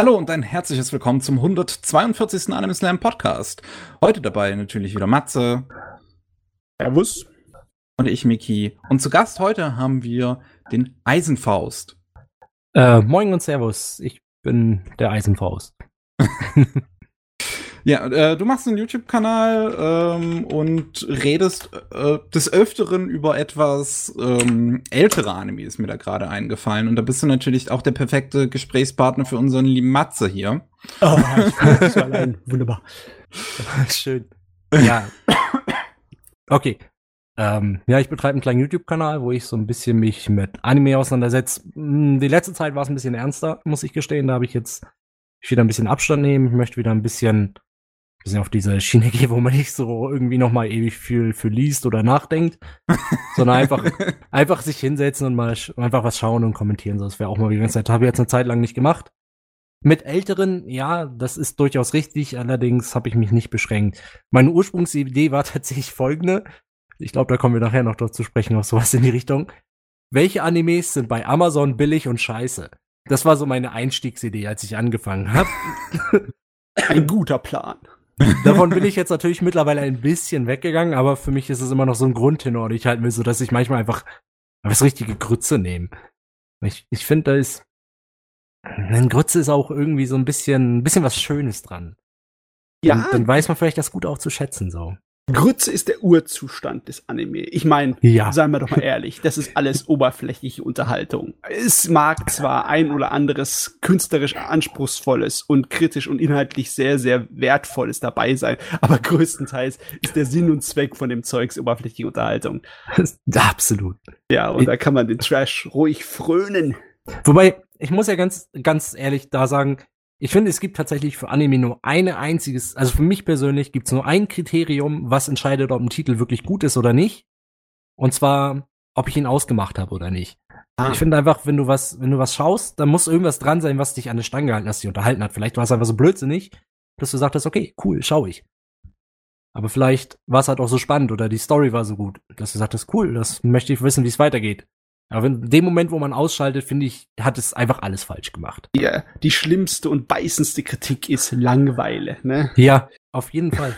Hallo und ein herzliches Willkommen zum 142. Anime Slam Podcast. Heute dabei natürlich wieder Matze. Servus. Und ich, Miki. Und zu Gast heute haben wir den Eisenfaust. Äh, moin und Servus. Ich bin der Eisenfaust. Ja, äh, du machst einen YouTube-Kanal ähm, und redest äh, des Öfteren über etwas ähm, ältere Anime, ist mir da gerade eingefallen. Und da bist du natürlich auch der perfekte Gesprächspartner für unseren lieben Matze hier. Oh, ich bin allein. Wunderbar. Schön. Ja. Okay. Ähm, ja, ich betreibe einen kleinen YouTube-Kanal, wo ich so ein bisschen mich mit Anime auseinandersetze. Hm, Die letzte Zeit war es ein bisschen ernster, muss ich gestehen. Da habe ich jetzt ich wieder ein bisschen Abstand nehmen. Ich möchte wieder ein bisschen, bisschen auf diese Schiene gehen, wo man nicht so irgendwie noch mal ewig viel für liest oder nachdenkt, sondern einfach, einfach sich hinsetzen und mal einfach was schauen und kommentieren. So, das wäre auch mal die ganze Zeit. Habe ich jetzt eine Zeit lang nicht gemacht. Mit Älteren, ja, das ist durchaus richtig. Allerdings habe ich mich nicht beschränkt. Meine Ursprungsidee war tatsächlich folgende. Ich glaube, da kommen wir nachher noch drauf zu sprechen, auf sowas in die Richtung. Welche Animes sind bei Amazon billig und scheiße? Das war so meine Einstiegsidee, als ich angefangen habe. Ein guter Plan. Davon bin ich jetzt natürlich mittlerweile ein bisschen weggegangen, aber für mich ist es immer noch so ein Grundtenor, den ich halten will, so dass ich manchmal einfach das richtige Grütze nehme. Ich, ich finde, da ist ein Grütze ist auch irgendwie so ein bisschen, ein bisschen was Schönes dran. Ja, Und dann weiß man vielleicht das gut auch zu schätzen, so. Grütze ist der Urzustand des Anime. Ich meine, Ja. seien wir doch mal ehrlich, das ist alles oberflächliche Unterhaltung. Es mag zwar ein oder anderes künstlerisch anspruchsvolles und kritisch und inhaltlich sehr, sehr wertvolles dabei sein, aber größtenteils ist der Sinn und Zweck von dem Zeugs oberflächliche Unterhaltung. Absolut. Ja, und da kann man den Trash ruhig frönen. Wobei, ich muss ja ganz, ganz ehrlich da sagen, ich finde, es gibt tatsächlich für Anime nur eine einziges, also für mich persönlich gibt es nur ein Kriterium, was entscheidet, ob ein Titel wirklich gut ist oder nicht. Und zwar, ob ich ihn ausgemacht habe oder nicht. Ah. Ich finde einfach, wenn du was, wenn du was schaust, dann muss irgendwas dran sein, was dich an der Stange gehalten hat, dich unterhalten hat. Vielleicht war es einfach so blödsinnig, dass du sagtest, okay, cool, schau ich. Aber vielleicht war es halt auch so spannend oder die Story war so gut, dass du sagtest, cool, das möchte ich wissen, wie es weitergeht. Aber in dem Moment, wo man ausschaltet, finde ich, hat es einfach alles falsch gemacht. Ja, die schlimmste und beißendste Kritik ist Langeweile, ne? Ja, auf jeden Fall.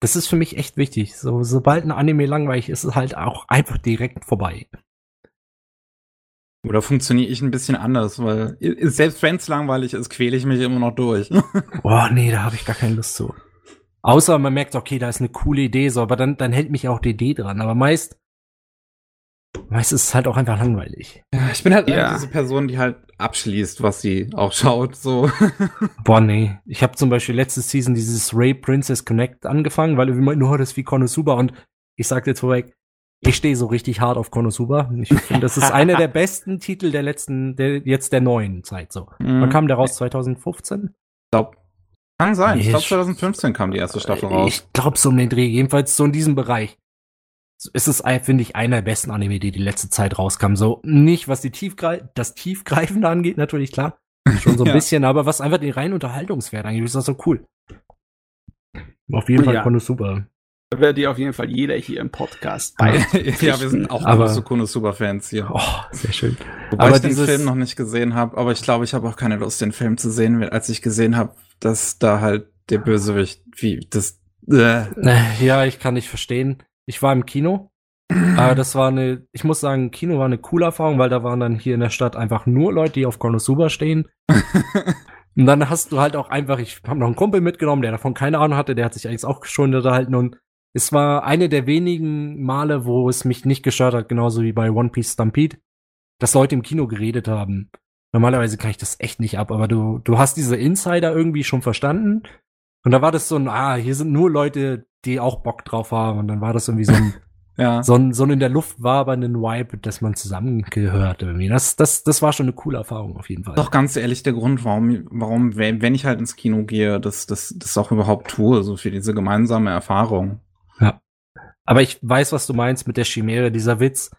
Das ist für mich echt wichtig. So, sobald ein Anime langweilig ist, ist es halt auch einfach direkt vorbei. Oder funktioniere ich ein bisschen anders, weil selbst wenn es langweilig ist, quäle ich mich immer noch durch. Boah, nee, da habe ich gar keine Lust zu. Außer man merkt, okay, da ist eine coole Idee, so, aber dann, dann hält mich auch die Idee dran. Aber meist, meist ist es halt auch einfach langweilig. Ja, ich bin halt Ja. eine diese Person, die halt abschließt, was sie auch schaut. So. Boah, nee. Ich habe zum Beispiel letzte Season dieses Ray Princess Connect angefangen, weil wir meinten, oh, das ist wie Konosuba und ich sag jetzt vorweg, ich stehe so richtig hart auf Konosuba. Ich finde, das ist einer der besten Titel der letzten, der, jetzt der neuen Zeit, so. Wann Mhm. kam der raus? 2015? glaub, kann sein. Ich Nee, glaube, ich- 2015 kam die erste Staffel raus. Ich glaube so um den Dreh, jedenfalls so in diesem Bereich. So ist es, finde ich, einer der besten Anime, die die letzte Zeit rauskam. So nicht, was die Tiefgreif das Tiefgreifende angeht, natürlich klar. Schon so ein Ja. bisschen, aber was einfach den reinen Unterhaltungswert angeht, ist das so cool. Auf jeden Fall Ja. Konosuba. Da wird dir auf jeden Fall jeder hier im Podcast ja, bei. wir sind auch Aber- große Konosuba-Fans hier. Oh, sehr schön. Wobei aber ich den Film noch nicht gesehen habe, aber ich glaube, ich habe auch keine Lust, den Film zu sehen, als ich gesehen habe, dass da halt der Bösewicht, wie das. Äh, Äh, Ja, ich kann nicht verstehen. Ich war im Kino. Aber das war eine, ich muss sagen, Kino war eine coole Erfahrung, weil da waren dann hier in der Stadt einfach nur Leute, die auf Konosuba stehen. Und dann hast du halt auch einfach, ich habe noch einen Kumpel mitgenommen, der davon keine Ahnung hatte, der hat sich eigentlich auch schon unterhalten und es war eine der wenigen Male, wo es mich nicht gestört hat, genauso wie bei One Piece Stampede, dass Leute im Kino geredet haben. Normalerweise kann ich das echt nicht ab, aber du, du hast diese Insider irgendwie schon verstanden. Und da war das so ein, ah, hier sind nur Leute, die auch Bock drauf haben. Und dann war das irgendwie so ein, ja. so ein, so ein in der Luft wabernden Vibe, dass man zusammengehört irgendwie. Das, das, das war schon eine coole Erfahrung auf jeden Fall. Doch ganz ehrlich der Grund, warum, warum, wenn ich halt ins Kino gehe, das, das, das auch überhaupt tue, so für diese gemeinsame Erfahrung. Aber ich weiß, was du meinst mit der Chimäre, dieser Witz.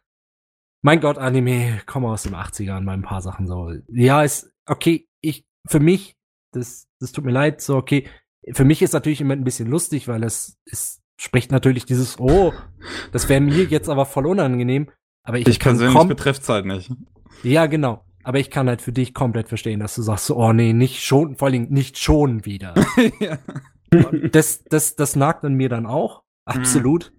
Mein Gott, Anime, komm aus den 80ern bei ein paar Sachen so. Ja, ist, okay, ich, für mich, das, das tut mir leid, so, okay. Für mich ist natürlich immer ein bisschen lustig, weil es, es spricht natürlich dieses, oh, das wäre mir jetzt aber voll unangenehm. Aber ich, Ich persönlich komm, betrifft's halt nicht. Ja, genau. aber ich kann halt für dich komplett verstehen, dass du sagst, so, oh nee, nicht schon, vor allem nicht schon wieder. ja. das, das, das nagt an mir dann auch, absolut.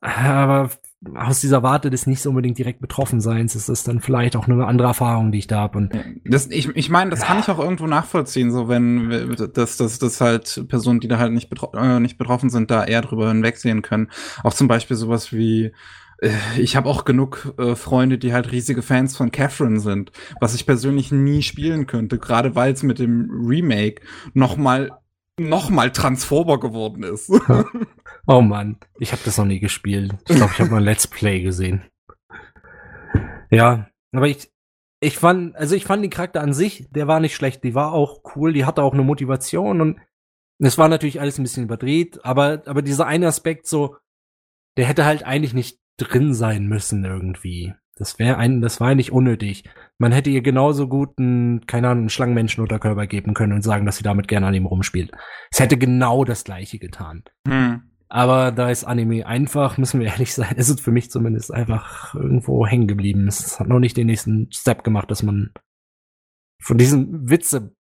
Aber aus dieser Warte des nicht so unbedingt direkt Betroffenseins ist das dann vielleicht auch eine andere Erfahrung, die ich da habe. Und Das, ich ich meine, das kann ich auch irgendwo nachvollziehen, so wenn dass das das halt Personen, die da halt nicht, betro äh, nicht betroffen sind, da eher drüber hinwegsehen können. Auch zum Beispiel sowas wie äh, ich habe auch genug äh, Freunde, die halt riesige Fans von Catherine sind, was ich persönlich nie spielen könnte, gerade weil es mit dem Remake noch mal noch mal transphober geworden ist. oh Mann, ich habe das noch nie gespielt. Ich glaube, ich habe mal Let's Play gesehen. Ja, aber ich ich fand, also ich fand den Charakter an sich, der war nicht schlecht, die war auch cool, die hatte auch eine Motivation und es war natürlich alles ein bisschen überdreht, aber aber dieser eine Aspekt so, der hätte halt eigentlich nicht drin sein müssen irgendwie. Das wäre ein, das war eigentlich unnötig. Man hätte ihr genauso gut einen, keine Ahnung, einen Schlangenmenschen-Unterkörper geben können und sagen, dass sie damit gerne an ihm rumspielt. Es hätte genau das Gleiche getan. Hm. Aber da ist Anime einfach, müssen wir ehrlich sein, ist es für mich zumindest einfach irgendwo hängen geblieben. Es hat noch nicht den nächsten Step gemacht, dass man von diesen Witze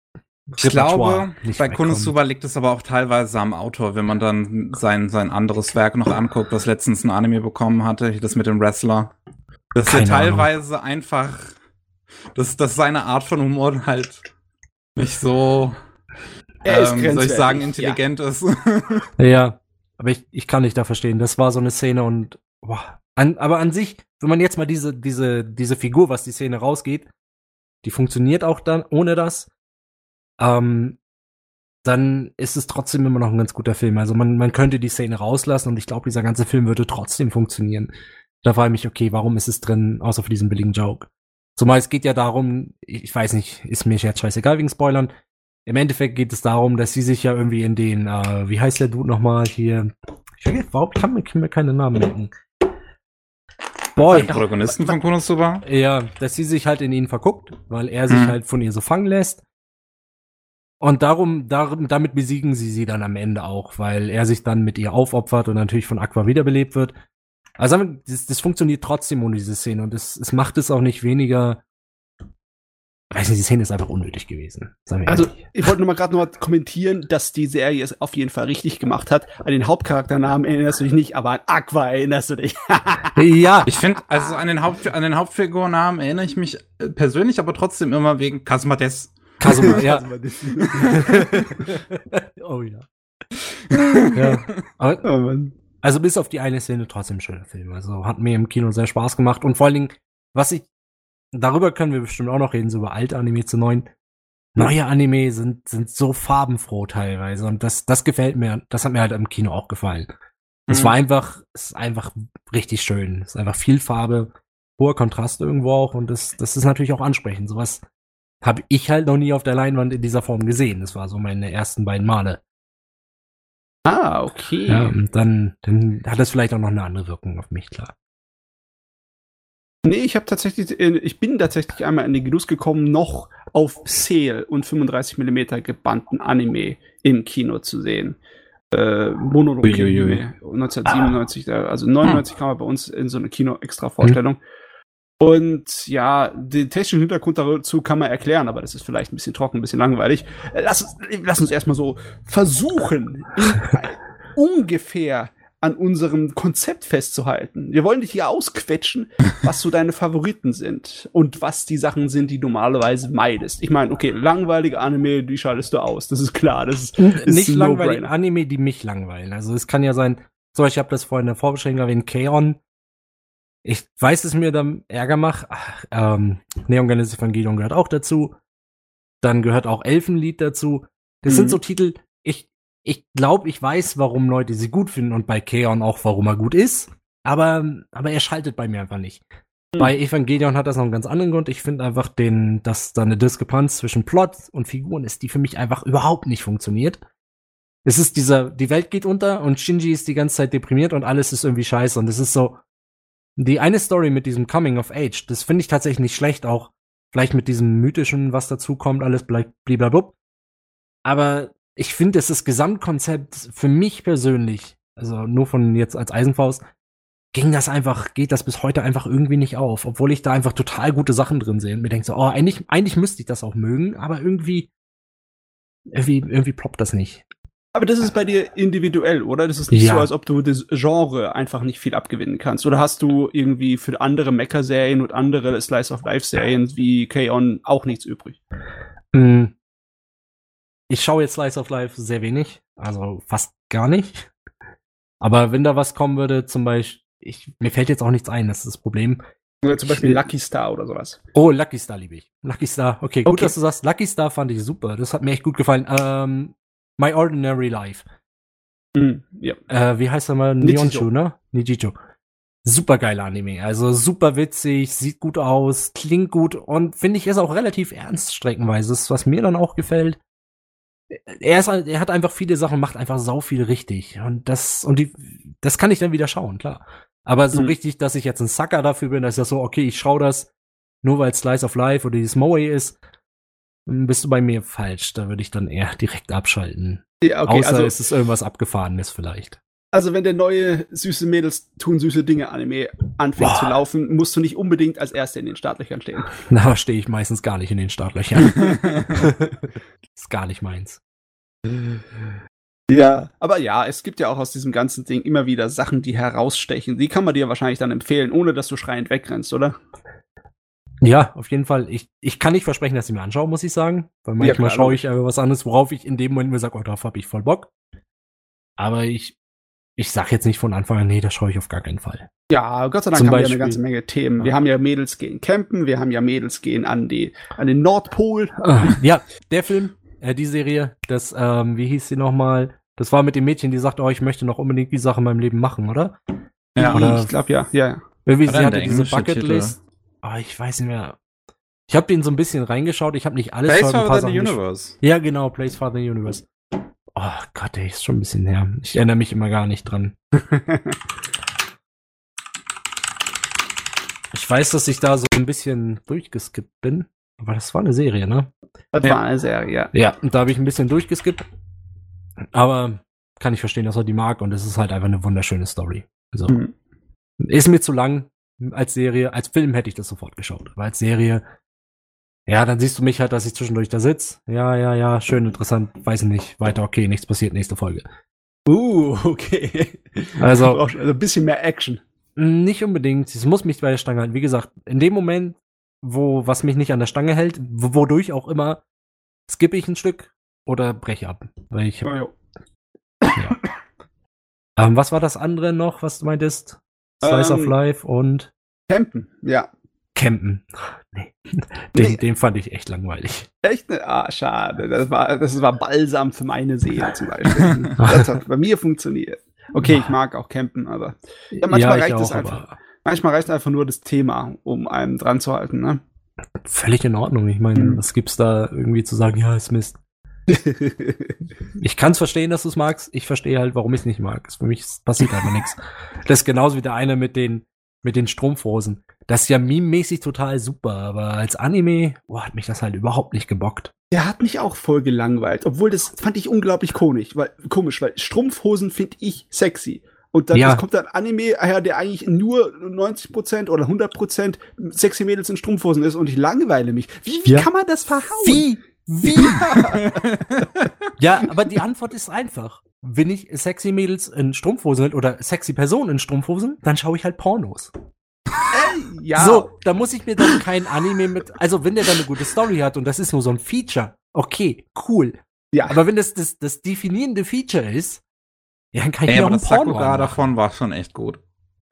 Ich glaube, nicht bei. Konosuba liegt es aber auch teilweise am Autor, wenn man dann sein, sein anderes Werk noch anguckt, was letztens ein Anime bekommen hatte, das mit dem Wrestler. Dass er Keine Ahnung. teilweise einfach, dass, dass seine Art von Humor halt nicht so, Er ist ähm, wie soll ich sagen, intelligent ist. Ja, aber ich, ich kann nicht da verstehen. Das war so eine Szene und boah. An, aber an sich, wenn man jetzt mal diese, diese, diese Figur, was die Szene rausgeht, die funktioniert auch dann ohne das, ähm, dann ist es trotzdem immer noch ein ganz guter Film. Also man, man könnte die Szene rauslassen und ich glaube, dieser ganze Film würde trotzdem funktionieren. Da frage ich mich, okay, warum ist es drin, außer für diesen billigen Joke? Zumal es geht ja darum, ich weiß nicht, ist mir jetzt scheißegal wegen Spoilern. Im Endeffekt geht es darum, dass sie sich ja irgendwie in den, äh, wie heißt der Dude nochmal hier? Ich vergesse, warum kann mir, kann mir keine Namen merken. Boah, Den Protagonisten von Konosuba? ja, dass sie sich halt in ihn verguckt, weil er sich Mhm. halt von ihr so fangen lässt. Und darum, darum, damit besiegen sie sie dann am Ende auch, weil er sich dann mit ihr aufopfert und natürlich von Aqua wiederbelebt wird. Also das, das funktioniert trotzdem ohne diese Szene und es, es macht es auch nicht weniger. Weiß nicht, die Szene ist einfach unnötig gewesen. Sagen wir Also, ehrlich. ich wollte nur mal gerade noch mal kommentieren, dass die Serie es auf jeden Fall richtig gemacht hat. An den Hauptcharakternamen erinnerst du dich nicht, aber an Aqua erinnerst du dich. ja, Ich finde, also an den, Haupt, an den Hauptfigurnamen erinnere ich mich äh, persönlich, aber trotzdem immer wegen Kazuma Des. Kasuma, ja. oh ja. ja. Aber oh Mann. Also bis auf die eine Szene trotzdem schöner Film. Also hat mir im Kino sehr Spaß gemacht. Und vor allen Dingen, was ich, darüber können wir bestimmt auch noch reden, so über alte Anime zu neuen. Neue Anime sind, sind so farbenfroh teilweise. Und das, das gefällt mir, das hat mir halt im Kino auch gefallen. Es Mhm. war einfach, es ist einfach richtig schön. Es ist einfach viel Farbe, hoher Kontrast irgendwo auch. Und das, das ist natürlich auch ansprechend. Sowas habe ich halt noch nie auf der Leinwand in dieser Form gesehen. Das war so meine ersten beiden Male. Ah, okay. Ja, und dann, dann hat das vielleicht auch noch eine andere Wirkung auf mich, klar. Nee, ich habe tatsächlich, äh, ich bin tatsächlich einmal in den Genuss gekommen, noch auf Sale und 35 mm gebannten Anime im Kino zu sehen. Äh, Uiuiui. 1997, da, also 99 kam er bei uns in so eine Kino-Extra-Vorstellung. Und ja, den technischen Hintergrund dazu kann man erklären, aber das ist vielleicht ein bisschen trocken, ein bisschen langweilig. Lass, uns- lass uns erstmal so versuchen, ungefähr an unserem Konzept festzuhalten. Wir wollen dich hier ausquetschen, was so deine Favoriten sind und was die Sachen sind, die du normalerweise meidest. Ich meine, okay, langweilige Anime, die schaltest du aus. Das ist klar. Das ist, ist nicht ein langweilig, No-Brainer. Anime, die mich langweilen. Also es kann ja sein, Beispiel, ich habe das vorhin in der Vorbesprechung erwähnt, Keon. Ich weiß, dass mir dann Ärger macht. Ach, Ähm, Neon Genesis Evangelion gehört auch dazu. Dann gehört auch Elfenlied dazu. Das Mhm. sind so Titel, ich, ich glaube, ich weiß, warum Leute sie gut finden und bei Keon auch, warum er gut ist. Aber, aber er schaltet bei mir einfach nicht. Mhm. Bei Evangelion hat das noch einen ganz anderen Grund. Ich finde einfach den, dass da eine Diskrepanz zwischen Plot und Figuren ist, die für mich einfach überhaupt nicht funktioniert. Es ist dieser, die Welt geht unter und Shinji ist die ganze Zeit deprimiert und alles ist irgendwie scheiße. Und es ist so, die eine Story mit diesem Coming of Age, das finde ich tatsächlich nicht schlecht, auch vielleicht mit diesem mythischen, was dazu kommt, alles blablabla. Aber ich finde, dass das Gesamtkonzept für mich persönlich, also nur von jetzt als Eisenfaust, ging das einfach, geht das bis heute einfach irgendwie nicht auf, obwohl ich da einfach total gute Sachen drin sehe und mir denke so, oh, eigentlich, eigentlich müsste ich das auch mögen, aber irgendwie, irgendwie, irgendwie ploppt das nicht. Aber das ist bei dir individuell, oder? Das ist nicht Ja. so, als ob du das Genre einfach nicht viel abgewinnen kannst. Oder hast du irgendwie für andere Mecha-Serien und andere Slice-of-Life-Serien wie K-On! auch nichts übrig? Mm. Ich schaue jetzt Slice of Life sehr wenig, also fast gar nicht. Aber wenn da was kommen würde, zum Beispiel, ich, mir fällt jetzt auch nichts ein, das ist das Problem. Oder zum Beispiel Lucky Star oder sowas. Oh, Lucky Star liebe ich. Lucky Star, okay, gut, Okay. dass du sagst. Lucky Star fand ich super, das hat mir echt gut gefallen. Ähm, My Ordinary Life. Hm, ja. Äh, wie heißt er mal? Nijijo. Ne? Nijijo. Super geiler Anime. Also super witzig, sieht gut aus, klingt gut und finde ich ist auch relativ ernst streckenweise. Das ist, was mir dann auch gefällt. Er ist, er hat einfach viele Sachen, macht einfach sau viel richtig. Und das, und die, das kann ich dann wieder schauen, klar. Aber so Mhm. richtig, dass ich jetzt ein Sucker dafür bin, dass ich das so, okay, ich schaue das, nur weil Slice of Life oder dieses Moe ist, bist du bei mir falsch. Da würde ich dann eher direkt abschalten. ja okay, Außer also, es ist irgendwas Abgefahrenes vielleicht. also wenn der neue süße Mädels tun süße Dinge Anime anfängt Boah. zu laufen, musst du nicht unbedingt als Erster in den Startlöchern stehen. Da stehe ich meistens gar nicht in den Startlöchern. ist gar nicht meins. Ja. Aber ja, es gibt ja auch aus diesem ganzen Ding immer wieder Sachen, die herausstechen. Die kann man dir wahrscheinlich dann empfehlen, ohne dass du schreiend wegrennst, oder? Ja, auf jeden Fall. Ich, ich kann nicht versprechen, dass ich mir anschaue, muss ich sagen. Weil manchmal klar, schaue ich aber was anderes, worauf ich in dem Moment mir sage, oh, darauf habe ich voll Bock. Aber ich, ich sag jetzt nicht von Anfang an, nee, das schaue ich auf gar keinen Fall. Ja, Gott sei Dank Zum haben wir Beispiel- eine ganze Menge Themen. Wir haben ja Mädels gehen campen, wir haben ja Mädels gehen an die an den Nordpol. Ah, ja, der Film, äh, die Serie, das, ähm, wie hieß sie nochmal? Das war mit dem Mädchen, die sagt, oh, ich möchte noch unbedingt die Sache in meinem Leben machen, oder? Ja, oder- ich glaube ja, ja, ja. Irgendwie, sie hatte diese Bucketlist. Ah, ich weiß nicht mehr. Ich habe den so ein bisschen reingeschaut, ich habe nicht alles Place for the Universe. Ja, genau, Place for the Universe. Oh Gott, ey, ist schon ein bisschen her. Ich erinnere mich immer gar nicht dran. Ich weiß, dass ich da so ein bisschen durchgeskippt bin. Aber das war eine Serie, ne? Das Ja. war eine Serie, ja. Ja, und da habe ich ein bisschen durchgeskippt. Aber kann ich verstehen, dass er die mag und es ist halt einfach eine wunderschöne Story. Also, Hm. ist mir zu lang als Serie. Als Film hätte ich das sofort geschaut. Aber als Serie, ja, dann siehst du mich halt, dass ich zwischendurch da sitz. Ja, ja, ja, schön, interessant, weiß ich nicht. Weiter, okay, nichts passiert, nächste Folge. Uh, okay. Also- also ein bisschen mehr Action. Nicht unbedingt. Es muss mich bei der Stange halten. Wie gesagt, in dem Moment, wo was mich nicht an der Stange hält, wo- wodurch auch immer, skippe ich ein Stück oder breche ab. Weil ich, Ja, ja. ähm, was war das andere noch, was du meintest? Slice Ähm, of Life und Campen, ja. Campen. Nee. Den, Nee. den fand ich echt langweilig. Echt? ne? Ah, schade. Das war, das war Balsam für meine Seele zum Beispiel. das hat bei mir funktioniert. Okay, ich mag auch campen, aber Ja, manchmal ich reicht es einfach. manchmal reicht einfach nur das Thema, um einem dran zu halten, ne? Völlig in Ordnung. Ich meine, Mhm. was gibt's da irgendwie zu sagen, ja, ist Mist. Ich kann's verstehen, dass du es magst. Ich verstehe halt, warum ich es nicht mag. Für mich passiert einfach nichts. Das ist genauso wie der eine mit den, mit den Strumpfhosen. Das ist ja meme-mäßig total super, aber als Anime, boah, hat mich das halt überhaupt nicht gebockt. Der hat mich auch voll gelangweilt, obwohl das fand ich unglaublich komisch, weil, komisch, weil Strumpfhosen finde ich sexy. Und dann Ja. es kommt dann Anime her, der eigentlich nur 90% oder 100% sexy Mädels in Strumpfhosen ist und ich langweile mich. Wie, wie Ja. kann man das verhauen? Wie? Wie? ja, aber die Antwort ist einfach. Wenn ich sexy Mädels in Strumpfhosen oder sexy Personen in Strumpfhosen, dann schaue ich halt Pornos. Ja, So, da muss ich mir dann kein Anime mit. Also, wenn der dann eine gute Story hat und das ist nur so ein Feature, okay, cool. ja. Aber wenn das das, das definierende Feature ist, ja, dann kann ich Ey, mir auch aber ein das Porno Sakuga anmachen. davon war schon echt gut.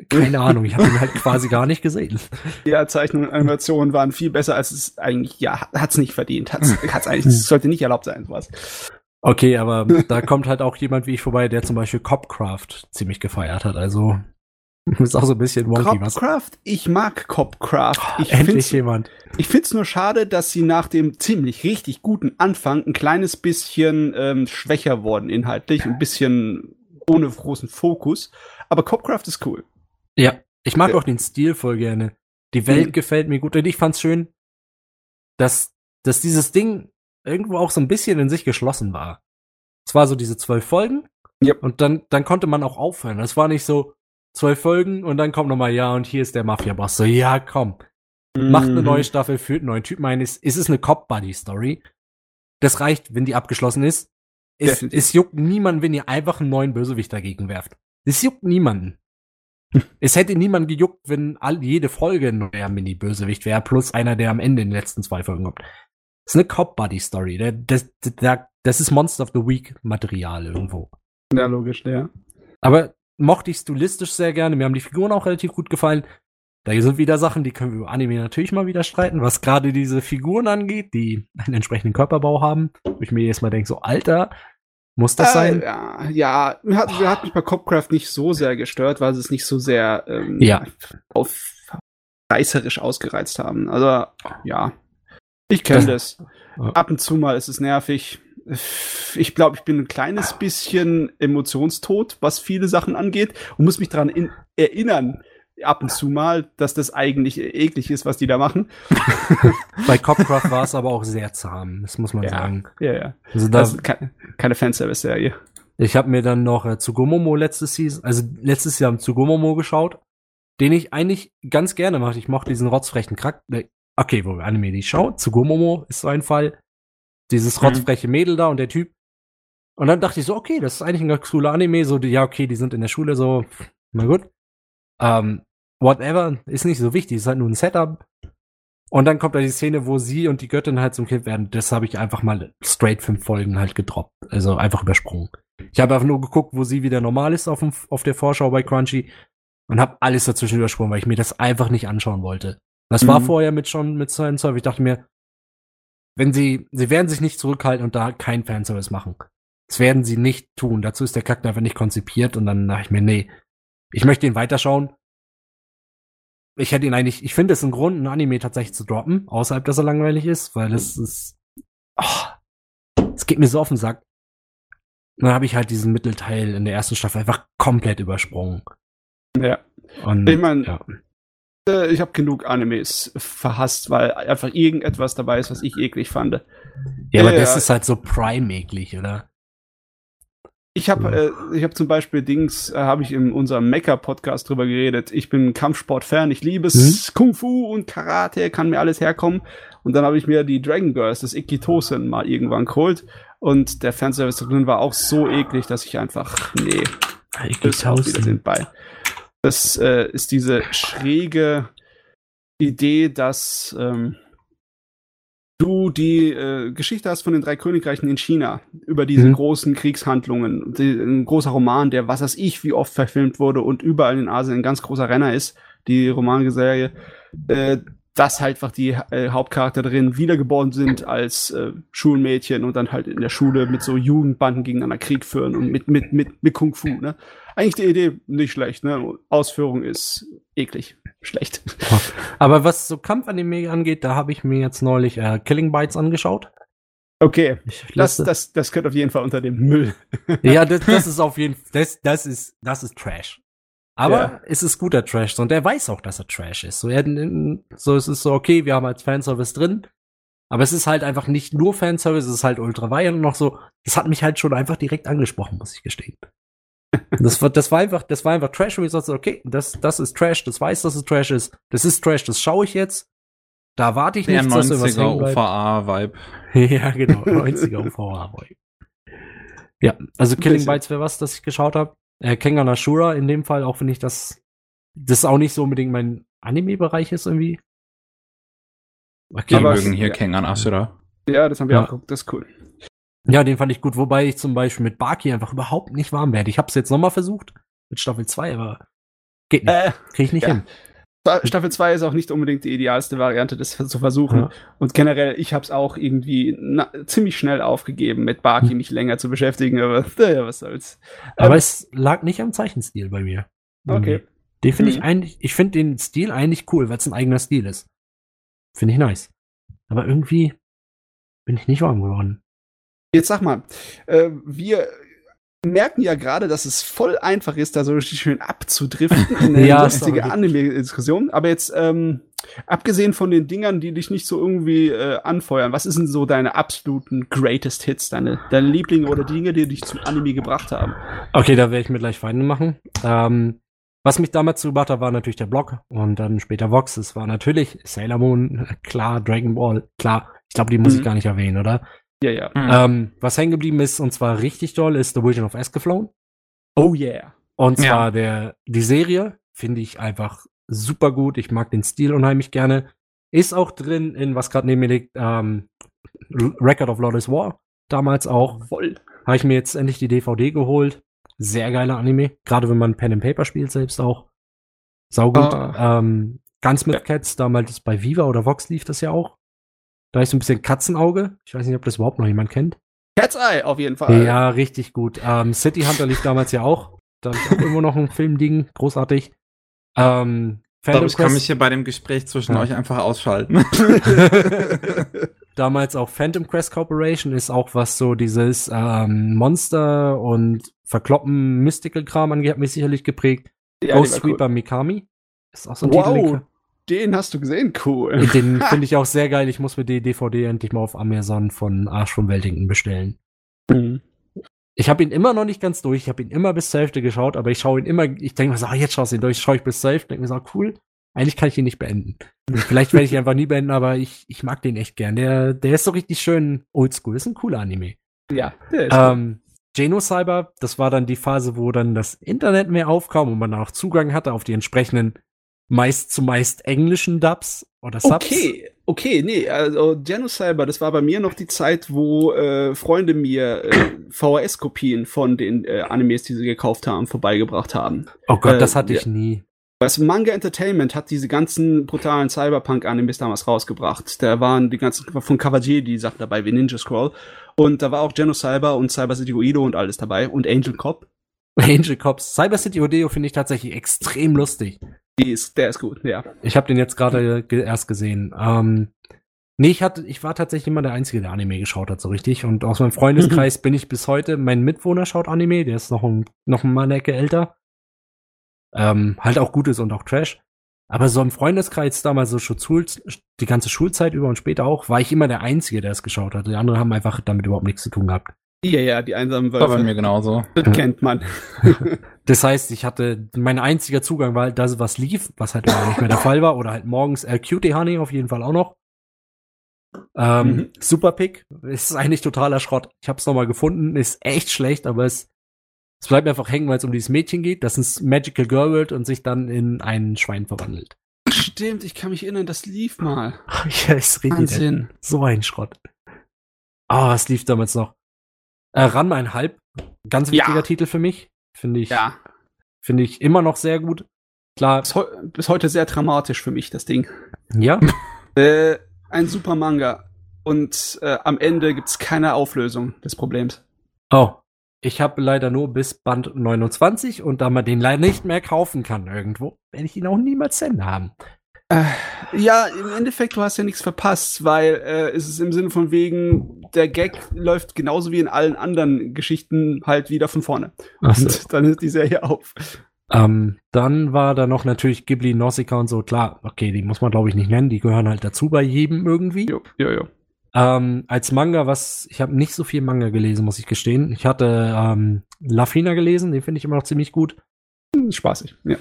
Keine Ahnung, ich habe ihn halt quasi gar nicht gesehen. Ja, Zeichnungen und Animationen waren viel besser, als es eigentlich, ja, hat's nicht verdient. Hat's, hat's eigentlich, es sollte nicht erlaubt sein, sowas. Okay, aber da kommt halt auch jemand wie ich vorbei, der zum Beispiel Copcraft ziemlich gefeiert hat. Also ist auch so ein bisschen wonky, was. Copcraft, ich mag Copcraft. Ich Endlich jemand. ich find's nur schade, dass sie nach dem ziemlich richtig guten Anfang ein kleines bisschen ähm, schwächer wurden inhaltlich, ein bisschen ohne großen Fokus. Aber Copcraft ist cool. Ja, ich mag Ja. auch den Stil voll gerne. Die Welt Mhm. gefällt mir gut und ich fand's schön, dass, dass dieses Ding irgendwo auch so ein bisschen in sich geschlossen war. Es war so diese zwölf Folgen Yep. und dann, dann konnte man auch aufhören. Es war nicht so, zwölf Folgen und dann kommt noch mal, ja, und hier ist der Mafia-Boss. So, ja, komm. Macht eine Mhm. neue Staffel, führt einen neuen Typen ein. Es, es ist eine Cop-Buddy-Story. Das reicht, wenn die abgeschlossen ist. Es, Definitiv. es juckt niemanden, wenn ihr einfach einen neuen Bösewicht dagegen werft. Es juckt niemanden. Es hätte niemanden gejuckt, wenn all, jede Folge ein neuer Mini-Bösewicht wäre, plus einer, der am Ende in den letzten zwei Folgen kommt. Das ist eine Cop-Buddy-Story. Der- Das, das, das ist Monster of the Week-Material irgendwo. Ja, logisch, ja. Aber mochte ich stilistisch sehr gerne. Mir haben die Figuren auch relativ gut gefallen. Da sind wieder Sachen, die können wir über Anime natürlich mal wieder streiten, was gerade diese Figuren angeht, die einen entsprechenden Körperbau haben. Wo ich mir jedes Mal denke, so, Alter, muss das sein? Äh, ja, ja, hat, mir hat mich bei Copcraft nicht so sehr gestört, weil sie es nicht so sehr ähm, Ja. auf reißerisch ausgereizt haben. Also, ja. Ich kenne das. Ja. Ab und zu mal ist es nervig. Ich glaube, ich bin ein kleines bisschen emotionstot, was viele Sachen angeht und muss mich daran in- erinnern, ab und zu mal, dass das eigentlich eklig ist, was die da machen. Bei Copcraft war es aber auch sehr zahm, das muss man Ja. sagen. Ja, ja. Also da, Das ist ke keine Fanservice-Serie. ich habe mir dann noch äh, Tsugumomo letztes Season, also letztes Jahr Tsugumomo geschaut, den ich eigentlich ganz gerne mache. Ich mochte diesen rotzfrechen Charakter. Okay, wo wir Anime die schauen. Tsugumomo ist so ein Fall. Dieses Mhm. rotzfreche Mädel da und der Typ. Und dann dachte ich so, okay, das ist eigentlich ein ganz cooler Anime. So, ja, okay, die sind in der Schule so, na gut. Ähm, whatever, ist nicht so wichtig, ist halt nur ein Setup. Und dann kommt da die Szene, wo sie und die Göttin halt zum Kind werden. Das habe ich einfach mal straight fünf Folgen halt gedroppt. Also einfach übersprungen. Ich habe einfach nur geguckt, wo sie wieder normal ist auf, dem, auf der Vorschau bei Crunchy und habe alles dazwischen übersprungen, weil ich mir das einfach nicht anschauen wollte. Das war Mhm. vorher mit schon mit Silent Surf. Ich dachte mir, wenn sie, sie werden sich nicht zurückhalten und da kein Fanservice machen. Das werden sie nicht tun. Dazu ist der Charakter einfach nicht konzipiert und dann dachte ich mir, nee, ich möchte ihn weiterschauen. Ich hätte ihn eigentlich, ich finde es ein Grund, ein Anime tatsächlich zu droppen, außerhalb, dass er langweilig ist, weil es ist, es geht mir so auf den Sack. Und dann habe ich halt diesen Mittelteil in der ersten Staffel einfach komplett übersprungen. Ja. Und, Ich mein, ja. Äh, Ich habe genug Animes verhasst, weil einfach irgendetwas dabei ist, was ich eklig fand. ja, aber ja, das ja. ist halt so prime-eklig, oder? Ich habe äh, ich habe zum Beispiel Dings, äh, habe ich in unserem Mecha-Podcast drüber geredet. Ich bin Kampfsport-Fan, ich liebe es. Kung Fu und Karate, kann mir alles herkommen. Und dann habe ich mir die Dragon Girls, das Ikitosen, mal irgendwann geholt. Und der Fanservice drin war auch so eklig, dass ich einfach, nee, bis auf Wiedersehen bei. Das äh, ist diese schräge Idee, dass ähm, du die äh, Geschichte hast von den drei Königreichen in China über diese Mhm. großen Kriegshandlungen. Die, ein großer Roman, der was weiß ich, wie oft verfilmt wurde und überall in Asien ein ganz großer Renner ist, die Romanserie. Äh, dass halt einfach die äh, Hauptcharakterinnen wiedergeboren sind als äh, Schulmädchen und dann halt in der Schule mit so Jugendbanden gegeneinander Krieg führen und mit, mit, mit, mit Kung Fu, ne? Eigentlich die Idee nicht schlecht, ne? Ausführung ist eklig. Schlecht. Aber was so Kampfanime angeht, da habe ich mir jetzt neulich äh, Killing Bites angeschaut. Okay. Das, das, das gehört auf jeden Fall unter dem Müll. ja, das, das ist auf jeden Fall, das, das ist, das ist Trash. Aber Ja. es ist guter Trash und er weiß auch, dass er Trash ist. So, er, so es ist so, okay, wir haben als Fanservice drin, aber es ist halt einfach nicht nur Fanservice, es ist halt ultra weit und noch so, das hat mich halt schon einfach direkt angesprochen, muss ich gestehen. Das war, das war einfach, das war einfach Trash und ich sagte, okay, das, das ist Trash, das weiß, dass es Trash ist, das ist Trash, das schaue ich jetzt. Da warte ich nicht, dass irgendwas 90er hängen bleibt. OVA-Vibe. ja, genau, 90er UVA Boy. Ja, also Killing. Bites wäre was, das ich geschaut habe. Äh, Kengan Ashura in dem Fall, auch wenn ich das das auch nicht so unbedingt mein Anime-Bereich ist irgendwie. Okay, Wir mögen hier ja. Kengan Asura. Ja, das haben wir Ja. auch geguckt. Das ist cool. Ja, den fand ich gut, wobei ich zum Beispiel mit Baki einfach überhaupt nicht warm werde. Ich habe es jetzt nochmal versucht mit Staffel 2, aber geht nicht. Äh, Krieg ich nicht ja. hin. Staffel 2 ist auch nicht unbedingt die idealste Variante, das zu versuchen. Ja. Und generell, ich habe es auch irgendwie na, ziemlich schnell aufgegeben, mit Baki Hm. mich länger zu beschäftigen, aber naja, was soll's. Aber Ähm, es lag nicht am Zeichenstil bei mir. Okay. Den finde ich Mhm. eigentlich, ich finde den Stil eigentlich cool, weil es ein eigener Stil ist. Finde ich nice. Aber irgendwie bin ich nicht warm geworden. Jetzt sag mal, äh, wir merken ja gerade, dass es voll einfach ist, da so richtig schön abzudriften in eine Ja, lustige. Anime-Diskussion. Aber jetzt, ähm, abgesehen von den Dingern, die dich nicht so irgendwie äh, anfeuern, was ist denn so deine absoluten Greatest Hits, deine, deine Lieblinge oder die Dinge, die dich zum Anime gebracht haben? Okay, da werde ich mir gleich Feinde machen. Ähm, Was mich damals zugebracht hat, war natürlich der Blog und dann später Vox. Es war natürlich Sailor Moon, klar, Dragon Ball, klar. Ich glaube, die muss Mhm. ich gar nicht erwähnen, oder? Ja, ja. Mhm. Ähm, was hängen geblieben ist, und zwar richtig doll, ist The Vision of Escaflown. Oh yeah. Und Ja. zwar der, die Serie finde ich einfach super gut. Ich mag den Stil unheimlich gerne. Ist auch drin in, was gerade neben mir liegt, ähm, Record of Lawless War. Damals auch. Voll. Habe ich mir jetzt endlich die DVD geholt. Sehr geiler Anime. Gerade wenn man Pen and Paper spielt selbst auch. Saugut. Ah. Ähm, Gunsmith Ja. Cats, damals bei Viva oder Vox lief das ja auch. Da ist so ein bisschen Katzenauge. Ich weiß nicht, ob das überhaupt noch jemand kennt. Cat's Eye auf jeden Fall. Ja, richtig gut. Ähm, City Hunter lief damals ja auch. Da hab ich auch irgendwo noch ein Filmding. Großartig. Ähm, Ich glaube, ich kann mich hier bei dem Gespräch zwischen Ja. euch einfach ausschalten. damals auch Phantom Quest Corporation ist auch was so dieses ähm, Monster und Verkloppen Mystical-Kram angeht, hat mich sicherlich geprägt. Ja, Ghost war cool. Sweeper Mikami. Ist auch so ein Wow, Titel. Den hast du gesehen, cool. Den finde ich auch sehr geil. Ich muss mir die DVD endlich mal auf Amazon von Arsch vom Weltington bestellen. Mhm. Ich habe ihn immer noch nicht ganz durch. Ich habe ihn immer bis zur Hälfte geschaut, aber ich schaue ihn immer, ich denke mir so, ah, jetzt schaust du ihn durch, schaue ich bis zur Hälfte, denke mir so, ah, cool. Eigentlich kann ich ihn nicht beenden. Vielleicht werde ich ihn einfach nie beenden, aber ich, ich mag den echt gern. Der, der ist so richtig schön oldschool. Ist ein cooler Anime. Ja, der ist. Ähm, Genocyber, das war dann die Phase, wo dann das Internet mehr aufkam und man auch Zugang hatte auf die entsprechenden meist zu meist englischen Dubs oder Subs. Okay, okay, nee, also Genocyber, das war bei mir noch die Zeit, wo äh, Freunde mir äh, VHS-Kopien von den äh, Animes, die sie gekauft haben, vorbeigebracht haben. Oh Gott, Äh, das hatte ich ja. nie. Du, Manga Entertainment hat diese ganzen brutalen Cyberpunk-Animes damals rausgebracht. Da waren die ganzen von Kawaji die Sachen dabei, wie Ninja Scroll. Und da war auch Genocyber und Cyber City Guido und alles dabei und Angel Cop. Angel Cops. Cyber City Odeo finde ich tatsächlich extrem lustig. Die ist, der ist gut, ja. Ich habe den jetzt gerade ge erst gesehen. Ähm, nee, ich hatte, ich war tatsächlich immer der Einzige, der Anime geschaut hat, so richtig. Und aus meinem Freundeskreis bin ich bis heute, mein Mitwohner schaut Anime, der ist noch, ein, noch mal eine Ecke älter. Ähm, halt auch Gutes und auch Trash. Aber so im Freundeskreis damals so Schul die ganze Schulzeit über und später auch, war ich immer der Einzige, der es geschaut hat. Die anderen haben einfach damit überhaupt nichts zu tun gehabt. Ja, ja, die einsamen War bei Wölfe. mir genauso. Das kennt man. Das heißt, ich hatte, mein einziger Zugang war halt das, was lief, was halt nicht mehr der Fall war, oder halt morgens äh, Cutie Honey auf jeden Fall auch noch. Ähm, Mhm. Super Pick ist eigentlich totaler Schrott. Ich hab's noch mal gefunden, ist echt schlecht, aber es, es bleibt mir einfach hängen, weil es um dieses Mädchen geht, das ins Magical Girl wird und sich dann in ein Schwein verwandelt. Stimmt, ich kann mich erinnern, das lief mal. ja, ist richtig. Wahnsinn. So ein Schrott. Ah, was lief damals noch? Äh, Ran mein Halb. Ganz Ja. wichtiger Titel für mich. Finde ich, Ja. finde ich immer noch sehr gut. Klar, Bis, heu bis heute sehr dramatisch für mich, das Ding. ja. Äh, ein super Manga. Und äh, am Ende gibt's keine Auflösung des Problems. Oh. Ich habe leider nur bis Band 29 und da man den leider nicht mehr kaufen kann irgendwo, werde ich ihn auch niemals zu Ende haben. Äh, ja, im Endeffekt, du hast ja nichts verpasst, weil äh, es ist im Sinne von wegen, der Gag läuft genauso wie in allen anderen Geschichten halt wieder von vorne. Ach so. Und dann hört die Serie auf. Ähm, dann war da noch natürlich Ghibli, Nausicaa und so. Klar, okay, die muss man glaube ich nicht nennen, die gehören halt dazu bei jedem irgendwie. Jo, jo, jo. Ähm, als Manga, was, ich habe nicht so viel Manga gelesen, muss ich gestehen. Ich hatte ähm, Lafina gelesen, den finde ich immer noch ziemlich gut. Hm, Spaßig, ja.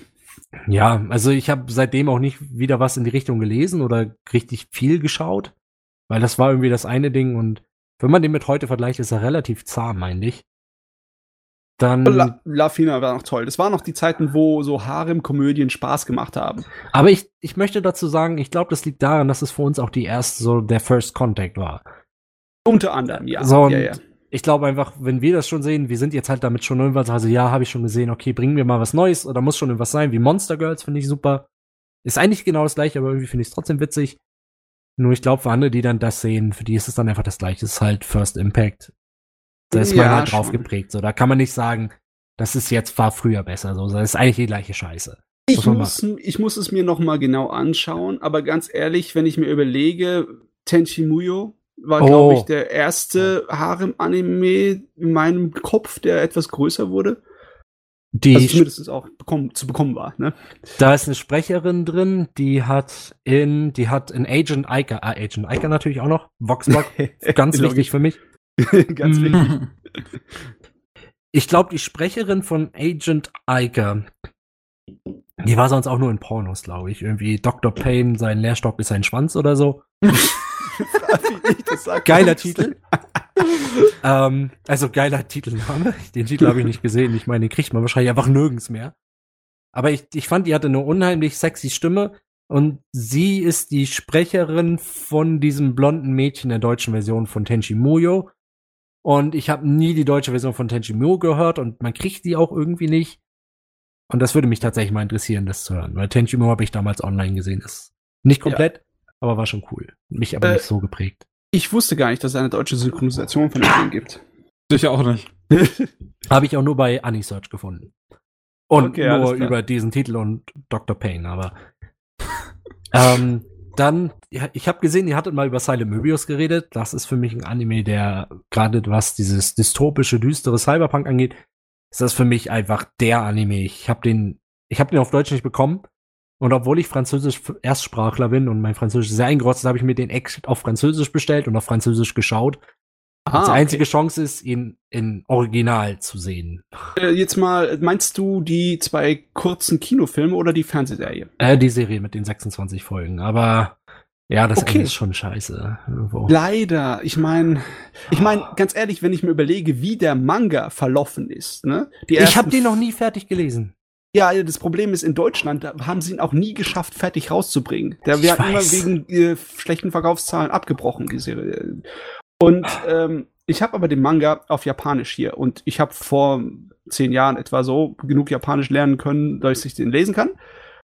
Ja, also ich habe seitdem auch nicht wieder was in die Richtung gelesen oder richtig viel geschaut, weil das war irgendwie das eine Ding und wenn man den mit heute vergleicht, ist er relativ zahm, meine ich. Dann, La, La Fina war noch toll. Das waren noch die Zeiten, wo so Harem-Komödien Spaß gemacht haben. aber ich, ich möchte dazu sagen, ich glaube, das liegt daran, dass es für uns auch die erste, so der First Contact war. Unter anderem, ja. So, und ja, ja. ich glaube einfach, wenn wir das schon sehen, wir sind jetzt halt damit schon irgendwas, also ja, habe ich schon gesehen, okay, bringen wir mal was Neues oder muss schon irgendwas sein, wie Monster Girls finde ich super. Ist eigentlich genau das gleiche, aber irgendwie finde ich es trotzdem witzig. Nur ich glaube, für andere, die dann das sehen, für die ist es dann einfach das gleiche. Es ist halt First Impact. Da ist man Ja, halt drauf schon. geprägt. So, da kann man nicht sagen, das ist jetzt war früher besser. So, das ist eigentlich die gleiche Scheiße. Ich Muss man muss, ich muss es mir noch mal genau anschauen, aber ganz ehrlich, wenn ich mir überlege, Tenchi Muyo war, Oh. glaube ich, der erste Harem-Anime in meinem Kopf, der etwas größer wurde. Die, Also zumindest auch bekommen, zu bekommen war. Ne? da ist eine Sprecherin drin, die hat in, die hat in Agent Iker, ah, Agent Iker natürlich auch noch, Voxblock, ganz wichtig für mich. Ganz Mm. wichtig. Ich glaube, die Sprecherin von Agent Iker Die war sonst auch nur in Pornos, glaube ich. Irgendwie Dr. Payne, sein Lehrstock ist sein Schwanz oder so. Geiler Titel. ähm, also geiler Titelname. Den Titel habe ich nicht gesehen. Ich meine, den kriegt man wahrscheinlich einfach nirgends mehr. Aber ich, ich fand, die hatte eine unheimlich sexy Stimme. Und sie ist die Sprecherin von diesem blonden Mädchen der deutschen Version von Tenchi Muyo. Und ich habe nie die deutsche Version von Tenchi Muyo gehört und man kriegt die auch irgendwie nicht. Und das würde mich tatsächlich mal interessieren, das zu hören. Weil Tenchi Muyo habe ich damals online gesehen. Das ist nicht komplett, ja. Aber war schon cool. Mich aber äh, nicht so geprägt. Ich wusste gar nicht, dass es eine deutsche Synchronisation von dem Film gibt. Sicher auch nicht. habe ich auch nur bei Anisearch gefunden. Und okay, nur über diesen Titel und Dr. Payne, aber ähm, dann, ja, ich habe gesehen, ihr hattet mal über Silent Möbius geredet. Das ist für mich ein Anime, der gerade was dieses dystopische, düstere Cyberpunk angeht, ist das für mich einfach der Anime. Ich habe den, ich habe den auf Deutsch nicht bekommen. Und obwohl ich Französisch Erstsprachler bin und mein Französisch sehr eingerostet, habe ich mir den Ex auf Französisch bestellt und auf Französisch geschaut. Ah, die einzige okay. Chance ist, ihn in Original zu sehen. Äh, jetzt mal, meinst du die zwei kurzen Kinofilme oder die Fernsehserie? Äh, die Serie mit den 26 Folgen, aber ja, das okay. ist schon scheiße. Irgendwo. Leider. Ich meine, ich meine, ganz ehrlich, wenn ich mir überlege, wie der Manga verlaufen ist, ne? ich habe den noch nie fertig gelesen. Ja, das Problem ist, in Deutschland da haben sie ihn auch nie geschafft, fertig rauszubringen. Der wird immer wegen äh, schlechten Verkaufszahlen abgebrochen, die Serie. Und ähm, ich habe aber den Manga auf Japanisch hier und ich habe vor zehn Jahren etwa so genug Japanisch lernen können, dass ich den lesen kann.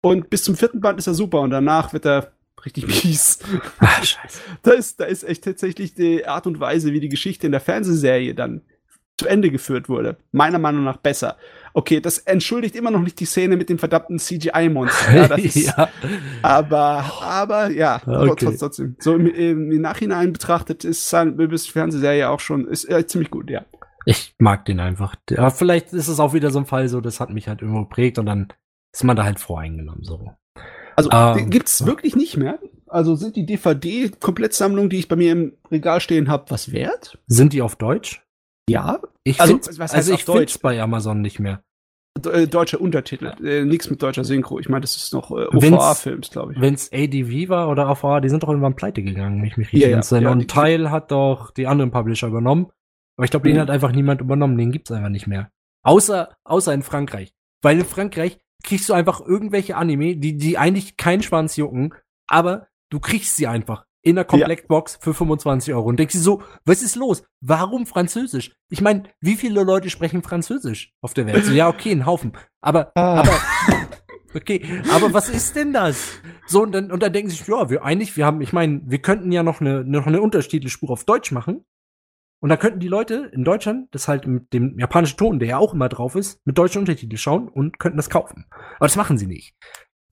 Und bis zum vierten Band ist er super und danach wird er richtig mies. Ach, scheiße. Da ist, da ist echt tatsächlich die Art und Weise, wie die Geschichte in der Fernsehserie dann zu Ende geführt wurde, meiner Meinung nach besser. Okay, das entschuldigt immer noch nicht die Szene mit dem verdammten CGI-Monster. Ja, ja. Aber, aber ja, okay. trotzdem. So im, im, Nachhinein betrachtet ist Silent Fernsehserie auch schon ist, äh, ziemlich gut, ja. Ich mag den einfach. Ja, vielleicht ist es auch wieder so ein Fall, so das hat mich halt irgendwo geprägt und dann ist man da halt voreingenommen so. Also ähm, gibt's wirklich nicht mehr? Also sind die DVD-Komplettsammlungen, die ich bei mir im Regal stehen habe, was wert? Sind die auf Deutsch? Ja. Ich also, was heißt also ich finde bei Amazon nicht mehr. Äh, deutsche Untertitel, äh, nichts mit deutscher Synchro. Ich meine, das ist noch äh, OVA-Films, glaube ich. Wenn es ADV war oder OVA, die sind doch irgendwann pleite gegangen, wenn ich mich richtig ja, entsinne. Ja, und ein Teil hat doch die anderen Publisher übernommen. Aber ich glaube, den mhm. hat einfach niemand übernommen, den gibt's einfach nicht mehr. Außer, außer in Frankreich. Weil in Frankreich kriegst du einfach irgendwelche Anime, die, die eigentlich keinen Schwanz jucken, aber du kriegst sie einfach in der Komplettbox ja. für 25 Euro und denkst dir so, was ist los? Warum Französisch? Ich meine, wie viele Leute sprechen Französisch auf der Welt? So, ja, okay, ein Haufen. Aber, ah. aber, okay, aber was ist denn das? So, und dann, und dann denken sie sich, ja, wir eigentlich, wir haben, ich meine, wir könnten ja noch eine, noch eine Untertitelspur auf Deutsch machen. Und dann könnten die Leute in Deutschland das halt mit dem japanischen Ton, der ja auch immer drauf ist, mit deutschen Untertiteln schauen und könnten das kaufen. Aber das machen sie nicht.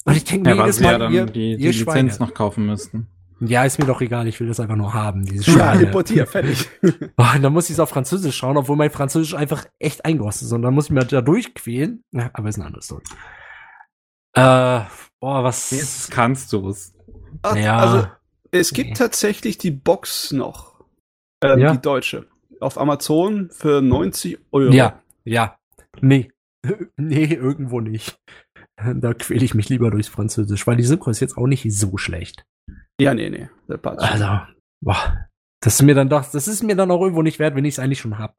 Und ich denke mir ja, jedes Mal, ja dann ihr, die, die Lizenz noch kaufen müssten. Ja, ist mir doch egal, ich will das einfach nur haben, dieses Ja, importier, fertig. oh, und dann muss ich es auf Französisch schauen, obwohl mein Französisch einfach echt eingerostet ist. Und dann muss ich mir da durchquälen. Ja, aber ist eine andere Story. Äh, boah, was. Jetzt kannst du es. Ja. Also, es gibt nee. tatsächlich die Box noch. Ähm, ja? Die deutsche. Auf Amazon für 90 Euro. Ja, ja. Nee. nee, irgendwo nicht. Da quäle ich mich lieber durchs Französisch, weil die Synchro ist jetzt auch nicht so schlecht. Ja, nee, nee. Also, boah. Das ist mir dann doch, das ist mir dann auch irgendwo nicht wert, wenn ich es eigentlich schon hab.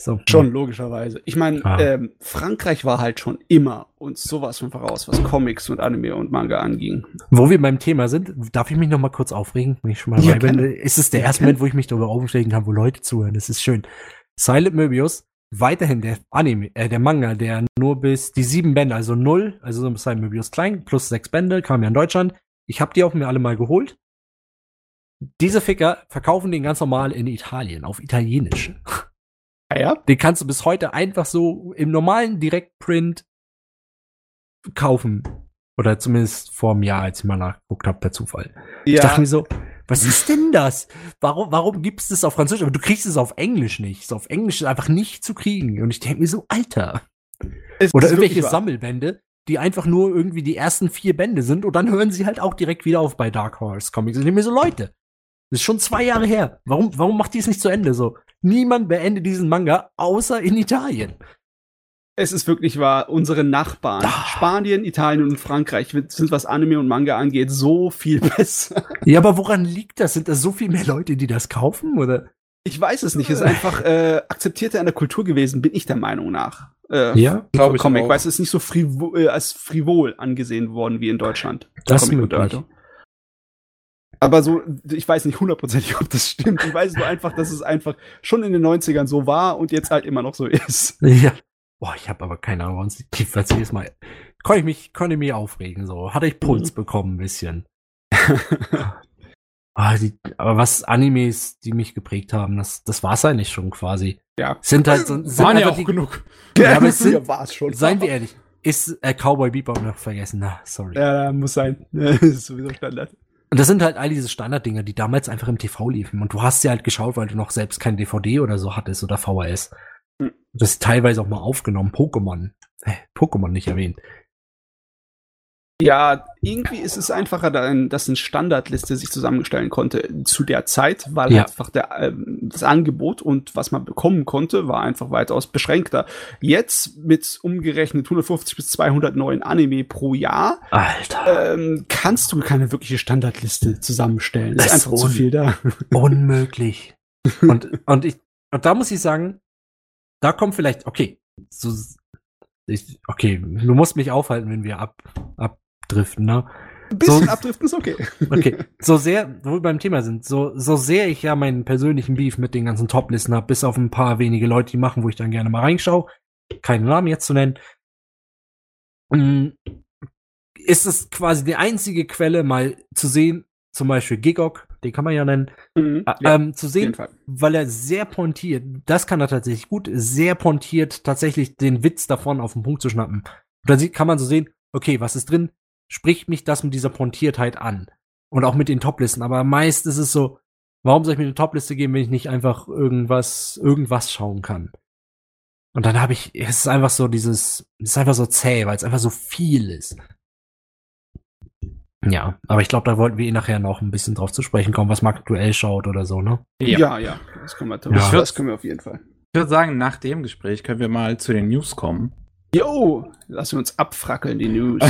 So. Schon, logischerweise. Ich meine, ah. ähm, Frankreich war halt schon immer uns sowas von voraus, was Comics und Anime und Manga anging. Wo wir beim Thema sind, darf ich mich noch mal kurz aufregen, wenn ich schon mal ja, dabei bin? Ist es der erste Moment, wo ich mich darüber aufregen kann, wo Leute zuhören? Das ist schön. Silent Möbius, weiterhin der Anime, äh, der Manga, der nur bis die sieben Bände, also null, also so Silent Möbius klein, plus sechs Bände, kam ja in Deutschland, ich habe die auch mir alle mal geholt. Diese Ficker verkaufen den ganz normal in Italien, auf Italienisch. Ah ja? Den kannst du bis heute einfach so im normalen Direktprint kaufen. Oder zumindest vor einem Jahr, als ich mal nachgeguckt habe, per Zufall. Ja. Ich dachte mir so, was ist denn das? Warum, warum gibt's das auf Französisch? Aber du kriegst es auf Englisch nicht. So auf Englisch ist einfach nicht zu kriegen. Und ich denke mir so, Alter. Es Oder irgendwelche Sammelbände, die einfach nur irgendwie die ersten vier Bände sind und dann hören sie halt auch direkt wieder auf bei Dark Horse Comics. Ich nehme mir so, Leute, das ist schon zwei Jahre her. Warum, warum macht die es nicht zu Ende so? Niemand beendet diesen Manga, außer in Italien. Es ist wirklich wahr, unsere Nachbarn, Spanien, Italien und Frankreich sind, was Anime und Manga angeht, so viel besser. Ja, aber woran liegt das? Sind da so viel mehr Leute, die das kaufen, oder? Ich weiß es nicht. Es ist einfach äh, akzeptierter in der Kultur gewesen, bin ich der Meinung nach. Äh, ja, glaube ich. Comic, auch. weil es ist nicht so frivol, äh, als frivol angesehen worden wie in Deutschland. Das ist möglich. Aber so, ich weiß nicht hundertprozentig, ob das stimmt. Ich weiß nur einfach, dass es einfach schon in den 90ern so war und jetzt halt immer noch so ist. Ja. Boah, ich habe aber keine Ahnung, ich weiß jedes Mal. Konnte ich mich, konnte ich mich aufregen, so. Hatte ich Puls mhm. bekommen, ein bisschen. ah, die, aber was Animes, die mich geprägt haben, das, das war's eigentlich schon quasi. Ja. Sind halt, sind Waren ja auch die, genug. Ja, aber es sind, war's schon. Seien wir ehrlich. Ist äh, Cowboy Bebop noch vergessen? Na, sorry. Ja, muss sein. das ist sowieso Standard. Und das sind halt all diese Standarddinger, die damals einfach im TV liefen. Und du hast sie halt geschaut, weil du noch selbst kein DVD oder so hattest oder VHS. Hm. Das ist teilweise auch mal aufgenommen. Pokémon. Äh, Pokémon nicht erwähnt. Ja, irgendwie ist es einfacher, dass eine Standardliste sich zusammenstellen konnte zu der Zeit, weil ja. einfach der, äh, das Angebot und was man bekommen konnte, war einfach weitaus beschränkter. Jetzt mit umgerechnet 150 bis 200 neuen Anime pro Jahr, Alter, ähm, kannst du keine wirkliche Standardliste zusammenstellen. Das, ist einfach zu viel da. Unmöglich. und, und ich, und da muss ich sagen, da kommt vielleicht, okay, so, ich, okay, du musst mich aufhalten, wenn wir ab, ab abdriften, ne? Ein bisschen so, abdriften ist okay. Okay. So sehr, wo wir beim Thema sind, so, so sehr ich ja meinen persönlichen Beef mit den ganzen Top-Listen habe, bis auf ein paar wenige Leute, die machen, wo ich dann gerne mal reinschaue, keinen Namen jetzt zu nennen, mm, ist es quasi die einzige Quelle, mal zu sehen, zum Beispiel Gigok, den kann man ja nennen, mhm, äh, ja, ähm, zu sehen, weil er sehr pointiert, das kann er tatsächlich gut, sehr pointiert tatsächlich den Witz davon auf den Punkt zu schnappen. Und dann kann man so sehen, okay, was ist drin? Spricht mich das mit dieser Pontiertheit an. Und auch mit den Toplisten. Aber meist ist es so, warum soll ich mir eine Topliste geben, wenn ich nicht einfach irgendwas, irgendwas schauen kann? Und dann habe ich, es ist einfach so dieses, es ist einfach so zäh, weil es einfach so viel ist. Ja, aber ich glaube, da wollten wir eh nachher noch ein bisschen drauf zu sprechen kommen, was man aktuell schaut oder so, ne? Ja, ja, ja das, können wir, ja. das können wir auf jeden Fall. Ich würde sagen, nach dem Gespräch können wir mal zu den News kommen. Jo, lassen wir uns abfrackeln, die News.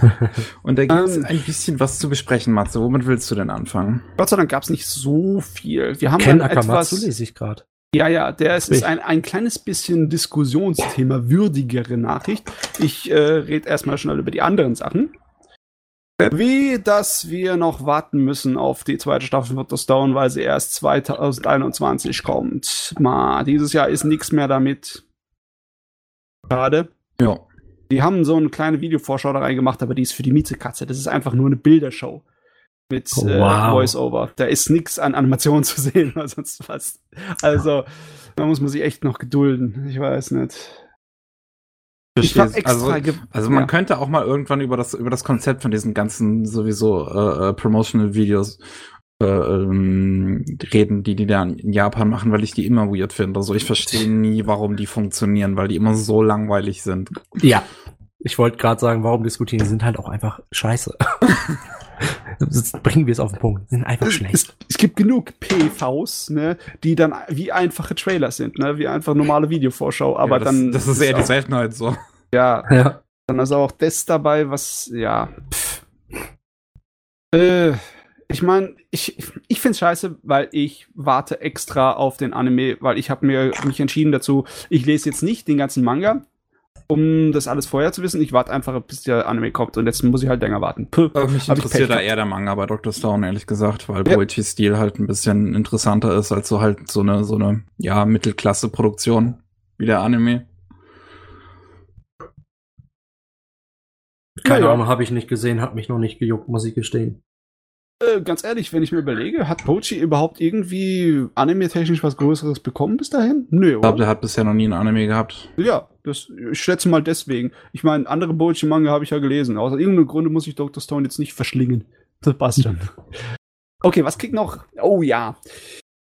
und da gibt es ähm. ein bisschen was zu besprechen, Matze. Womit willst du denn anfangen? Gott sei Dank gab es nicht so viel. Wir haben Ken Akamatsu etwas, lese ich gerade. Ja, ja, der ist, ist ein, ein kleines bisschen Diskussionsthema, würdigere Nachricht. Ich äh, rede erstmal schnell über die anderen Sachen. Wie, dass wir noch warten müssen auf die zweite Staffel von das dauern, weil sie erst 2021 kommt. Ma, dieses Jahr ist nichts mehr damit. Schade. Ja. Die haben so eine kleine Videovorschau da reingemacht, aber die ist für die Miezekatze. Das ist einfach nur eine Bildershow mit oh, äh, wow. äh, Voice-Over. Da ist nichts an Animationen zu sehen oder sonst was. Also, da muss man sich echt noch gedulden. Ich weiß nicht. Ich war extra also, also man ja. könnte auch mal irgendwann über das über das Konzept von diesen ganzen sowieso äh, äh Promotional Videos äh, ähm, reden, die die da in Japan machen, weil ich die immer weird finde. Also ich verstehe nie, warum die funktionieren, weil die immer so langweilig sind. Ja. Ich wollte gerade sagen, warum diskutieren? Die sind halt auch einfach scheiße. Jetzt bringen wir es auf den Punkt. Die sind einfach schlecht. Es, es, gibt genug PVs, ne, die dann wie einfache Trailer sind, ne, wie einfach normale Videovorschau, aber ja, das, dann. Das ist eher die Seltenheit so. Ja. ja. Dann ist auch das dabei, was, ja. Pff. Äh, ich meine, ich, ich finde es scheiße, weil ich warte extra auf den Anime, weil ich habe mir mich entschieden dazu, ich lese jetzt nicht den ganzen Manga, um das alles vorher zu wissen. Ich warte einfach, bis der Anime kommt und jetzt muss ich halt länger warten. Puh, mich interessiert da eher der Manga bei Dr. Stone, ehrlich gesagt, weil ja. Boichi-Stil halt ein bisschen interessanter ist als so halt so eine, so eine, ja, Mittelklasse-Produktion wie der Anime. Keine ja, Ahnung, habe ich nicht gesehen, hat mich noch nicht gejuckt, muss ich gestehen. Äh, ganz ehrlich, wenn ich mir überlege, hat Pochi überhaupt irgendwie anime-technisch was Größeres bekommen bis dahin? Nö, Ich glaube, der hat bisher noch nie ein Anime gehabt. Ja, das, ich schätze mal deswegen. Ich meine, andere Boichi-Manga habe ich ja gelesen. Aus irgendeinem Grunde muss ich Dr. Stone jetzt nicht verschlingen. Das passt schon. okay, was kriegt noch? Oh ja.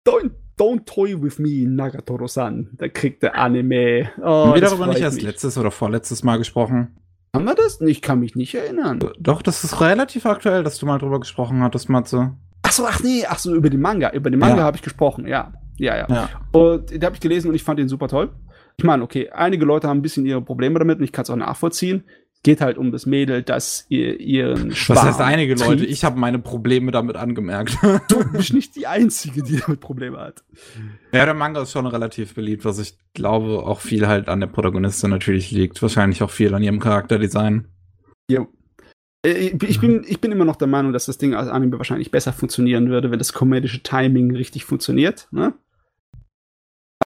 Don't, don't toy with me, Nagatoro-san. Da kriegt der Anime. Oh, Haben wir darüber nicht erst letztes oder vorletztes Mal gesprochen? Haben wir das? Ich kann mich nicht erinnern. Doch, das ist relativ aktuell, dass du mal drüber gesprochen hattest, Matze. Ach so, ach nee, ach so, über den Manga. Über den Manga ja. habe ich gesprochen, ja. Ja, ja. ja. Und da habe ich gelesen und ich fand den super toll. Ich meine, okay, einige Leute haben ein bisschen ihre Probleme damit und ich kann es auch nachvollziehen. Es geht halt um das Mädel, das ihr, ihren Was Schwarm heißt einige Leute? trinkt. Ich habe meine Probleme damit angemerkt. Du bist nicht die Einzige, die damit Probleme hat. ja, der Manga ist schon relativ beliebt, was ich glaube auch viel halt an der Protagonistin natürlich liegt. Wahrscheinlich auch viel an ihrem Charakterdesign. Ja. Äh, Ich bin, ich bin immer noch der Meinung, dass das Ding als Anime wahrscheinlich besser funktionieren würde, wenn das komödische Timing richtig funktioniert. Ne?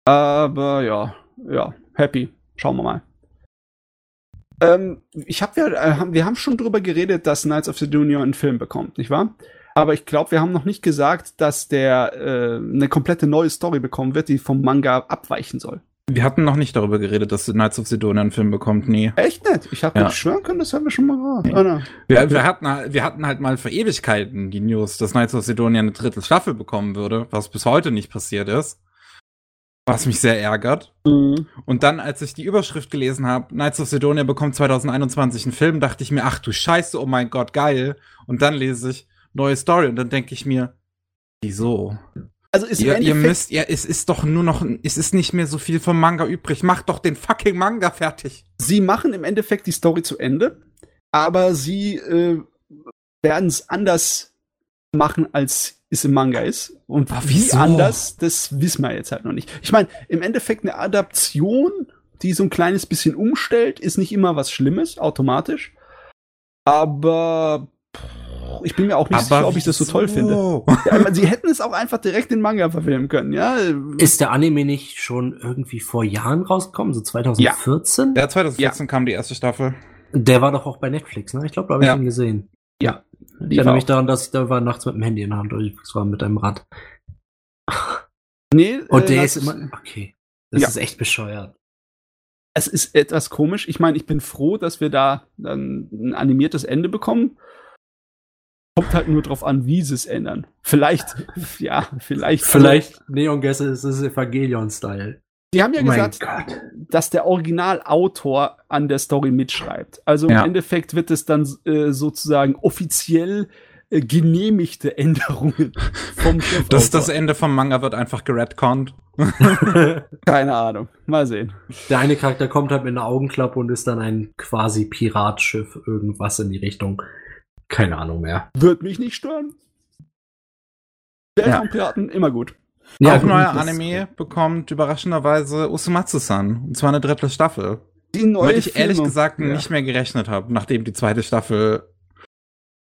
Aber ja, ja, happy. Schauen wir mal. Ähm, ich hab, wir, äh, haben- wir haben schon drüber geredet, dass Knights of Sidonia einen Film bekommt, nicht wahr? Aber ich glaube, wir haben noch nicht gesagt, dass der äh, eine komplette neue Story bekommen wird, die vom Manga abweichen soll. Wir hatten noch nicht darüber geredet, dass Knights of Sidonia einen Film bekommt, nee. Echt nicht? Ich habe Ja. schwören können, das haben wir schon mal gehört. Nee. Ah, na. Wir, wir, hatten, halt- wir hatten halt mal für Ewigkeiten die News, dass Knights of Sidonia eine dritte Staffel bekommen würde, was bis heute nicht passiert ist. Was mich sehr ärgert. Mhm. Und dann, als ich die Überschrift gelesen habe, Knights of Sidonia bekommt 2021 einen Film, dachte ich mir, ach du Scheiße, oh mein Gott, geil. Und dann lese ich neue Story und dann denke ich mir, wieso? Also ist Ihr, ihr müsst, ihr, es ist doch nur noch, es ist nicht mehr so viel vom Manga übrig. Macht doch den fucking Manga fertig. sie machen im Endeffekt die Story zu Ende, aber sie äh, werden es anders machen, als es im Manga ist. Und Aber wie wieso? anders, das wissen wir jetzt halt noch nicht. Ich meine, im Endeffekt eine Adaption, die so ein kleines bisschen umstellt, ist nicht immer was Schlimmes, automatisch. Aber ich bin mir auch nicht sicher, ob ich das so toll finde. Ja, sie hätten es auch einfach direkt in Manga verfilmen können, ja. Ist der Anime nicht schon irgendwie vor Jahren rausgekommen, so 2014? Ja, 2014 kam die erste Staffel. Der war doch auch bei Netflix, ne? Ich glaube, da habe ich Ja. ihn gesehen. Ja. Ich erinnere mich daran, dass ich da war nachts mit dem Handy in der Hand unterwegs war mit einem Rad. nee, Und der äh, ist immer. Okay. Das Ja. ist echt bescheuert. es ist etwas komisch. Ich meine, ich bin froh, dass wir da dann ein animiertes Ende bekommen. Kommt halt nur drauf an, wie sie es ändern. Vielleicht, ja, vielleicht. Vielleicht Neon Gäste ist es Evangelion-Style. Die haben ja Oh gesagt, dass der Originalautor an der Story mitschreibt. Also Ja. im Endeffekt wird es dann äh, sozusagen offiziell äh, genehmigte Änderungen vom Chef. Das, das Ende vom Manga wird einfach geredconnt. Keine Ahnung. Mal sehen. Der eine Charakter kommt halt mit einer Augenklappe und ist dann ein quasi Piratschiff, irgendwas in die Richtung. Keine Ahnung mehr. Wird mich nicht stören. Weltraumpiraten, immer gut. Ja, auch gut, neuer Anime bekommt überraschenderweise Usumatsu-san. Und zwar eine dritte Staffel. Die neue Womit ich ehrlich Filme- gesagt Ja. nicht mehr gerechnet habe, nachdem die zweite Staffel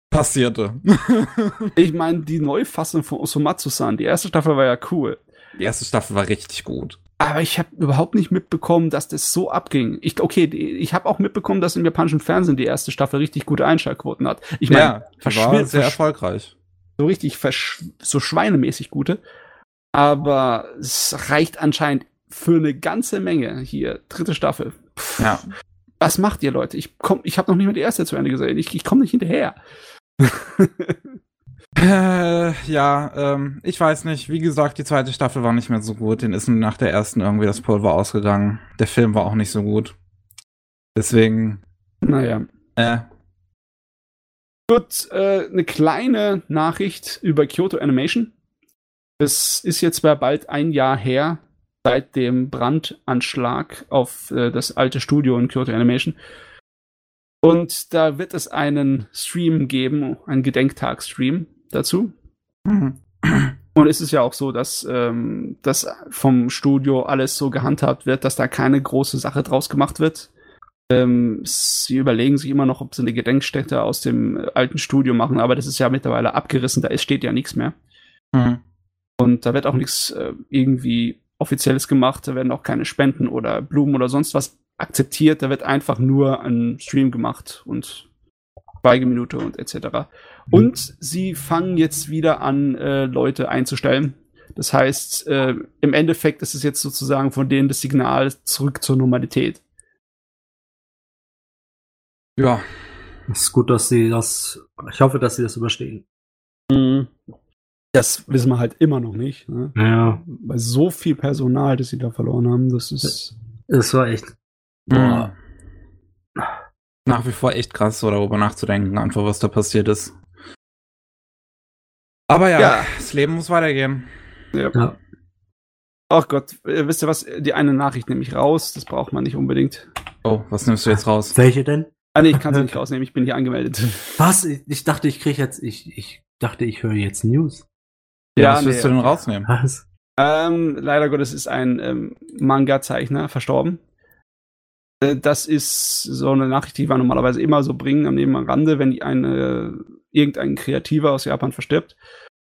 passierte. Ich meine, die Neufassung von Osomatsu-san, die erste Staffel war ja cool. die erste Staffel war richtig gut. Aber ich habe überhaupt nicht mitbekommen, dass das so abging. Ich, okay, ich habe auch mitbekommen, dass im japanischen Fernsehen die erste Staffel richtig gute Einschaltquoten hat. Ich meine, ja, war sehr erfolgreich. so richtig so schweinemäßig gute. Aber es reicht anscheinend für eine ganze Menge hier. Dritte Staffel. Pff, Ja. Was macht ihr, Leute? Ich komm, ich habe noch nicht mal die erste zu Ende gesehen. Ich, ich komme nicht hinterher. Äh, ja, ähm, ich weiß nicht. Wie gesagt, die zweite Staffel war nicht mehr so gut. Den ist nach der ersten irgendwie das Pulver ausgegangen. Der Film war auch nicht so gut. Deswegen, Naja. äh, Gut, äh, eine kleine Nachricht über Kyoto Animation. Es ist jetzt zwar bald ein Jahr her, seit dem Brandanschlag auf äh, das alte Studio in Kyoto Animation. Und da wird es einen Stream geben, einen Gedenktag-Stream dazu. hm. Und es ist ja auch so, dass ähm, das vom Studio alles so gehandhabt wird, dass da keine große Sache draus gemacht wird. Ähm, sie überlegen sich immer noch, ob sie eine Gedenkstätte aus dem äh, alten Studio machen, aber das ist ja mittlerweile abgerissen, da steht ja nichts mehr. Hm. Und da wird auch nichts äh, irgendwie Offizielles gemacht, da werden auch keine Spenden oder Blumen oder sonst was akzeptiert, da wird einfach nur ein Stream gemacht und Schweigeminute und etc. Und sie fangen jetzt wieder an, äh, Leute einzustellen. Das heißt, äh, im Endeffekt ist es jetzt sozusagen von denen das Signal zurück zur Normalität. Ja, Es ist gut, dass sie das. Ich hoffe, dass sie das überstehen. Das wissen wir halt immer noch nicht. Ne? Ja. Bei so viel Personal, das sie da verloren haben, das ist. Es war echt. Boah. Boah. Nach wie vor echt krass, so darüber nachzudenken, einfach was da passiert ist. Aber ja, Ja. das Leben muss weitergehen. Ja. Ja. Ach Gott, äh, wisst ihr was? Die eine Nachricht nehme ich raus, das braucht man nicht unbedingt. Oh, was nimmst du jetzt raus? Welche denn? Ah nee, ich kann sie nicht rausnehmen, ich bin hier angemeldet. Was? Ich, ich dachte, ich krieg jetzt, ich, ich dachte, ich höre jetzt News. Ja, was willst du denn rausnehmen? Was? Ähm, leider Gottes ist ein ähm, Manga-Zeichner verstorben. Äh, das ist so eine Nachricht, die wir normalerweise immer so bringen am Neben am Rande, wenn eine, irgendein Kreativer aus Japan verstirbt.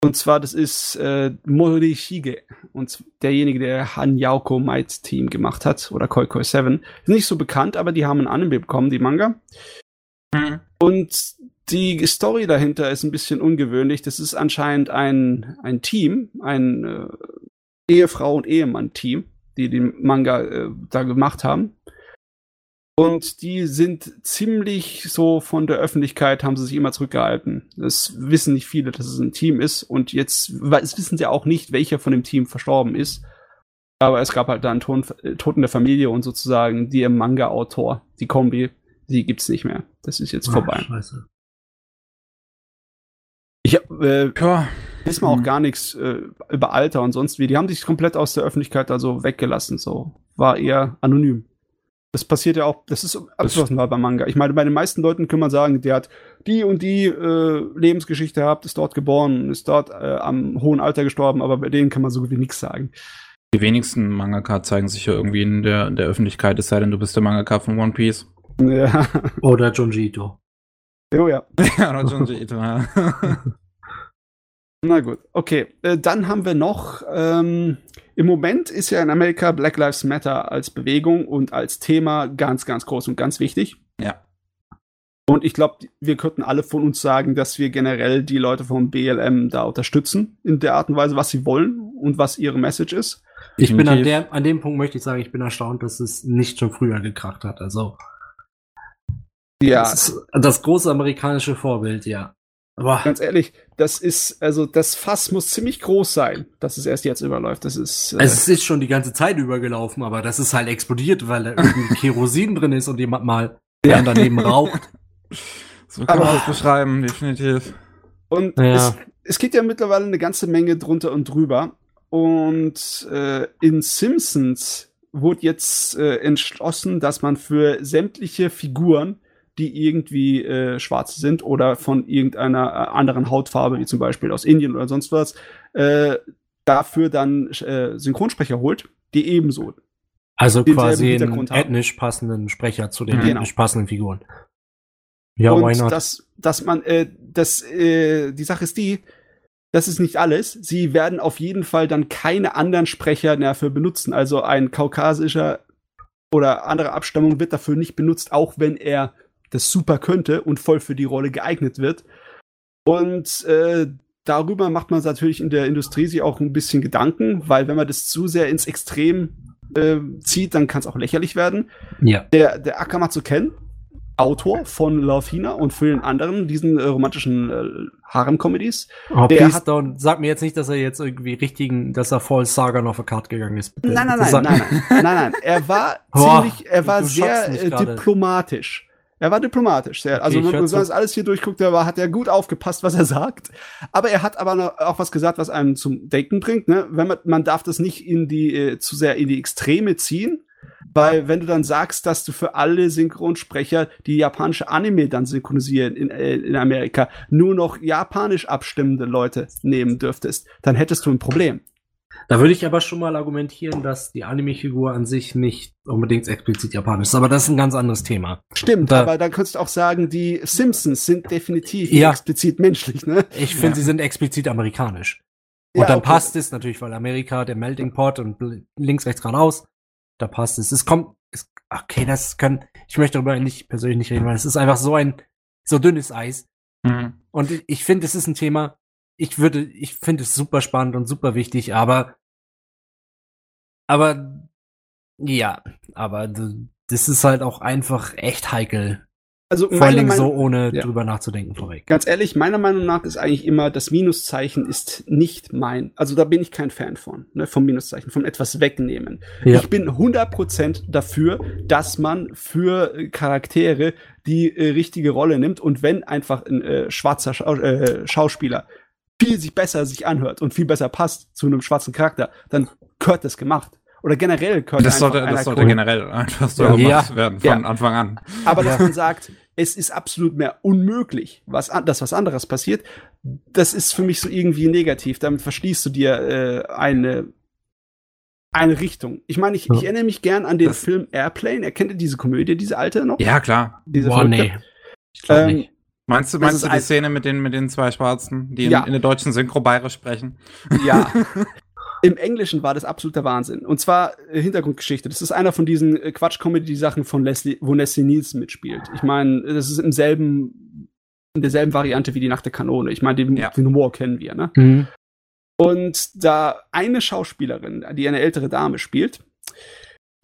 Und zwar, das ist äh, Morishige. Und derjenige, der Han Yauko Might Team gemacht hat, oder Koi Koi 7. Ist nicht so bekannt, aber die haben ein Anime bekommen, die Manga. Mhm. Und die Story dahinter ist ein bisschen ungewöhnlich. Das ist anscheinend ein, ein Team, ein äh, Ehefrau- und Ehemann-Team, die den Manga äh, da gemacht haben. Und die sind ziemlich so von der Öffentlichkeit, haben sie sich immer zurückgehalten. Das wissen nicht viele, dass es ein Team ist. Und jetzt es wissen sie auch nicht, welcher von dem Team verstorben ist. Aber es gab halt da einen Ton, äh, Tod in der Familie und sozusagen die Manga-Autor, die Kombi, die gibt's nicht mehr. Das ist jetzt Ach, vorbei. Scheiße. Ich hab, äh, Ja, wissen wir auch Hm. gar nichts äh, über Alter und sonst wie. Die haben sich komplett aus der Öffentlichkeit also weggelassen. So war eher anonym. Das passiert ja auch, das ist abgeschlossen war beim Manga. Ich meine, bei den meisten Leuten kann man sagen, der hat die und die äh, Lebensgeschichte gehabt, ist dort geboren, ist dort äh, am hohen Alter gestorben, aber bei denen kann man so gut wie nichts sagen. die wenigsten Mangaka zeigen sich ja irgendwie in der, in der Öffentlichkeit, es sei denn, du bist der Mangaka von One Piece. Ja, Oder Junji Ito. Oh ja. Na gut, okay. Äh, dann haben wir noch, ähm, im Moment ist ja in Amerika Black Lives Matter als Bewegung und als Thema ganz, ganz groß und ganz wichtig. ja. Und ich glaube, wir könnten alle von uns sagen, dass wir generell die Leute vom BLM da unterstützen, in der Art und Weise, was sie wollen und was ihre Message ist. Ich bin an, der, an dem Punkt möchte ich sagen, ich bin erstaunt, dass es nicht schon früher gekracht hat. Also, Ja, das ist das große amerikanische Vorbild, ja. Aber ganz ehrlich, das ist, also das Fass muss ziemlich groß sein, dass es erst jetzt überläuft. Das ist. Äh, es ist schon die ganze Zeit übergelaufen, aber das ist halt explodiert, weil da irgendwie Kerosin drin ist und jemand mal Ja. daneben raucht. So kann man Aber- das beschreiben, definitiv. Und Ja. es, es geht ja mittlerweile eine ganze Menge drunter und drüber. Und äh, in Simpsons wurde jetzt äh, entschlossen, dass man für sämtliche Figuren, die irgendwie äh, schwarz sind oder von irgendeiner äh, anderen Hautfarbe, wie zum Beispiel aus Indien oder sonst was, äh, dafür dann äh, Synchronsprecher holt, die ebenso. Also quasi einen ethnisch passenden Sprecher zu den Genau. ethnisch passenden Figuren. Ja, und why not? dass, dass man, äh, das, äh, die Sache ist die, das ist nicht alles. Sie werden auf jeden Fall dann keine anderen Sprecher dafür benutzen. Also ein kaukasischer oder andere Abstammung wird dafür nicht benutzt, auch wenn er das super könnte und voll für die Rolle geeignet wird. Und äh, darüber macht man natürlich in der Industrie sich auch ein bisschen Gedanken, weil wenn man das zu sehr ins Extrem äh, zieht, dann kann es auch lächerlich werden ja. der, der Akamatsu Ken, Autor von Love Hina und vielen anderen, diesen äh, romantischen äh, Harem-Comedies. Oh, Der hat- don't, sag mir jetzt nicht, dass er jetzt irgendwie richtigen, dass er voll Sagan auf a Card gegangen ist. bitte. Nein, nein, nein, nein, nein, nein, nein. Er war ziemlich, er war sehr äh, diplomatisch. Er war diplomatisch. Sehr, also, ich wenn man das alles hier durchguckt, er war, hat er gut aufgepasst, was er sagt. Aber er hat aber noch auch was gesagt, was einem zum Denken bringt. Ne? Wenn man, man darf das nicht in die, äh, zu sehr in die Extreme ziehen. Weil wenn du dann sagst, dass du für alle Synchronsprecher, die japanische Anime dann synchronisieren in, äh, in Amerika, nur noch japanisch abstimmende Leute nehmen dürftest, dann hättest du ein Problem. Da würde ich aber schon mal argumentieren, dass die Anime-Figur an sich nicht unbedingt explizit japanisch ist. Aber das ist ein ganz anderes Thema. Stimmt, Da- aber dann könntest du auch sagen, die Simpsons sind definitiv Ja. explizit menschlich, ne? Ich finde, Ja. sie sind explizit amerikanisch. Und Ja, dann okay. passt es natürlich, weil Amerika der Melting Pot und links, rechts, geradeaus, da passt es. Es kommt, es, okay, das können, ich möchte darüber nicht persönlich nicht reden, weil es ist einfach so ein, so dünnes Eis. Mhm. Und ich, ich finde, es ist ein Thema, ich würde, ich finde es super spannend und super wichtig, aber, aber, ja, aber das ist halt auch einfach echt heikel. Also Vor allen Dingen so, ohne Ja. drüber nachzudenken vorweg. ganz ehrlich, meiner Meinung nach ist eigentlich immer, das Minuszeichen ist nicht mein. Also da bin ich kein Fan von, ne, vom Minuszeichen, vom etwas wegnehmen. Ja. Ich bin 100% dafür, dass man für Charaktere die äh, richtige Rolle nimmt und wenn einfach ein äh, schwarzer Schau äh, Schauspieler viel sich besser sich anhört und viel besser passt zu einem schwarzen Charakter, dann gehört das gemacht. Oder generell gehört Das sollte, einer das sollte Choreo- generell einfach so Ja. gemacht Ja. werden von Ja. Anfang an. Aber dass man sagt, es ist absolut mehr unmöglich, was, an- dass was anderes passiert, das ist für mich so irgendwie negativ. Damit verschließt du dir äh, eine, eine Richtung. Ich meine, ich, Ja. ich erinnere mich gern an den Das- Film Airplane. Erkennt ihr diese Komödie, diese alte noch? Ja, klar. Diese Boah, nee. Ich glaub Ähm, nicht. Meinst du, meinst du die ein- Szene mit den, mit den zwei Schwarzen, die in, Ja. in der deutschen Synchro bayerisch sprechen? Ja. Im Englischen war das absoluter Wahnsinn. Und zwar äh, Hintergrundgeschichte. Das ist einer von diesen äh, Quatsch-Comedy-Sachen von Leslie, wo Leslie Nielsen mitspielt. Ich meine, das ist im selben, in derselben Variante wie die Nacht der Kanone. Ich meine, den, Ja. den Humor kennen wir, ne? Mhm. Und da eine Schauspielerin, die eine ältere Dame spielt,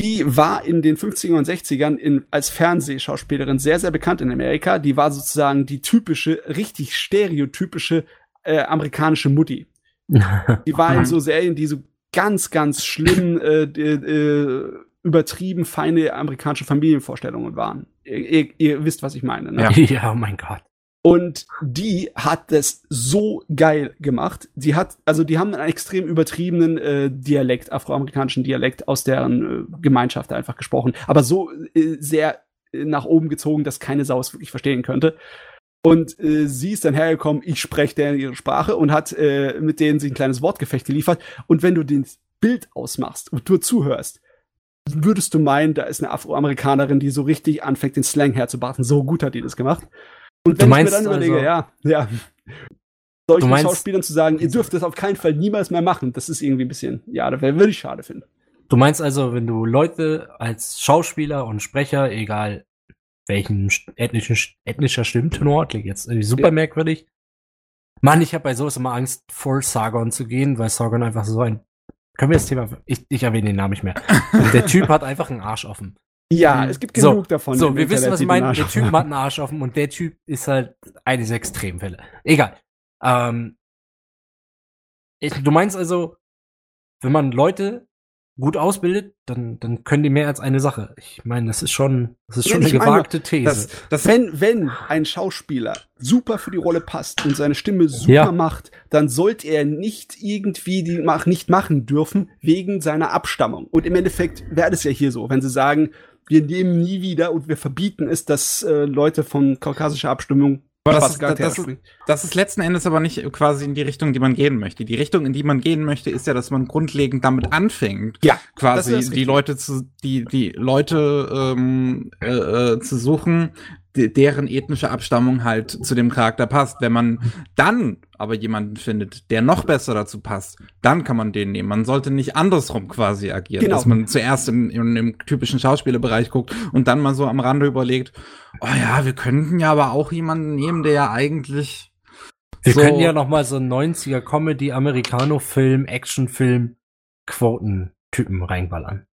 die war in den 50er und 60ern in, als Fernsehschauspielerin sehr, sehr bekannt in Amerika. Die war sozusagen die typische, richtig stereotypische äh, amerikanische Mutti. Die war in so Serien, die so ganz, ganz schlimm, äh, äh, übertrieben feine amerikanische Familienvorstellungen waren. Ihr, ihr, ihr wisst, was ich meine. Ne? Ja. ja, oh mein Gott. Und die hat das so geil gemacht. Sie hat, also die haben einen extrem übertriebenen äh, Dialekt, afroamerikanischen Dialekt aus deren äh, Gemeinschaft einfach gesprochen. Aber so äh, sehr äh, nach oben gezogen, dass keine Sau es wirklich verstehen könnte. Und äh, sie ist dann hergekommen, ich spreche deren ihre Sprache und hat äh, mit denen sich ein kleines Wortgefecht geliefert. Und wenn du das Bild ausmachst und du zuhörst, würdest du meinen, da ist eine Afroamerikanerin, die so richtig anfängt, den Slang herzubarten. So gut hat die das gemacht. Und Du wenn meinst ich mir dann überlege, also- ja, ja, solchen Du meinst- Schauspielern zu sagen, ihr dürft das auf keinen Fall niemals mehr machen, das ist irgendwie ein bisschen, ja, das würde ich schade finden. Du meinst also, wenn du Leute als Schauspieler und Sprecher, egal welchen ethnischen, ethnischer Stimmtenor, klingt jetzt irgendwie super Ja. merkwürdig. Mann, ich habe bei sowas immer Angst, vor Sargon zu gehen, weil Sargon einfach so ein. Können wir das Thema. Ich, ich erwähne den Namen nicht mehr. Der Typ hat einfach einen Arsch offen. Ja, Mhm. es gibt So, genug davon. So, wir wissen, was ich meine. Der Typ hat einen Arsch offen und der Typ ist halt eines Extremfälle. Egal. Ähm, ich, du meinst also, wenn man Leute gut ausbildet, dann, dann können die mehr als eine Sache. Ich meine, das ist schon, das ist schon ich eine meine, gewagte These. Das, das, Wenn, wenn ein Schauspieler super für die Rolle passt und seine Stimme super Ja. macht, dann sollte er nicht irgendwie die mach, nicht machen dürfen wegen seiner Abstammung. Und im Endeffekt wäre das ja hier so, wenn sie sagen, wir nehmen nie wieder und wir verbieten es, dass äh, Leute von kaukasischer Abstimmung Aber das ist- das ist- das ist letzten Endes aber nicht quasi in die Richtung, die man gehen möchte. Die Richtung, in die man gehen möchte, ist ja, dass man grundlegend damit anfängt, Ja, quasi die. Leute zu, die, die Leute ähm, äh, äh, zu suchen, deren ethnische Abstammung halt zu dem Charakter passt. Wenn man dann aber jemanden findet, der noch besser dazu passt, dann kann man den nehmen. Man sollte nicht andersrum quasi agieren, Genau. dass man zuerst im, im, im typischen Schauspielerbereich guckt und dann mal so am Rande überlegt, oh ja, wir könnten ja aber auch jemanden nehmen, der ja eigentlich wir so- können ja noch mal so einen 90er Comedy, Americano-Film, Actionfilm, Quoten-Typen reinballern.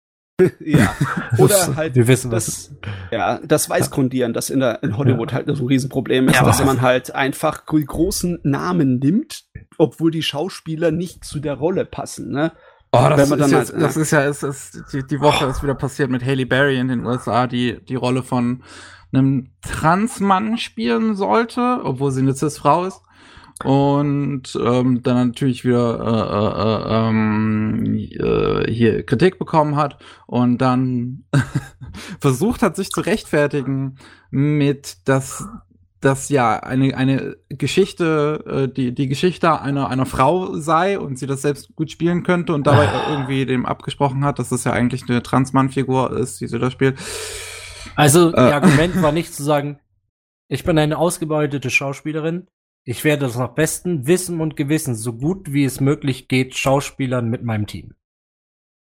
Ja. Oder halt wir wissen, was das, ja, das Weißgrundieren, das in, der, in Hollywood halt so ein Riesenproblem ist, Ja, dass man halt einfach gro- großen Namen nimmt, obwohl die Schauspieler nicht zu der Rolle passen. Ne? Oh, das, ist, jetzt, halt, das ist ja, es ist, die, die Woche ist wieder passiert mit Haley Berry in den USA, die die Rolle von einem Transmann spielen sollte, obwohl sie eine Cis-Frau ist. Und ähm, dann natürlich wieder äh, äh, äh, ähm, äh, hier Kritik bekommen hat und dann versucht hat, sich zu rechtfertigen mit, dass dass ja eine, eine Geschichte, äh, die, die Geschichte einer, einer Frau sei und sie das selbst gut spielen könnte und dabei irgendwie dem abgesprochen hat, dass das ja eigentlich eine Transmann-Figur ist, die sie da spielt. Also, Äh. ihr Argument war nicht zu sagen, ich bin eine ausgebeutete Schauspielerin. Ich werde das nach bestem Wissen und Gewissen, so gut wie es möglich geht, Schauspielern mit meinem Team.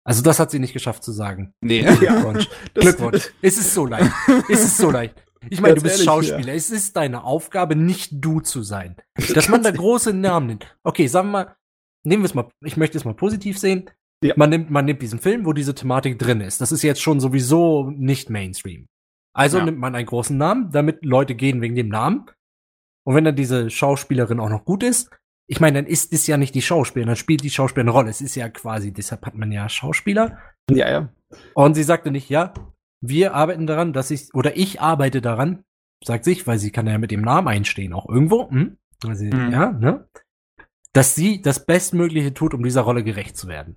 Also, das hat sie nicht geschafft zu sagen. Nee. Glückwunsch. Das- Glückwunsch. Es ist so leicht. Es ist so leicht. Ich meine, du bist ehrlich, Schauspieler. Es ist deine Aufgabe, nicht du zu sein. Dass man da große Namen nimmt. Okay, sagen wir mal, nehmen wir es mal, ich möchte es mal positiv sehen. Ja. Man nimmt, man nimmt diesen Film, wo diese Thematik drin ist. Das ist jetzt schon sowieso nicht Mainstream. Also Ja. nimmt man einen großen Namen, damit Leute gehen wegen dem Namen. Und wenn dann diese Schauspielerin auch noch gut ist, ich meine, dann ist es ja nicht die Schauspielerin, dann spielt die Schauspielerin eine Rolle. Es ist ja quasi, deshalb hat man ja Schauspieler. Ja, ja. Und sie sagte nicht, ja, wir arbeiten daran, dass ich, oder ich arbeite daran, sagt sich, weil sie kann ja mit dem Namen einstehen, auch irgendwo, hm? Also, Mhm. ja, ne? dass sie das Bestmögliche tut, um dieser Rolle gerecht zu werden.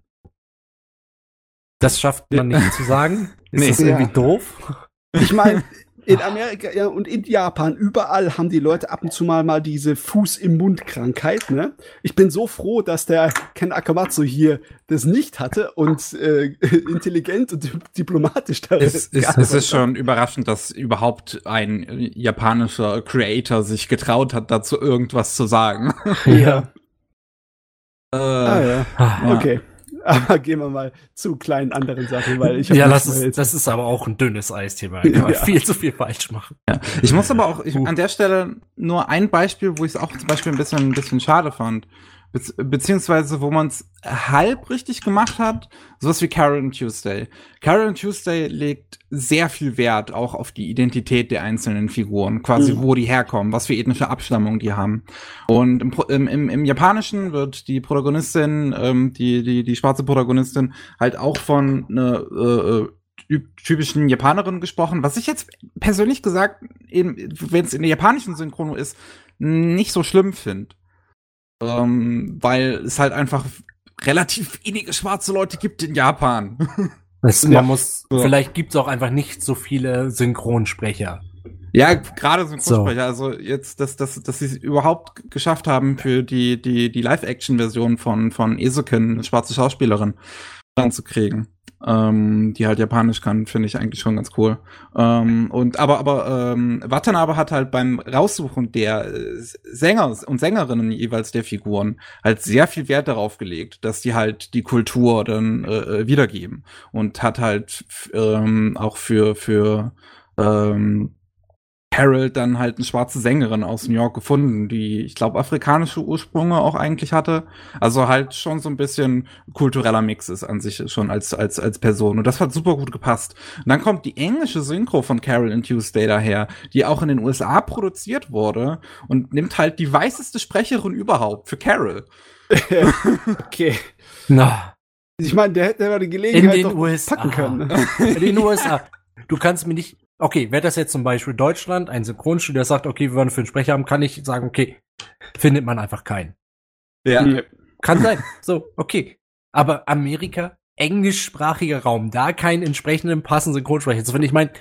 Das schafft man nicht zu sagen. Ist Nee. das irgendwie Ja. doof? Ich meine, in Amerika ja, und in Japan, überall haben die Leute ab und zu mal mal diese Fuß im Mund Krankheit, ne? Ich bin so froh, dass der Ken Akamatsu hier das nicht hatte und äh, intelligent und dip- diplomatisch da Es ist, geantwortet es ist schon überraschend, dass überhaupt ein japanischer Creator sich getraut hat, dazu irgendwas zu sagen. Ja. Äh, Ah, ja. Okay. Aber gehen wir mal zu kleinen anderen Sachen, weil ich Ja, nicht das ist, das ist aber auch ein dünnes Eisthema. Da kann man Ja. viel zu viel falsch machen. Ich muss aber auch ich, an der Stelle nur ein Beispiel, wo ich es auch zum Beispiel ein bisschen, ein bisschen schade fand. Bez beziehungsweise, wo man es halb richtig gemacht hat, sowas wie and Tuesday. And Tuesday legt sehr viel Wert auch auf die Identität der einzelnen Figuren, quasi Mhm. wo die herkommen, was für ethnische Abstammung die haben. Und im, im, im, Japanischen wird die Protagonistin, ähm, die, die, die schwarze Protagonistin, halt auch von einer äh, äh, typ- typischen Japanerin gesprochen, was ich jetzt persönlich gesagt, wenn es in der japanischen Synchrono ist, nicht so schlimm finde. Ähm, weil es halt einfach relativ wenige schwarze Leute gibt in Japan. Das, Ja. man muss, Ja. vielleicht gibt's auch einfach nicht so viele Synchronsprecher. Ja, gerade Synchronsprecher. Also jetzt, dass, dass, dass sie es überhaupt geschafft haben, für die, die, die Live-Action-Version von, von Esoken eine schwarze Schauspielerin ranzukriegen. Ähm, die halt Japanisch kann, finde ich eigentlich schon ganz cool. Ähm, und aber, aber ähm, Watanabe hat halt beim Raussuchen der äh, Sänger und Sängerinnen jeweils der Figuren halt sehr viel Wert darauf gelegt, dass die halt die Kultur dann äh, äh, wiedergeben. Und hat halt ähm, auch für, für ähm, Harold dann halt eine schwarze Sängerin aus New York gefunden, die, ich glaube, afrikanische Ursprünge auch eigentlich hatte. Also halt schon so ein bisschen kultureller Mix ist an sich schon als, als, als Person. Und das hat super gut gepasst. Und dann kommt die englische Synchro von Carol and Tuesday daher, die auch in den USA produziert wurde und nimmt halt die weißeste Sprecherin überhaupt für Carol. okay. Na, Ich meine, der hätte aber die in Gelegenheit den doch USA. packen können. Ne? In den USA. Du kannst mir nicht, okay, wäre das jetzt zum Beispiel Deutschland, ein Synchronstudio, der sagt, okay, wir wollen für einen Sprecher haben, kann ich sagen, okay, findet man einfach keinen. Ja. Kann sein. So, okay. Aber Amerika, englischsprachiger Raum, da keinen entsprechenden passenden Synchronsprecher zu finden. Ich meine,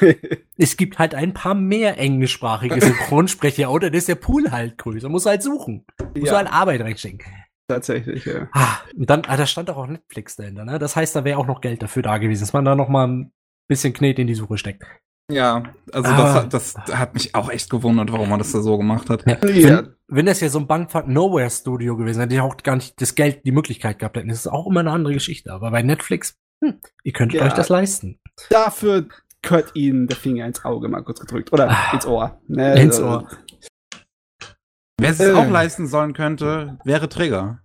es gibt halt ein paar mehr englischsprachige Synchronsprecher, oder? Das ist der Pool halt größer. Muss halt suchen. Muss ja, halt Arbeit reinstecken. tatsächlich, ja. Ah, und dann, ah, da stand doch auch Netflix dahinter, ne? Das heißt, da wäre auch noch Geld dafür da gewesen, dass man da noch mal bisschen Knet in die Suche steckt. Ja, also das, hat- das hat mich auch echt gewundert, warum man das da so gemacht hat. Ja. Ja. Wenn, wenn das ja so ein Bankfuck Nowhere Studio gewesen wäre, die auch gar nicht das Geld, die Möglichkeit gehabt hätten, ist es auch immer eine andere Geschichte. Aber bei Netflix, hm, ihr könntet Ja. euch das leisten. Dafür gehört ihnen der Finger ins Auge mal kurz gedrückt. Oder Ah. ins Ohr. Ne, Ins also- Ohr. Wer es Äh. auch leisten sollen könnte, wäre Trigger.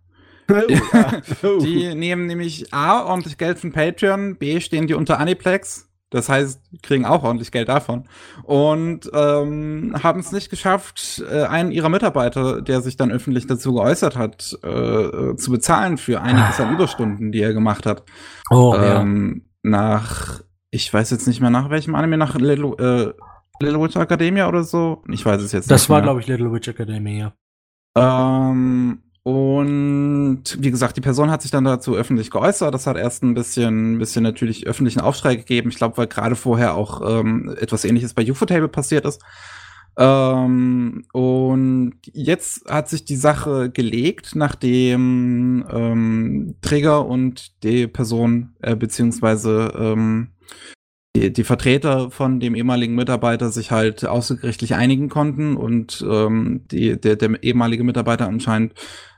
Oh. Die nehmen nämlich A, ordentlich Geld von Patreon, B, stehen die unter Aniplex. Das heißt, kriegen auch ordentlich Geld davon. Und ähm, haben es nicht geschafft, äh, einen ihrer Mitarbeiter, der sich dann öffentlich dazu geäußert hat, äh, zu bezahlen für einiges an Überstunden, die er gemacht hat. Oh, ähm, Nach, ich weiß jetzt nicht mehr nach welchem Anime, nach Little, äh, Little Witch Academia oder so. Ich weiß es jetzt Das nicht war, mehr. glaube ich, Little Witch Academy, ja. Ähm, und wie gesagt, die Person hat sich dann dazu öffentlich geäußert. Das hat erst ein bisschen, ein bisschen natürlich öffentlichen Aufschrei gegeben. Ich glaube, weil gerade vorher auch ähm, etwas ähnliches bei UFO-Table passiert ist. Ähm, und jetzt hat sich die Sache gelegt, nachdem ähm, Träger und die Person, äh, beziehungsweise ähm, die, die Vertreter von dem ehemaligen Mitarbeiter sich halt außergerichtlich einigen konnten und ähm, die, der, der ehemalige Mitarbeiter anscheinend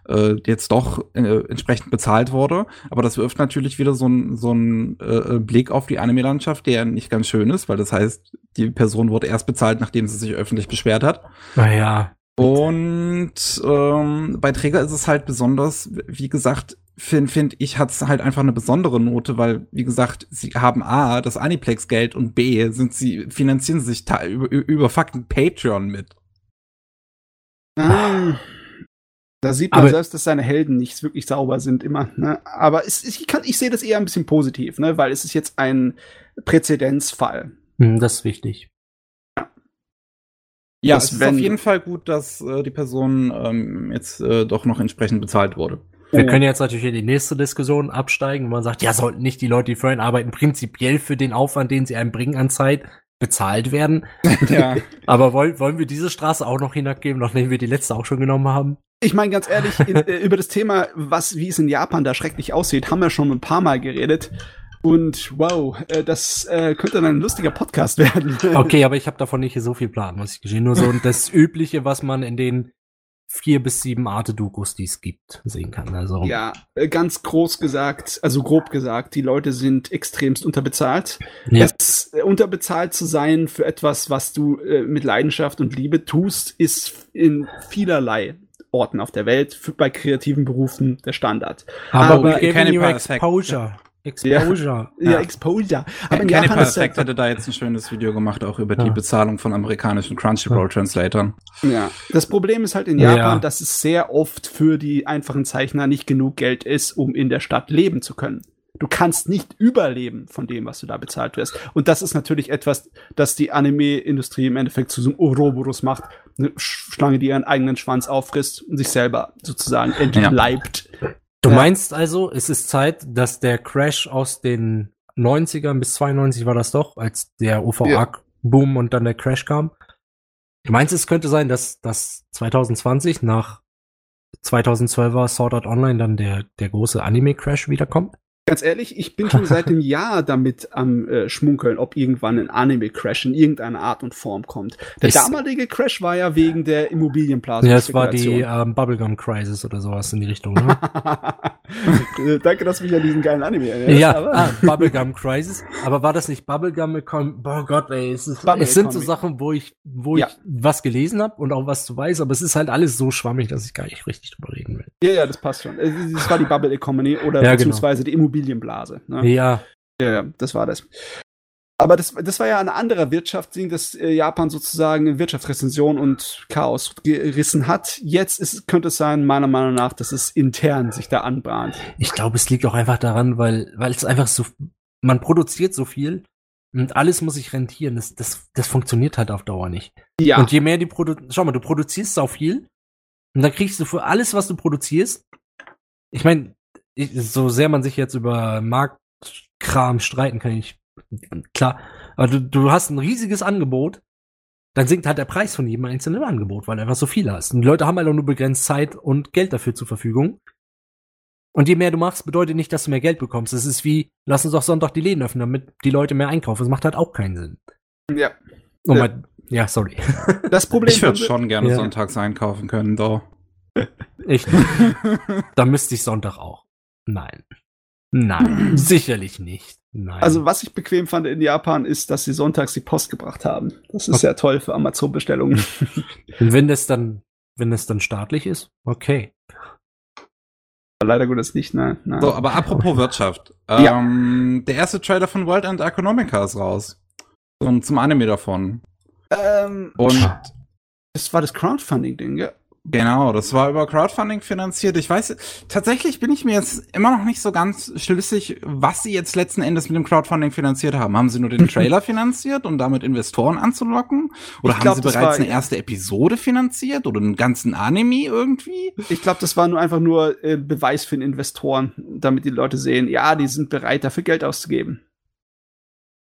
äh, jetzt doch äh, entsprechend bezahlt wurde. Aber das wirft natürlich wieder so einen so einen, äh, Blick auf die Anime-Landschaft, der nicht ganz schön ist, weil das heißt, die Person wurde erst bezahlt, nachdem sie sich öffentlich beschwert hat. Naja. Und ähm, bei Träger ist es halt besonders, wie gesagt, finde find ich, hat es halt einfach eine besondere Note, weil, wie gesagt, sie haben A, das Aniplex-Geld und B, sind sie, finanzieren sich über, über fucking Patreon mit. Ah, da sieht man Aber- selbst, dass seine Helden nicht wirklich sauber sind immer. Ne? Aber es, ich, kann, ich sehe das eher ein bisschen positiv, ne? weil es ist jetzt ein Präzedenzfall. Hm, das ist wichtig. Ja, dass es ist auf jeden Fall gut, dass äh, die Person ähm, jetzt äh, doch noch entsprechend bezahlt wurde. Wir Oh. können jetzt natürlich in die nächste Diskussion absteigen, wo man sagt, ja, sollten nicht die Leute, die für einen arbeiten, prinzipiell für den Aufwand, den sie einem bringen an Zeit, bezahlt werden. Ja. Aber wollen, wollen wir diese Straße auch noch hinabgeben, nachdem wir die letzte auch schon genommen haben? Ich meine ganz ehrlich, in, äh, über das Thema, was, wie es in Japan da schrecklich aussieht, haben wir schon ein paar Mal geredet. Und wow, äh, das äh, könnte dann ein lustiger Podcast werden. Okay, aber ich habe davon nicht so viel Plan, muss ich gestehen. Nur so das Übliche, was man in den vier bis sieben Arte-Dokus, die es gibt, sehen kann. Also Ja, äh, ganz groß gesagt, also grob gesagt, die Leute sind extremst unterbezahlt. Ja. Es, äh, unterbezahlt zu sein für etwas, was du äh, mit Leidenschaft und Liebe tust, ist in vielerlei Orten auf der Welt für, bei kreativen Berufen der Standard. aber aber giving keine exposure. Exposure. Ja, Ja. Exposure. Aber Kenny Perfect hätte da jetzt ein schönes Video gemacht, auch über die Ja. Bezahlung von amerikanischen Crunchyroll-Translatoren. ja. Das Problem ist halt in Ja. Japan, dass es sehr oft für die einfachen Zeichner nicht genug Geld ist, um in der Stadt leben zu können. Du kannst nicht überleben von dem, was du da bezahlt wirst. Und das ist natürlich etwas, das die Anime-Industrie im Endeffekt zu so einem Ouroboros macht. Eine Sch- Schlange, die ihren eigenen Schwanz auffrisst und sich selber sozusagen entleibt. Du Ja. meinst also, es ist Zeit, dass der Crash aus den 90ern bis 92 war das doch, als der OVA-Boom und dann der Crash kam. Du meinst, es könnte sein, dass, dass 2020 nach 2012er Sword Art Online dann der, der große Anime-Crash wiederkommt? Ganz ehrlich, ich bin schon seit einem Jahr damit am äh, Schmunkeln, ob irgendwann ein Anime-Crash in irgendeiner Art und Form kommt. Der Ich- damalige Crash war ja wegen der Immobilienblase. Ja, es war die ähm, Bubblegum Crisis oder sowas in die Richtung, ne? Danke, dass du mich an diesen geilen Anime erinnerst. ja, ah, Bubblegum Crisis. Aber war das nicht Bubblegum? Boah Gott, ey, es, ist, es sind so. Sachen, wo ich, wo Ja. ich was gelesen habe und auch was zu weiß, aber es ist halt alles so schwammig, dass ich gar nicht richtig drüber reden will. ja, ja, das passt schon. Äh, Das war die Bubble Economy oder Ja, genau. beziehungsweise die Immobilienblase. Ne? Ja, Ja, ja, das war das. Aber das, das war ja ein anderer Wirtschaftsding, das äh, Japan sozusagen in Wirtschaftsrezension und Chaos gerissen hat. Jetzt ist, könnte es sein, meiner Meinung nach, dass es intern sich da anbahnt. ich glaube, es liegt auch einfach daran, weil, weil es einfach so, man produziert so viel und alles muss sich rentieren. Das, das, das funktioniert halt auf Dauer nicht. Ja, Und je mehr die Produ schau mal, du produzierst sau viel und dann kriegst du für alles, was du produzierst, ich meine, so sehr man sich jetzt über Marktkram streiten kann, ich, klar, aber du, du hast ein riesiges Angebot, dann sinkt halt der Preis von jedem einzelnen Angebot, weil du einfach so viel hast. Und die Leute haben halt auch nur begrenzt Zeit und Geld dafür zur Verfügung. Und je mehr du machst, bedeutet nicht, dass du mehr Geld bekommst. Es ist wie, lass uns doch Sonntag die Läden öffnen, damit die Leute mehr einkaufen. Das macht halt auch keinen Sinn. ja. Oh Ja. mein, ja, sorry. Das Problem Ich würde schon gerne Ja. sonntags einkaufen können, doch. Ich, da müsste ich Sonntag auch. Nein. Nein, sicherlich nicht. Nein. Also, was ich bequem fand in Japan, ist, dass sie sonntags die Post gebracht haben. Das ist ja toll für Amazon-Bestellungen. Und wenn das dann, wenn das dann staatlich ist, okay. Leider Gottes nicht, nein. nein. So, aber apropos Wirtschaft. Ja. Ähm, der erste Trailer von World End Economica ist raus. Und zum Anime davon. ähm, Und das war das Crowdfunding-Ding, ja? Genau, das war über Crowdfunding finanziert. Ich weiß, tatsächlich bin ich mir jetzt immer noch nicht so ganz schlüssig, was sie jetzt letzten Endes mit dem Crowdfunding finanziert haben. Haben sie nur den Trailer finanziert, um damit Investoren anzulocken? Oder Ich haben glaub, sie bereits war- eine erste Episode finanziert? Oder einen ganzen Anime irgendwie? Ich glaube, das war nur einfach nur äh, Beweis für den Investoren, damit die Leute sehen, ja, die sind bereit, dafür Geld auszugeben.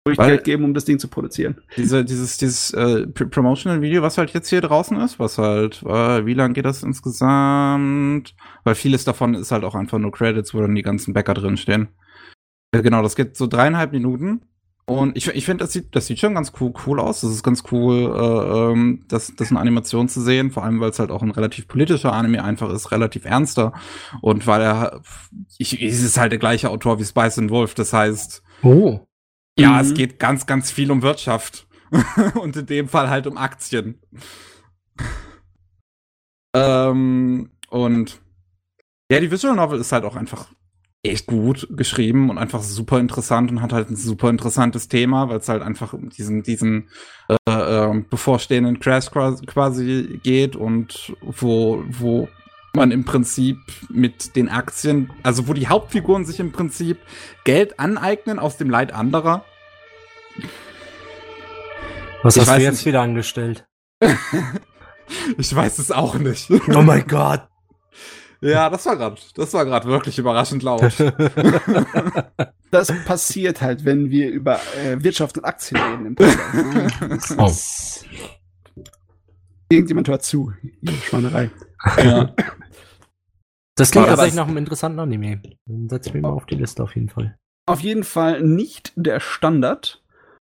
Ruhig Weil- Geld geben, um das Ding zu produzieren. Diese, dieses, dieses äh, Pr- Promotional-Video, was halt jetzt hier draußen ist, was halt, äh, wie lang geht das insgesamt? Weil vieles davon ist halt auch einfach nur Credits, wo dann die ganzen Bäcker drin stehen. Äh, genau, das geht so dreieinhalb Minuten. Und ich, ich finde, das sieht, das sieht schon ganz cool, cool aus. Das ist ganz cool, äh, ähm, das, das in Animation zu sehen, vor allem weil es halt auch ein relativ politischer Anime einfach ist, relativ ernster. Und weil er, ich, es ist halt der gleiche Autor wie Spice and Wolf, das heißt, Oh. Ja, Mhm. es geht ganz, ganz viel um Wirtschaft. Und in dem Fall halt um Aktien. ähm, und ja, die Visual Novel ist halt auch einfach echt gut geschrieben und einfach super interessant und hat halt ein super interessantes Thema, weil es halt einfach um diesen, diesen äh, äh, bevorstehenden Crash quasi- quasi geht und wo, wo man im Prinzip mit den Aktien, also wo die Hauptfiguren sich im Prinzip Geld aneignen aus dem Leid anderer. Was Ich hast du jetzt nicht. wieder angestellt? ich weiß es auch nicht. Oh mein Gott. Ja, das war gerade, das war gerade wirklich überraschend laut. Das passiert halt, wenn wir über äh, Wirtschaft und Aktien reden im Podcast. Oh. Irgendjemand hört zu. Ihr Schweinerei. ja. Das klingt Aber tatsächlich nach einem interessanten Anime. Dann setz ich mir mal auf die Liste auf jeden Fall. Auf jeden Fall nicht der Standard.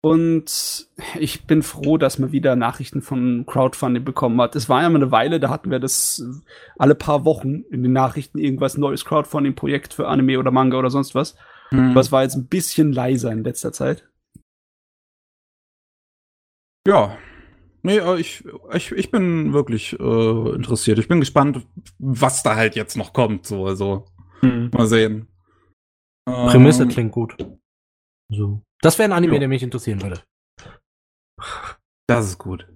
Und ich bin froh, dass man wieder Nachrichten von Crowdfunding bekommen hat. Es war ja mal eine Weile, da hatten wir das äh, alle paar Wochen in den Nachrichten irgendwas neues Crowdfunding-Projekt für Anime oder Manga oder sonst was. Hm. Aber es war jetzt ein bisschen leiser in letzter Zeit. Ja. Nee, äh, ich, ich, ich bin wirklich äh, interessiert. Ich bin gespannt, was da halt jetzt noch kommt. So, also mal sehen. Prämisse Ähm, klingt gut. So. Das wäre ein Anime, Ja. der mich interessieren würde. Das ist gut.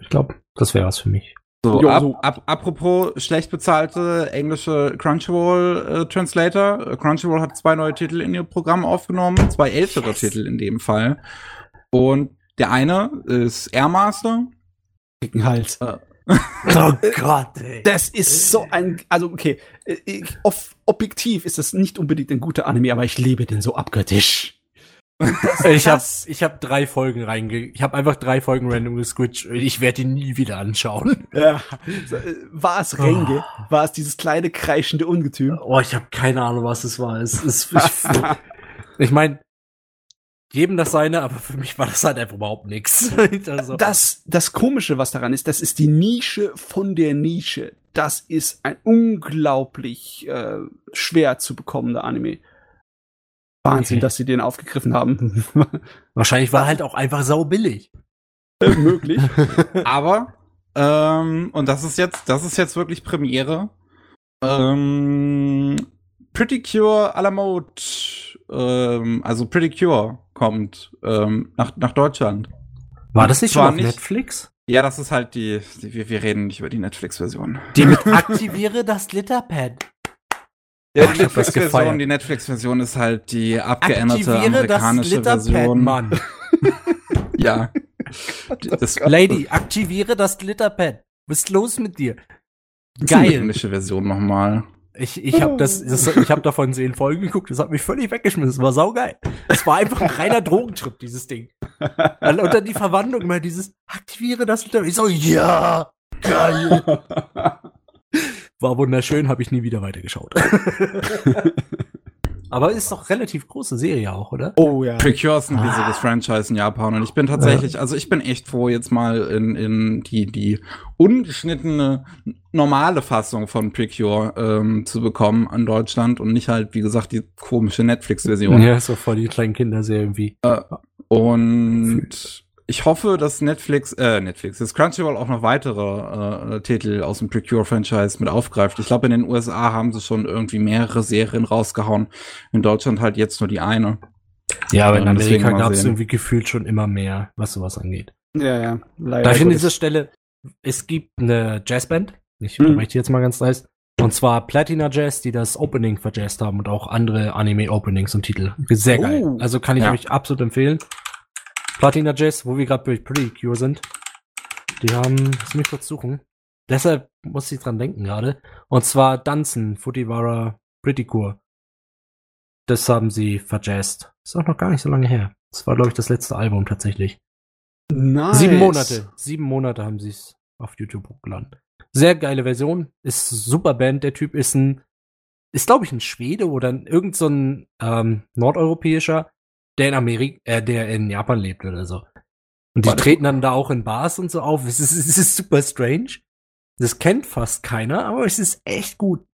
Ich glaube, das wäre was für mich. So, Jo, ab, so. ab, apropos schlecht bezahlte englische Crunchyroll-Translator. Äh, Crunchyroll hat zwei neue Titel in ihr Programm aufgenommen, zwei ältere Yes. Titel in dem Fall. Und der eine ist Airmaster. Dicken Hals. Oh Gott, ey. Das ist so ein, also okay, äh, ich, off, objektiv ist das nicht unbedingt ein guter Anime, aber ich liebe den so abgöttisch. Ich habe ich hab drei Folgen reinge... Ich habe einfach drei Folgen random gesquitcht. Ich werde die nie wieder anschauen. Ja. Äh, War es Renge? War es dieses kleine kreischende Ungetüm? Oh, ich habe keine Ahnung, was es war. Es ist, ich ich meine, jedem das seine, aber für mich war das halt einfach überhaupt nichts. Also, Das, das Komische, was daran ist, das ist die Nische von der Nische. Das ist ein unglaublich äh, schwer zu bekommender Anime. Wahnsinn, Okay. dass sie den aufgegriffen haben. wahrscheinlich war halt auch einfach sau billig. Äh, Möglich. Aber, ähm, und das ist jetzt, das ist jetzt wirklich Premiere. Ähm, Pretty Cure à la Mode, ähm, also Pretty Cure kommt ähm, nach, nach Deutschland. War das nicht schon auf nicht- Netflix? Ja, das ist halt die, die wir, wir reden nicht über die Netflix-Version. Die mit aktiviere das Glitterpad. Ja, die das Netflix-Version, die Netflix-Version ist halt die abgeänderte Aktiviere das amerikanische Glitterpad, Version. Mann. Ja. Das Lady, aktiviere das Glitterpad. Was ist los mit dir? die Geil. englische Version nochmal. Ich, ich habe das, das, ich habe davon zehn Folgen geguckt, das hat mich völlig weggeschmissen. Das war saugeil. Es war einfach ein reiner Drogentrip, dieses Ding. Und dann die Verwandlung immer dieses aktiviere das Glitterpad. Ich so, ja, geil. War wunderschön, habe ich nie wieder weitergeschaut. Aber ist doch relativ große Serie auch, oder? Oh ja. Precure ist ein Ah. riesiges Franchise in Japan und ich bin tatsächlich, also ich bin echt froh, jetzt mal in, in die, die ungeschnittene normale Fassung von Precure ähm, zu bekommen in Deutschland und nicht halt, wie gesagt, die komische Netflix-Version. Ja, ist doch voll die kleinen Kinderserie irgendwie. Und ich hoffe, dass Netflix, äh, Netflix, dass Crunchyroll auch noch weitere äh, Titel aus dem Precure-Franchise mit aufgreift. Ich glaube, in den USA haben sie schon irgendwie mehrere Serien rausgehauen. In Deutschland halt jetzt nur die eine. Ja, aber in deswegen Amerika gab es irgendwie gefühlt schon immer mehr, was sowas angeht. Ja, ja. Leider. Darf ich an dieser Stelle, es gibt eine Jazzband, ich unterbreche die jetzt mal ganz nice, und zwar Platina Jazz, die das Opening verjazzt haben und auch andere Anime-Openings und Titel. Sehr geil. Oh. Also kann ich Ja. euch absolut empfehlen. Platina Jazz, wo wir gerade bei Pretty Cure sind, die haben, lass mich kurz suchen. Deshalb muss ich dran denken gerade. Und zwar Danzen, Fujiwara, Pretty Cure. Das haben sie verjazzt. Ist auch noch gar nicht so lange her. Das war, glaube ich, das letzte Album tatsächlich. Nice. Sieben Monate. Sieben Monate haben sie es auf YouTube hochgeladen. Sehr geile Version. Ist super Band. Der Typ ist ein, ist glaube ich ein Schwede oder ein, irgend so ein ähm, nordeuropäischer, der in Amerika, äh, der in Japan lebt oder so. Und die War das- treten dann da auch in Bars und so auf. Es ist, es ist super strange. Das kennt fast keiner, aber es ist echt gut.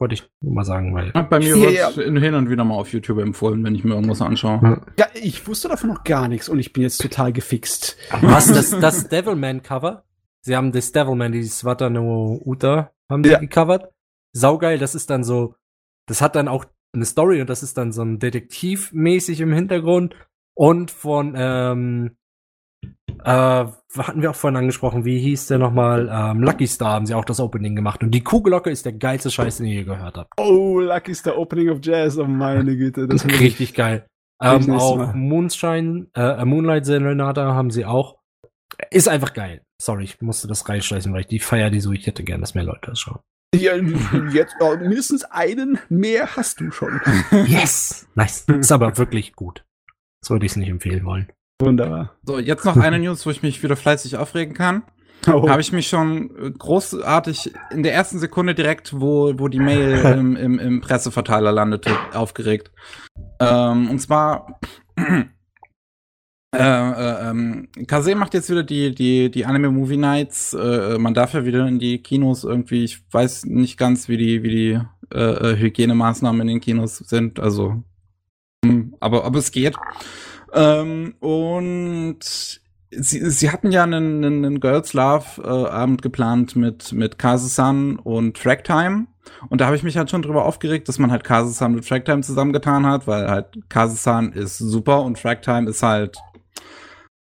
Wollte ich nur mal sagen, weil. Bei mir Ja, wird hin und wieder mal auf YouTube empfohlen, wenn ich mir irgendwas anschaue. Ja, ich wusste davon noch gar nichts und ich bin jetzt total gefixt. Was, das, das Devilman-Cover? Sie haben das Devilman, die Swata no Uta, haben sie Ja. gecovert. Saugeil, das ist dann so, das hat dann auch eine Story und das ist dann so ein Detektivmäßig im Hintergrund. Und von, ähm, äh, hatten wir auch vorhin angesprochen, wie hieß der nochmal? Ähm, Lucky Star haben sie auch das Opening gemacht. Und die Kuhglocke ist der geilste Scheiß, den ich je gehört habe. Oh, Lucky Star Opening of Jazz, oh meine Güte. Das ich- Richtig geil. Ähm, auch. Moonshine, äh, Moonlight Serenata haben sie auch. ist einfach geil. Sorry, ich musste das reinschleißen, weil ich die feier die so, ich hätte gern, dass mehr Leute das schauen. Ja, jetzt oh, mindestens einen mehr hast du schon. Yes! Nice. Ist aber wirklich gut. Das würde ich es nicht empfehlen wollen. Wunderbar. So, jetzt noch eine News, wo ich mich wieder fleißig aufregen kann. Oh. Habe ich mich schon äh, großartig in der ersten Sekunde direkt, wo, wo die Mail im, im, im Presseverteiler landete, aufgeregt. Ähm, und zwar äh, äh, ähm, Kase macht jetzt wieder die, die, die Anime Movie Nights. Äh, man darf ja wieder in die Kinos irgendwie. Ich weiß nicht ganz, wie die, wie die äh, äh, Hygienemaßnahmen in den Kinos sind. Also, hm, aber, aber es geht. Ähm, und sie, sie hatten ja einen, einen, einen Girls Love äh, Abend geplant mit, mit Kase-san und Tracktime. Und da habe ich mich halt schon drüber aufgeregt, dass man halt Kase-san mit Tracktime zusammengetan hat, weil halt Kase-san ist super und Tracktime ist halt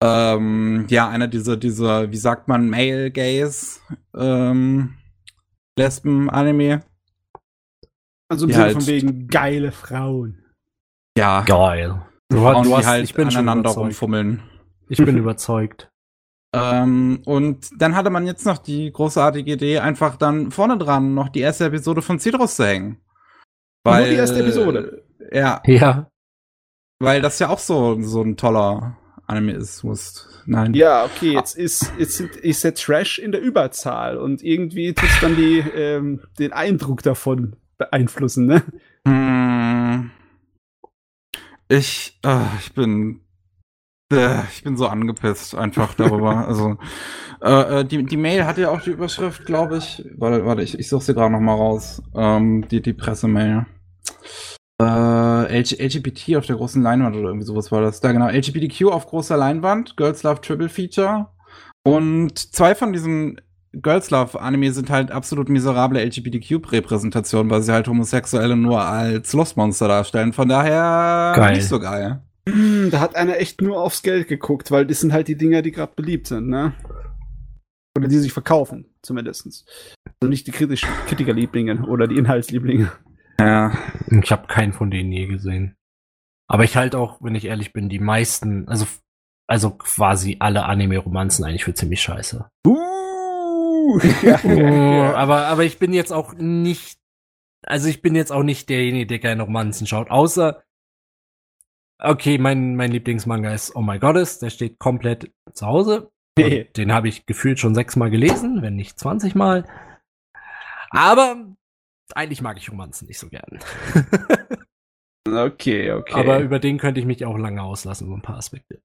ähm, ja, einer dieser, dieser, wie sagt man, Male Gays, ähm, Lesben-Anime. Also im Die Sinne halt- von wegen geile Frauen. Ja, Geil. Du, Frauen, du die hast, halt ich bin schon aneinander überzeugt. rumfummeln. Ich bin überzeugt. Ähm, und dann hatte man jetzt noch die großartige Idee, einfach dann vorne dran noch die erste Episode von Citrus zu hängen. Nur die erste Episode? Ja, Ja. weil das ja auch so, so ein toller Anime ist. Muss, nein. Ja, okay, jetzt ist, jetzt sind- ist der Trash in der Überzahl und irgendwie tut dann die, ähm, den Eindruck davon beeinflussen, ne? Hm. Ich, äh, ich bin, äh, ich bin so angepisst einfach darüber. also, äh, äh, die, die Mail hatte ja auch die Überschrift, glaube ich. Warte, warte, ich, ich suche sie gerade noch mal raus. Ähm, die, die Pressemail. Äh, LGBT auf der großen Leinwand oder irgendwie sowas war das. Da genau, LGBTQ auf großer Leinwand, Girls Love Triple Feature. Und zwei von diesen Girls Love Anime sind halt absolut miserable LGBTQ-Repräsentationen, weil sie halt Homosexuelle nur als Lustmonster darstellen. Von daher Geil. nicht so geil. Hm, Da hat einer echt nur aufs Geld geguckt, weil das sind halt die Dinger, die gerade beliebt sind, ne? Oder die sich verkaufen, zumindestens. Also nicht die kritisch Kritikerlieblinge oder die Inhaltslieblinge. Ja. Ich habe keinen von denen je gesehen. Aber ich halte auch, wenn ich ehrlich bin, die meisten, also also quasi alle Anime-Romanzen eigentlich für ziemlich scheiße. Uh, ja, Oh, aber, aber ich bin jetzt auch nicht, also ich bin jetzt auch nicht derjenige, der gerne Romanzen schaut, außer, okay, mein, mein Lieblingsmanga ist Oh My Goddess, der steht komplett zu Hause. Und Den habe ich gefühlt schon sechsmal gelesen, wenn nicht 20 Mal. Aber eigentlich mag ich Romanzen nicht so gern. Okay, okay. Aber über den könnte ich mich auch lange auslassen, über ein paar Aspekte.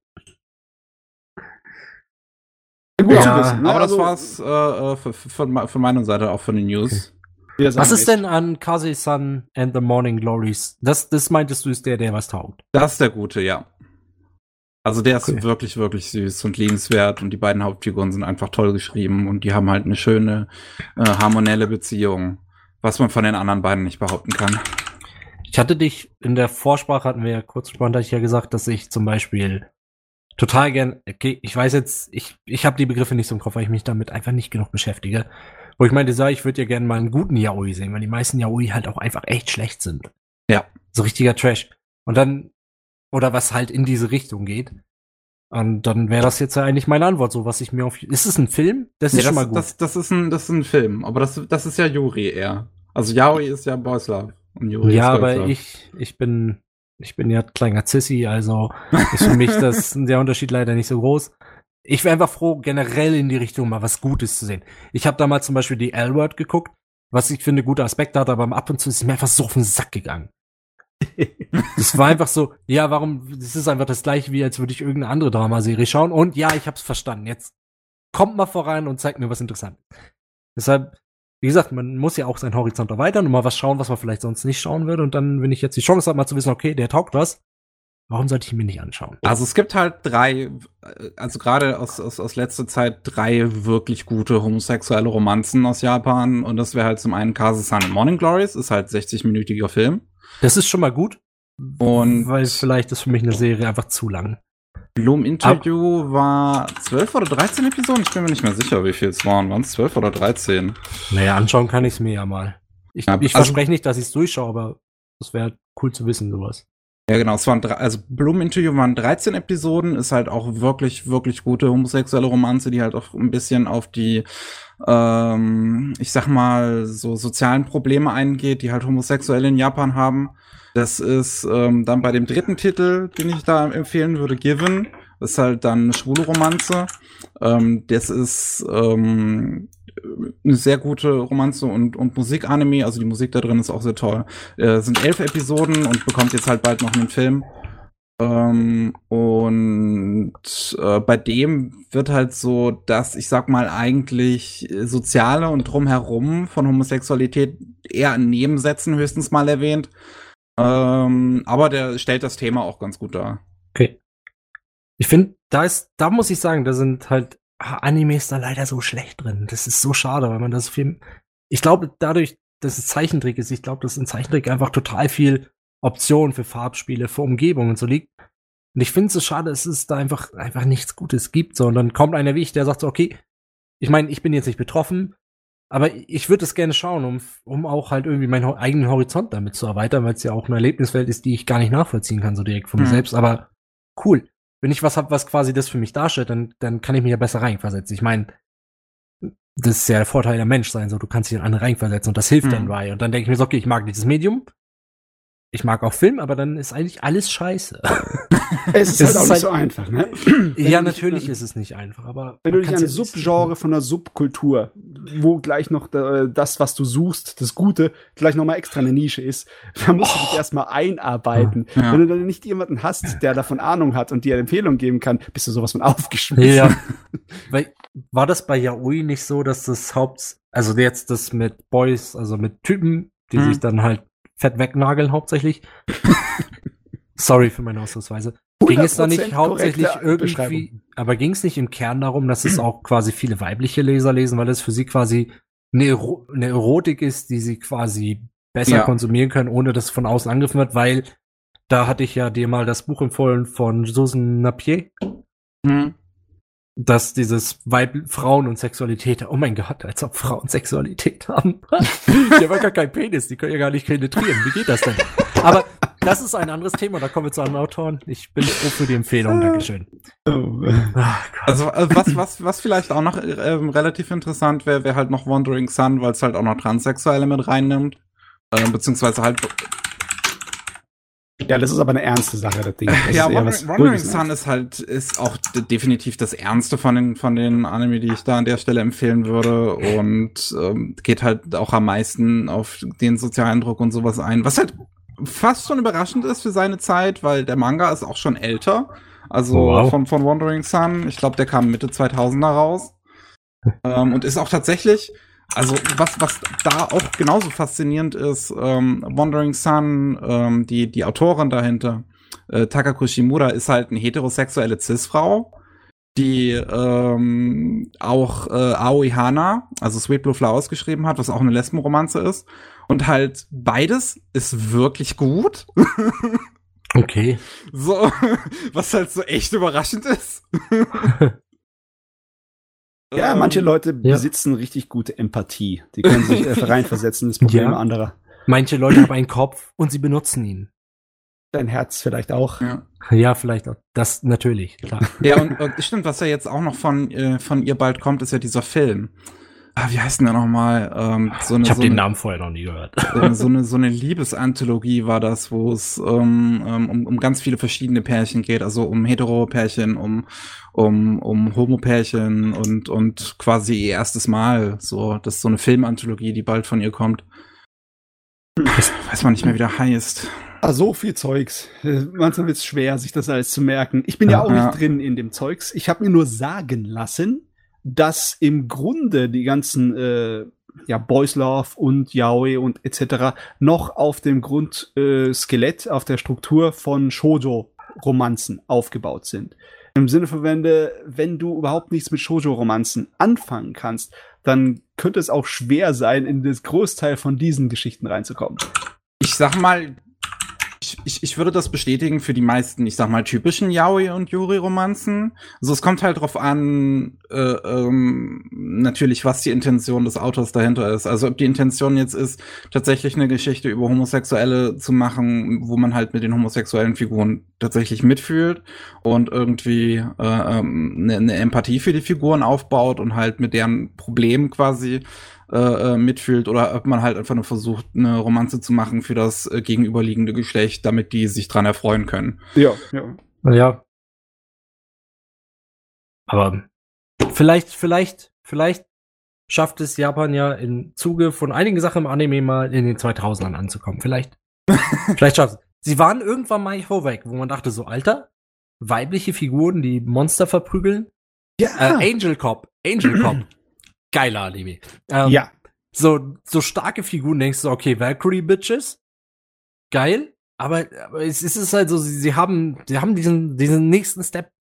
gut Ja, zu wissen, ne? Aber das Also, war's äh, äh, von, von, meiner Seite auch von den News. sagen Was ist denn an Kaze-san and the Morning Glories? Das, das meintest du, ist der, der was taugt. Das ist der gute, ja. Also der ist Okay. wirklich, wirklich süß und liebenswert und die beiden Hauptfiguren sind einfach toll geschrieben und die haben halt eine schöne, äh, harmonelle Beziehung, was man von den anderen beiden nicht behaupten kann. Ich hatte dich in der Vorsprache hatten wir ja kurz gesprochen, da hatte ich ja gesagt, dass ich zum Beispiel total gern, okay, ich weiß jetzt, ich, ich habe die Begriffe nicht so im Kopf, weil ich mich damit einfach nicht genug beschäftige. Wo ich meinte, sag, ich würde ja gerne mal einen guten Yaoi sehen, weil die meisten Yaoi halt auch einfach echt schlecht sind. Ja. So richtiger Trash. Und dann, oder was halt in diese Richtung geht. Und dann wäre das jetzt ja eigentlich meine Antwort, so was ich mir auf. Ist es ein Film? Das ist Nee, schon mal das, gut. das, das, ist ein, das ist ein Film, aber das, das ist ja Yuri eher. Also Yaoi ist ja Love und Yuri ja, aber Love. ich, ich bin, ich bin ja kleiner Zissi, also ist für mich das der Unterschied leider nicht so groß. Ich wäre einfach froh, generell in die Richtung mal was Gutes zu sehen. Ich habe damals zum Beispiel die L-Word geguckt, was ich finde gute Aspekte hat, aber ab und zu ist es mir einfach so auf den Sack gegangen. Das war einfach so, ja, warum, das ist einfach das gleiche, wie als würde ich irgendeine andere Dramaserie schauen. Und ja, ich hab's verstanden. Jetzt kommt mal voran und zeigt mir was Interessantes. Deshalb, wie gesagt, man muss ja auch seinen Horizont erweitern und mal was schauen, was man vielleicht sonst nicht schauen würde. Und dann, wenn ich jetzt die Chance habe, mal zu wissen, okay, der taugt was, warum sollte ich ihn mir nicht anschauen? Also es gibt halt drei, also gerade aus, aus, aus letzter Zeit drei wirklich gute homosexuelle Romanzen aus Japan. Und das wäre halt zum einen Kaze-san and Morning Glories, ist halt 60-minütiger Film. Das ist schon mal gut. Und weil vielleicht ist für mich eine Serie einfach zu lang. Bloom Interview war 12 oder 13 Episoden? Ich bin mir nicht mehr sicher, wie viel es waren. Waren es 12 oder 13? Naja, anschauen kann ich es mir ja mal. Ich, Ja, ich also- verspreche nicht, dass ich es durchschaue, aber das wäre cool zu wissen, sowas. Ja, genau. Es waren drei, also Bloom Interview waren 13 Episoden, ist halt auch wirklich, wirklich gute homosexuelle Romanze, die halt auch ein bisschen auf die, ähm, ich sag mal, so sozialen Probleme eingeht, die halt Homosexuelle in Japan haben. Das ist ähm, dann bei dem dritten Titel, den ich da empfehlen würde, Given. Das ist halt dann eine schwule Romanze. Ähm, das ist ähm, eine sehr gute Romanze und, und Musikanime. Also die Musik da drin ist auch sehr toll. Äh, sind elf Episoden und bekommt jetzt halt bald noch einen Film. Ähm, und äh, bei dem wird halt so, dass ich sag mal eigentlich soziale und drumherum von Homosexualität eher in Nebensätzen höchstens mal erwähnt. Ähm, aber der stellt das Thema auch ganz gut dar. Okay. Ich finde, da ist, da muss ich sagen, da sind halt ah, Animes da leider so schlecht drin. Das ist so schade, weil man das viel. Ich glaube, dadurch, dass es Zeichentrick ist, ich glaube, dass in Zeichentrick einfach total viel Optionen für Farbspiele, für Umgebung und so liegt. Und ich finde es so schade, dass es da einfach, einfach nichts Gutes gibt. So, und dann kommt einer wie ich, der sagt so, okay, ich meine, ich bin jetzt nicht betroffen, aber ich würde es gerne schauen, um, um auch halt irgendwie meinen eigenen Horizont damit zu erweitern, weil es ja auch eine Erlebniswelt ist, die ich gar nicht nachvollziehen kann, so direkt von mir Mhm. selbst. Aber cool. Wenn ich was hab, was quasi das für mich darstellt, dann, dann kann ich mich ja besser reinversetzen. Ich meine, das ist ja der Vorteil der Menschsein, so du kannst dich in andere reinversetzen und das hilft Mhm. dann bei. Und dann denke ich mir so, okay, ich mag dieses Medium, ich mag auch Film, aber dann ist eigentlich alles scheiße. Es ist Es halt auch ist nicht halt- so einfach, ne? ja, natürlich ist es nicht einfach, aber Wenn du dich an ja nicht- Subgenre von einer Subkultur, wo gleich noch äh, das, was du suchst, das Gute, gleich noch mal extra eine Nische ist, da musst du dich erstmal einarbeiten. Ja. Wenn du dann nicht jemanden hast, der davon Ahnung hat und dir eine Empfehlung geben kann, bist du sowas von aufgeschmissen. Ja. Weil, war das bei Yaoi nicht so, dass das Haupt, also jetzt das mit Boys, also mit Typen, die Mhm. sich dann halt fett wegnageln hauptsächlich. Sorry für meine Ausdrucksweise. Ging es da 100% nicht hauptsächlich irgendwie, aber ging es nicht im Kern darum, dass es auch quasi viele weibliche Leser lesen, weil es für sie quasi eine, Ero eine Erotik ist, die sie quasi besser Ja. konsumieren können, ohne dass von außen angegriffen wird, weil da hatte ich ja dir mal das Buch empfohlen von Susan Napier, Hm. Dass dieses Weib Frauen und Sexualität, oh mein Gott, als ob Frauen Sexualität haben. die haben ja gar keinen Penis, die können ja gar nicht penetrieren. Wie geht das denn? Aber das ist ein anderes Thema, da kommen wir zu anderen Autoren. Ich bin froh für die Empfehlung, Dankeschön. Oh. Ah, Also äh, was, was, was vielleicht auch noch ähm, relativ interessant wäre, wäre halt noch Wandering Sun, weil es halt auch noch Transsexuelle mit reinnimmt. Ähm, beziehungsweise halt Ja, das ist aber eine ernste Sache, das Ding. Das ja, Wandering, Wandering ne? Sun ist halt ist auch definitiv das ernste von den von den Anime, die ich da an der Stelle empfehlen würde und ähm, geht halt auch am meisten auf den sozialen Druck und sowas ein, was halt fast schon überraschend ist für seine Zeit, weil der Manga ist auch schon älter, also Wow. von von Wandering Sun. Ich glaube, der kam Mitte 2000er raus ähm, und ist auch tatsächlich also was, was da auch genauso faszinierend ist, ähm, Wandering Sun, ähm, die, die Autorin dahinter, äh, Takako Shimura, ist halt eine heterosexuelle Cis-Frau, die ähm, auch äh, Aoi Hana, also Sweet Blue Flowers geschrieben hat, was auch eine Lesbenromanze ist. Und halt beides ist wirklich gut. Okay. So, was halt so echt überraschend ist. Ja, Ähm, manche Leute Ja. besitzen richtig gute Empathie. Die können sich äh, reinversetzen in das Problem Ja. anderer. Manche Leute haben einen Kopf und sie benutzen ihn. Dein Herz vielleicht auch. Ja. Ja, vielleicht auch. Das natürlich, klar. Ja, und äh, stimmt, was ja jetzt auch noch von, äh, von ihr bald kommt, ist ja dieser Film. Ah, wie heißt denn der nochmal? Ähm, so eine, Ich habe so den Namen vorher noch nie gehört. so eine, so eine Liebesanthologie war das, wo es ähm, ähm, um, um ganz viele verschiedene Pärchen geht, also um Hetero-Pärchen, um, um, um Homo-Pärchen und, und quasi ihr erstes Mal. So, das ist so eine Filmanthologie, die bald von ihr kommt. Weiß man nicht mehr, wie der heißt. Ah, so viel Zeugs. Äh, Manchmal wird es schwer, sich das alles zu merken. Ich bin ja, Ja. auch nicht Ja. drin in dem Zeugs. Ich habe mir nur sagen lassen, dass im Grunde die ganzen äh, ja, Boys Love und Yaoi und etc. noch auf dem Grundskelett, äh, auf der Struktur von Shoujo-Romanzen aufgebaut sind. Im Sinne von, wenn wenn du überhaupt nichts mit Shoujo-Romanzen anfangen kannst, dann könnte es auch schwer sein, in das Großteil von diesen Geschichten reinzukommen. Ich sag mal, Ich, ich, ich würde das bestätigen für die meisten, ich sag mal, typischen Yaoi- und Yuri-Romanzen. Also es kommt halt drauf an, äh, ähm, natürlich, was die Intention des Autors dahinter ist. Also ob die Intention jetzt ist, tatsächlich eine Geschichte über Homosexuelle zu machen, wo man halt mit den homosexuellen Figuren tatsächlich mitfühlt und irgendwie äh, ähm, eine, eine Empathie für die Figuren aufbaut und halt mit deren Problemen quasi äh, äh, mitfühlt oder ob man halt einfach nur versucht, eine Romanze zu machen für das äh, gegenüberliegende Geschlecht, damit die sich dran erfreuen können. Ja, ja. Ja. Aber vielleicht, vielleicht, vielleicht schafft es Japan ja im Zuge von einigen Sachen im Anime mal in den 2000ern anzukommen. Vielleicht. vielleicht schafft es. Sie waren irgendwann mal vorweg, wo man dachte so, Alter, weibliche Figuren, die Monster verprügeln. Ja, Äh, Angel Cop. Angel Cop. Geiler Anime. Ähm, ja. so, so starke Figuren denkst du, okay, Valkyrie Bitches, geil, aber, aber es ist halt so, sie, sie haben, sie haben diesen, diesen nächsten Step,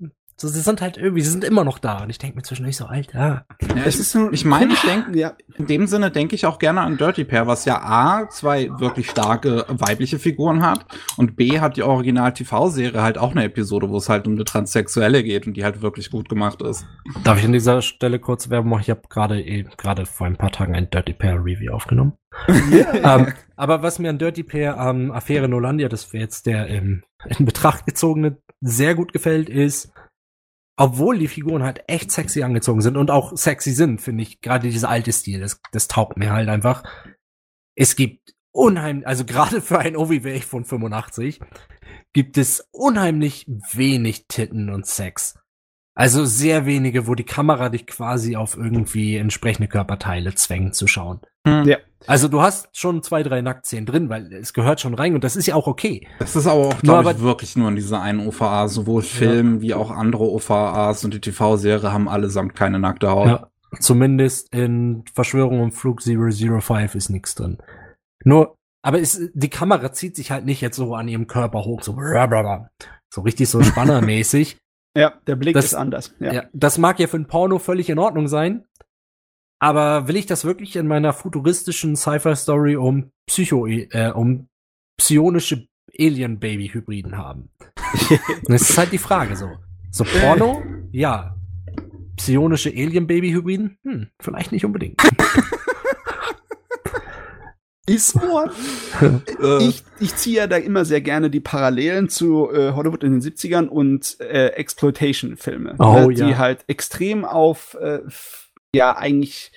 so, sie sind halt irgendwie, sie sind immer noch da und ich denke mir zwischendurch so, Alter, Ja, Es ist ich meine, ich denke, ja, in dem Sinne denke ich auch gerne an Dirty Pair, was ja A, zwei wirklich starke weibliche Figuren hat und B, hat die Original-TV-Serie halt auch eine Episode, wo es halt um eine Transsexuelle geht und die halt wirklich gut gemacht ist. darf ich an dieser Stelle kurz Werbung machen? Ich habe gerade eh, gerade vor ein paar Tagen ein Dirty Pair Review aufgenommen. ähm, aber was mir an Dirty Pair ähm, Affäre Nolandia, das wäre jetzt der ähm, in Betracht gezogene, sehr gut gefällt, ist, obwohl die Figuren halt echt sexy angezogen sind und auch sexy sind, finde ich, gerade dieser alte Stil, das, das taugt mir halt einfach. Es gibt unheimlich, also gerade für ein OVW von 85, gibt es unheimlich wenig Titten und Sex. Also sehr wenige, wo die Kamera dich quasi auf irgendwie entsprechende Körperteile zwängt zu schauen. Hm. Ja. Also du hast schon zwei, drei Nacktszenen drin, weil es gehört schon rein und das ist ja auch okay. Das ist aber auch, Nur glaube ich, wirklich nur in dieser einen OVA. Sowohl Film wie auch andere OVAs und die TV-Serie haben allesamt keine nackte Haut. Ja, zumindest in Verschwörung um Flug 005 ist nichts drin. Nur, aber es, die Kamera zieht sich halt nicht jetzt so an ihrem Körper hoch, so, so richtig so spannermäßig. Ja, der Blick Das- ist anders. Ja. Ja. das mag ja für ein Porno völlig in Ordnung sein. Aber will ich das wirklich in meiner futuristischen Sci-Fi-Story um Psycho, äh, um psionische Alien-Baby-Hybriden haben? das ist halt die Frage so. So Porno? Ja. Psionische Alien-Baby-Hybriden? Hm, vielleicht nicht unbedingt. Ist so. Äh, ich, ich ziehe ja da immer sehr gerne die Parallelen zu äh, Hollywood in den 70ern und äh, Exploitation-Filme. Oh, ne, Die ja. halt extrem auf, äh, ja, eigentlich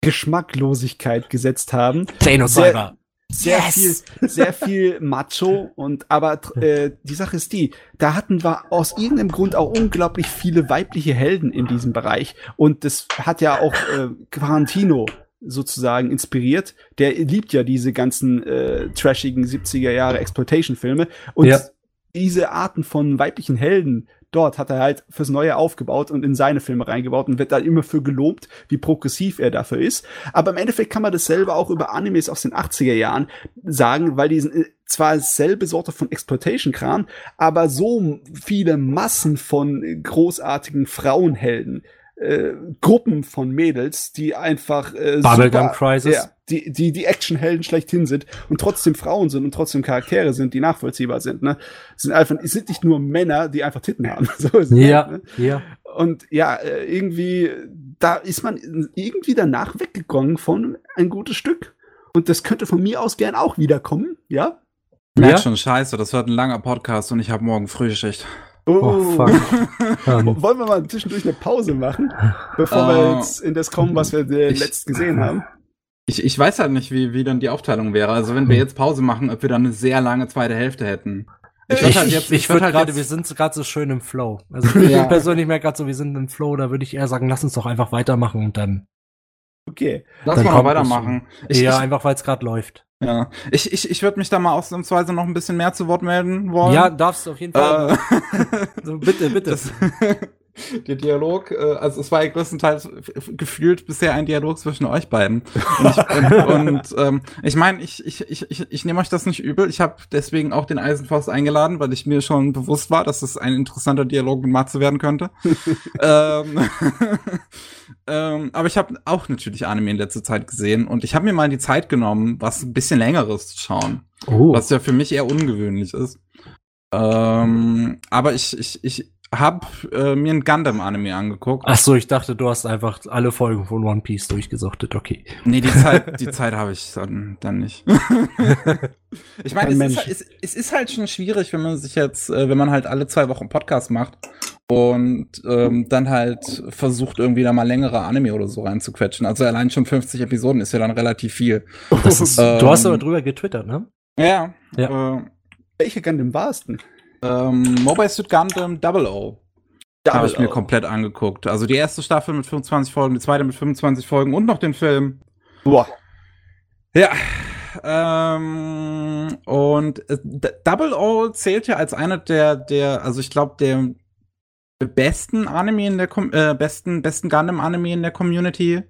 Geschmacklosigkeit gesetzt haben. Xenocyber. Sehr Yes! viel, sehr viel Macho und aber tr- äh, die Sache ist die, da hatten wir aus irgendeinem Grund auch unglaublich viele weibliche Helden in diesem Bereich und das hat ja auch äh, Quarantino sozusagen inspiriert. Der liebt ja diese ganzen äh, trashigen 70er Jahre Exploitation-Filme und Ja. diese Arten von weiblichen Helden dort hat er halt fürs Neue aufgebaut und in seine Filme reingebaut und wird da immer für gelobt, wie progressiv er dafür ist. Aber im Endeffekt kann man dasselbe auch über Animes aus den 80er Jahren sagen, weil die sind äh, zwar dasselbe Sorte von Exploitation-Kram, aber so viele Massen von äh, großartigen Frauenhelden, äh, Gruppen von Mädels, die einfach äh, Bubblegum super- Crisis. Ja, die, die, die Actionhelden schlechthin sind und trotzdem Frauen sind und trotzdem Charaktere sind, die nachvollziehbar sind, ne? Sind einfach, es sind nicht nur Männer, die einfach Titten haben. So ist es Ja, halt, ne? ja. Und ja, äh, irgendwie, da ist man irgendwie danach weggegangen von ein gutes Stück. Und das könnte von mir aus gern auch wiederkommen, ja? merk Ja? schon scheiße, das wird ein langer Podcast und ich habe morgen Frühschicht. Oh, fuck. ähm, Wollen wir mal zwischendurch eine Pause machen, bevor Äh, wir jetzt in das kommen, was wir äh, ich- letzt gesehen haben? Ich, ich weiß halt nicht, wie, wie dann die Aufteilung wäre. Also wenn wir jetzt Pause machen, ob wir dann eine sehr lange zweite Hälfte hätten. ich ich, halt ich, jetzt- ich würd würde halt gerade, wir sind gerade so schön im Flow. Also ich Ja. persönlich merke gerade so, wir sind im Flow, da würde ich eher sagen, lass uns doch einfach weitermachen und dann Okay. Lass Dann mal weitermachen. Ich, ja, ich, einfach weil es gerade läuft. Ja. ich, ich, ich würde mich da mal ausnahmsweise noch ein bisschen mehr zu Wort melden wollen. Ja, darfst du auf jeden Fall. äh, so, bitte, bitte. das, der Dialog, äh, also es war ja größtenteils gefühlt bisher ein Dialog zwischen euch beiden. Und ich, und, und ähm, ich meine, ich, ich, ich, ich, ich nehme euch das nicht übel. Ich habe deswegen auch den Eisenfaust eingeladen, weil ich mir schon bewusst war, dass es ein interessanter Dialog mit Matze werden könnte. ähm, ähm, aber ich habe auch natürlich Anime in letzter Zeit gesehen und ich habe mir mal die Zeit genommen, was ein bisschen längeres zu schauen. Oh. Was ja für mich eher ungewöhnlich ist. Ähm, aber ich, ich, ich habe äh, mir ein Gundam-Anime angeguckt. Ach so, ich dachte, du hast einfach alle Folgen von One Piece durchgesuchtet. Okay. Nee, die Zeit, die Zeit habe ich dann, dann nicht. ich meine, Ein es, ist, halt- es, es ist halt schon schwierig, wenn man sich jetzt, äh, wenn man halt alle zwei Wochen Podcast macht und ähm, dann halt versucht, irgendwie da mal längere Anime oder so reinzuquetschen. Also allein schon 50 Episoden ist ja dann relativ viel. Das ist, Ähm, du hast aber drüber getwittert, ne? Ja. Ja. Äh, Welche Gundam war es denn? Ähm, Mobile Suit Gundam Double O. Habe ich mir komplett angeguckt. Also die erste Staffel mit 25 Folgen, die zweite mit 25 Folgen und noch den Film. Boah. Ja. Ähm, und äh, Double O zählt ja als einer der, der, also ich glaube, der besten Anime in der Com äh, besten, besten Gundam-Anime in der Community.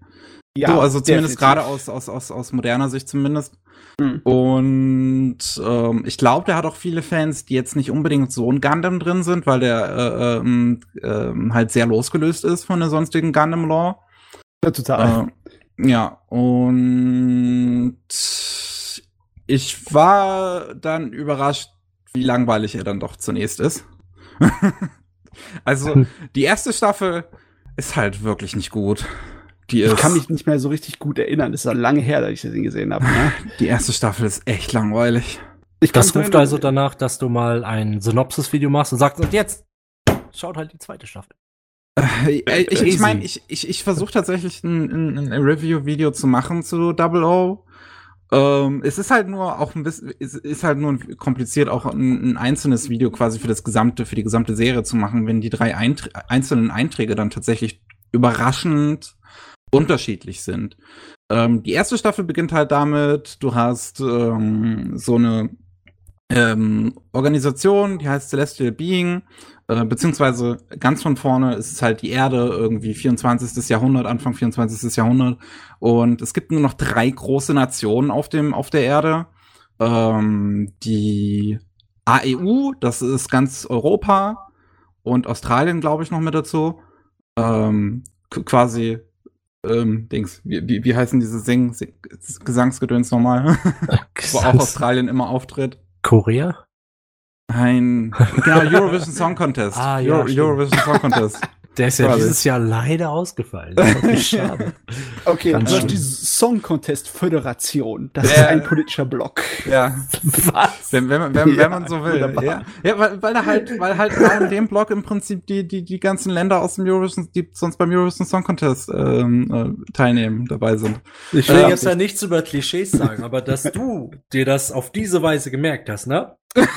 Ja, so, also zumindest gerade aus, aus, aus, aus moderner Sicht zumindest. Mhm. Und ähm, ich glaube, der hat auch viele Fans, die jetzt nicht unbedingt so ein Gundam drin sind, weil der äh, ähm, halt sehr losgelöst ist von der sonstigen Gundam-Lore. Ja, total. Äh, ja, und ich war dann überrascht, wie langweilig er dann doch zunächst ist. also, die erste Staffel ist halt wirklich nicht gut. Die ich kann mich nicht mehr so richtig gut erinnern. Das ist ja lange her, dass ich den gesehen habe. Ne? die erste Staffel ist echt langweilig. Ich Das ruft also danach, dass du mal ein Synopsis-Video machst und sagst, und jetzt schaut halt die zweite Staffel. Äh, Ich, ich Easy. meine, ich, ich, ich versuche tatsächlich ein, ein, ein Review-Video zu machen zu Double O. Ähm, es ist halt nur auch ein bisschen, es ist halt nur kompliziert, auch ein, ein einzelnes Video quasi für das gesamte, für die gesamte Serie zu machen, wenn die drei Eintr einzelnen Einträge dann tatsächlich überraschend unterschiedlich sind. Ähm, die erste Staffel beginnt halt damit, du hast ähm, so eine ähm, Organisation, die heißt Celestial Being, äh, beziehungsweise ganz von vorne ist es halt die Erde, irgendwie 24. Jahrhundert, Anfang 24. Jahrhundert. Und es gibt nur noch drei große Nationen auf dem, auf der Erde. Ähm, die AEU, das ist ganz Europa und Australien, glaube ich, noch mit dazu. Ähm, quasi, ähm, Dings, wie, wie, wie heißen diese Sing, Sing Gesangsgedöns nochmal? Wo auch Australien immer auftritt. Korea? Ein, genau, Eurovision Song Contest. Ah, ja, Euro. Eurovision Song Contest. Der ist ja Quasi. dieses Jahr leider ausgefallen. Das ist wirklich schade. Okay, Ganz schön. die Song Contest Föderation. Das Ja. ist ein politischer Block. ja, Was? wenn, wenn, man- wenn, wenn Ja, man so will. wunderbar. Ja, ja weil, weil da halt, weil halt in dem Block im Prinzip die, die, die ganzen Länder aus dem Eurovision, die sonst beim Eurovision Song Contest ähm, äh, teilnehmen, dabei sind. Ich will Ja. jetzt ja nichts über Klischees sagen, aber dass du dir das auf diese Weise gemerkt hast, ne?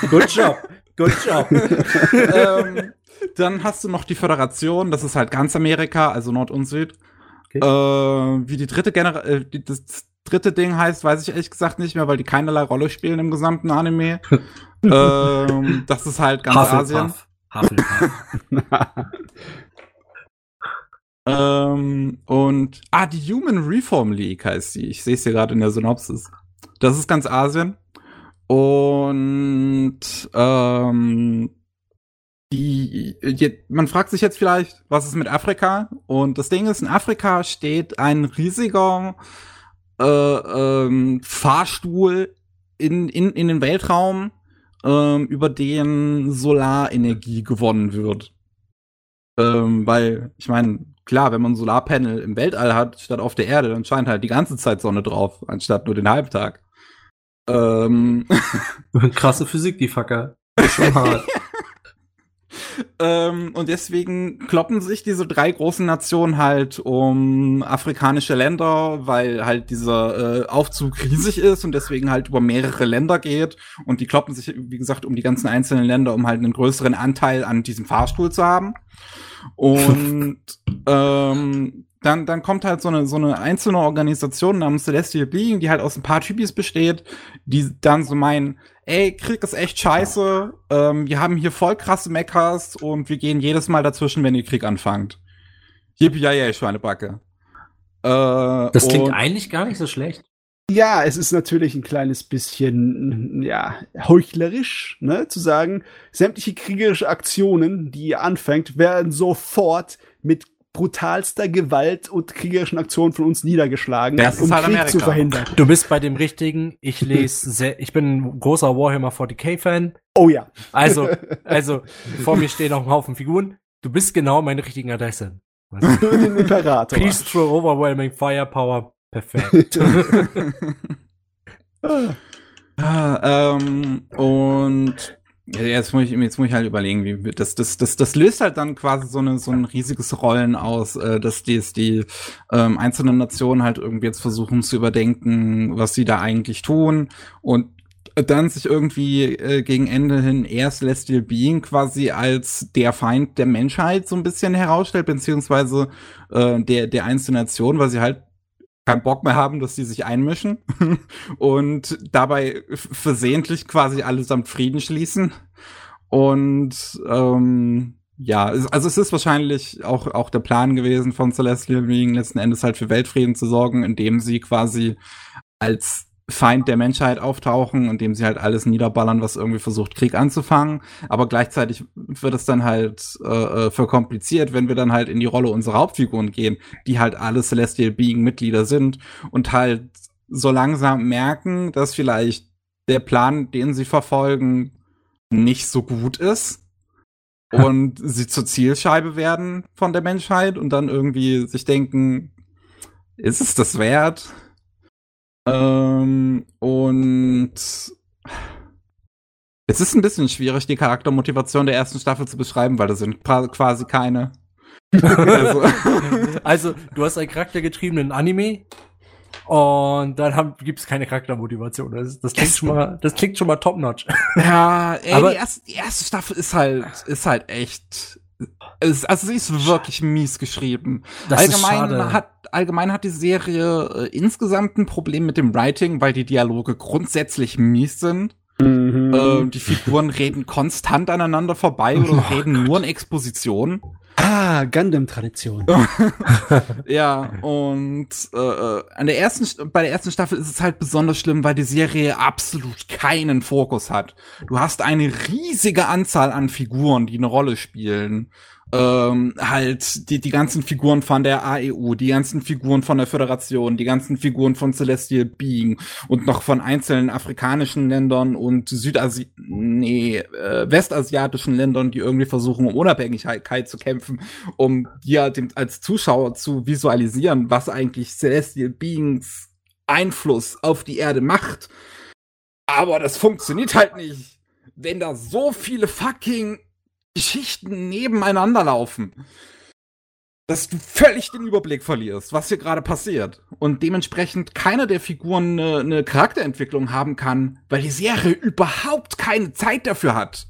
Good job. Good job. ähm, dann hast du noch die Föderation, das ist halt ganz Amerika, also Nord und Süd. Okay. Äh, wie die dritte Genera äh, die, das dritte Ding heißt, weiß ich ehrlich gesagt nicht mehr, weil die keinerlei Rolle spielen im gesamten Anime. ähm, das ist halt ganz Asien. Hufflepuff. Hufflepuff. Ähm, und ah, die Human Reform League heißt die. Ich sehe es hier gerade in der Synopsis. Das ist ganz Asien. Und ähm, die, je, man fragt sich jetzt vielleicht, was ist mit Afrika? Und das Ding ist, in Afrika steht ein riesiger äh, ähm, Fahrstuhl in, in, in den Weltraum, ähm, über den Solarenergie gewonnen wird. Ähm, weil, ich meine, klar, wenn man ein Solarpanel im Weltall hat, statt auf der Erde, dann scheint halt die ganze Zeit Sonne drauf, anstatt nur den Halbtag. Ähm, Krasse Physik, die Fucker. Schon hart. Ähm, und deswegen kloppen sich diese drei großen Nationen halt um afrikanische Länder, weil halt dieser äh, Aufzug riesig ist und deswegen halt über mehrere Länder geht. Und die kloppen sich, wie gesagt, um die ganzen einzelnen Länder, um halt einen größeren Anteil an diesem Fahrstuhl zu haben. Und ähm, dann, dann kommt halt so eine, so eine einzelne Organisation namens Celestial Being, die halt aus ein paar Typis besteht, die dann so meinen, ey, Krieg ist echt scheiße, ähm, wir haben hier voll krasse Mechas und wir gehen jedes Mal dazwischen, wenn ihr Krieg anfangt. Yippie Schweinebacke. Äh, das klingt eigentlich gar nicht so schlecht. Ja, es ist natürlich ein kleines bisschen, ja, heuchlerisch, ne, zu sagen, sämtliche kriegerische Aktionen, die ihr anfängt, werden sofort mit brutalster Gewalt und kriegerischen Aktionen von uns niedergeschlagen, das um halt Krieg Amerika. zu verhindern. Du bist bei dem richtigen. Ich lese sehr, ich bin ein großer Warhammer 40k Fan. Oh ja. Also, also vor mir stehen noch ein Haufen Figuren. Du bist genau meine richtige Adresse. Den Imperator. Peace through overwhelming firepower. Perfekt. ah, ähm, und jetzt muss ich jetzt muss ich halt überlegen, wie das das das das löst halt dann quasi so eine so ein riesiges Rollen aus, äh, dass die die ähm, einzelnen Nationen halt irgendwie jetzt versuchen zu überdenken, was sie da eigentlich tun. Und dann sich irgendwie äh, gegen Ende hin eher Celestial Being quasi als der Feind der Menschheit so ein bisschen herausstellt, beziehungsweise äh, der, der einzelnen Nation, weil sie halt keinen Bock mehr haben, dass sie sich einmischen und dabei versehentlich quasi allesamt Frieden schließen. Und ähm, ja, also es ist wahrscheinlich auch, auch der Plan gewesen von Celestial Being, letzten Endes halt für Weltfrieden zu sorgen, indem sie quasi als Feind der Menschheit auftauchen, indem sie halt alles niederballern, was irgendwie versucht, Krieg anzufangen. Aber gleichzeitig wird es dann halt äh, äh, verkompliziert, wenn wir dann halt in die Rolle unserer Hauptfiguren gehen, die halt alle Celestial Being-Mitglieder sind und halt so langsam merken, dass vielleicht der Plan, den sie verfolgen, nicht so gut ist und sie zur Zielscheibe werden von der Menschheit und dann irgendwie sich denken, ist es das wert? Ähm, und es ist ein bisschen schwierig, die Charaktermotivation der ersten Staffel zu beschreiben, weil da sind quasi keine. also. also, du hast einen charaktergetriebenen Anime und dann gibt es keine Charaktermotivation. Das, das klingt schon mal, das klingt schon mal top notch. Ja, ey, Aber die, erste, die erste Staffel ist halt, ist halt echt also sie ist wirklich mies geschrieben. Das allgemein hat allgemein hat die Serie äh, insgesamt ein Problem mit dem Writing, weil die Dialoge grundsätzlich mies sind. Mhm. Äh, die Figuren reden konstant aneinander vorbei oder oh reden Gott. nur in Exposition. Ah, Gundam-Tradition. ja, und äh, äh, an der ersten, bei der ersten Staffel ist es halt besonders schlimm, weil die Serie absolut keinen Fokus hat. Du hast eine riesige Anzahl an Figuren, die eine Rolle spielen ähm, halt die, die ganzen Figuren von der AEU, die ganzen Figuren von der Föderation, die ganzen Figuren von Celestial Being und noch von einzelnen afrikanischen Ländern und Südasi nee, äh, westasiatischen Ländern, die irgendwie versuchen, um Unabhängigkeit zu kämpfen, um dir dem, als Zuschauer zu visualisieren, was eigentlich Celestial Beings Einfluss auf die Erde macht. Aber das funktioniert halt nicht, wenn da so viele fucking Geschichten nebeneinander laufen, dass du völlig den Überblick verlierst, was hier gerade passiert. Und dementsprechend keiner der Figuren eine, eine Charakterentwicklung haben kann, weil die Serie überhaupt keine Zeit dafür hat.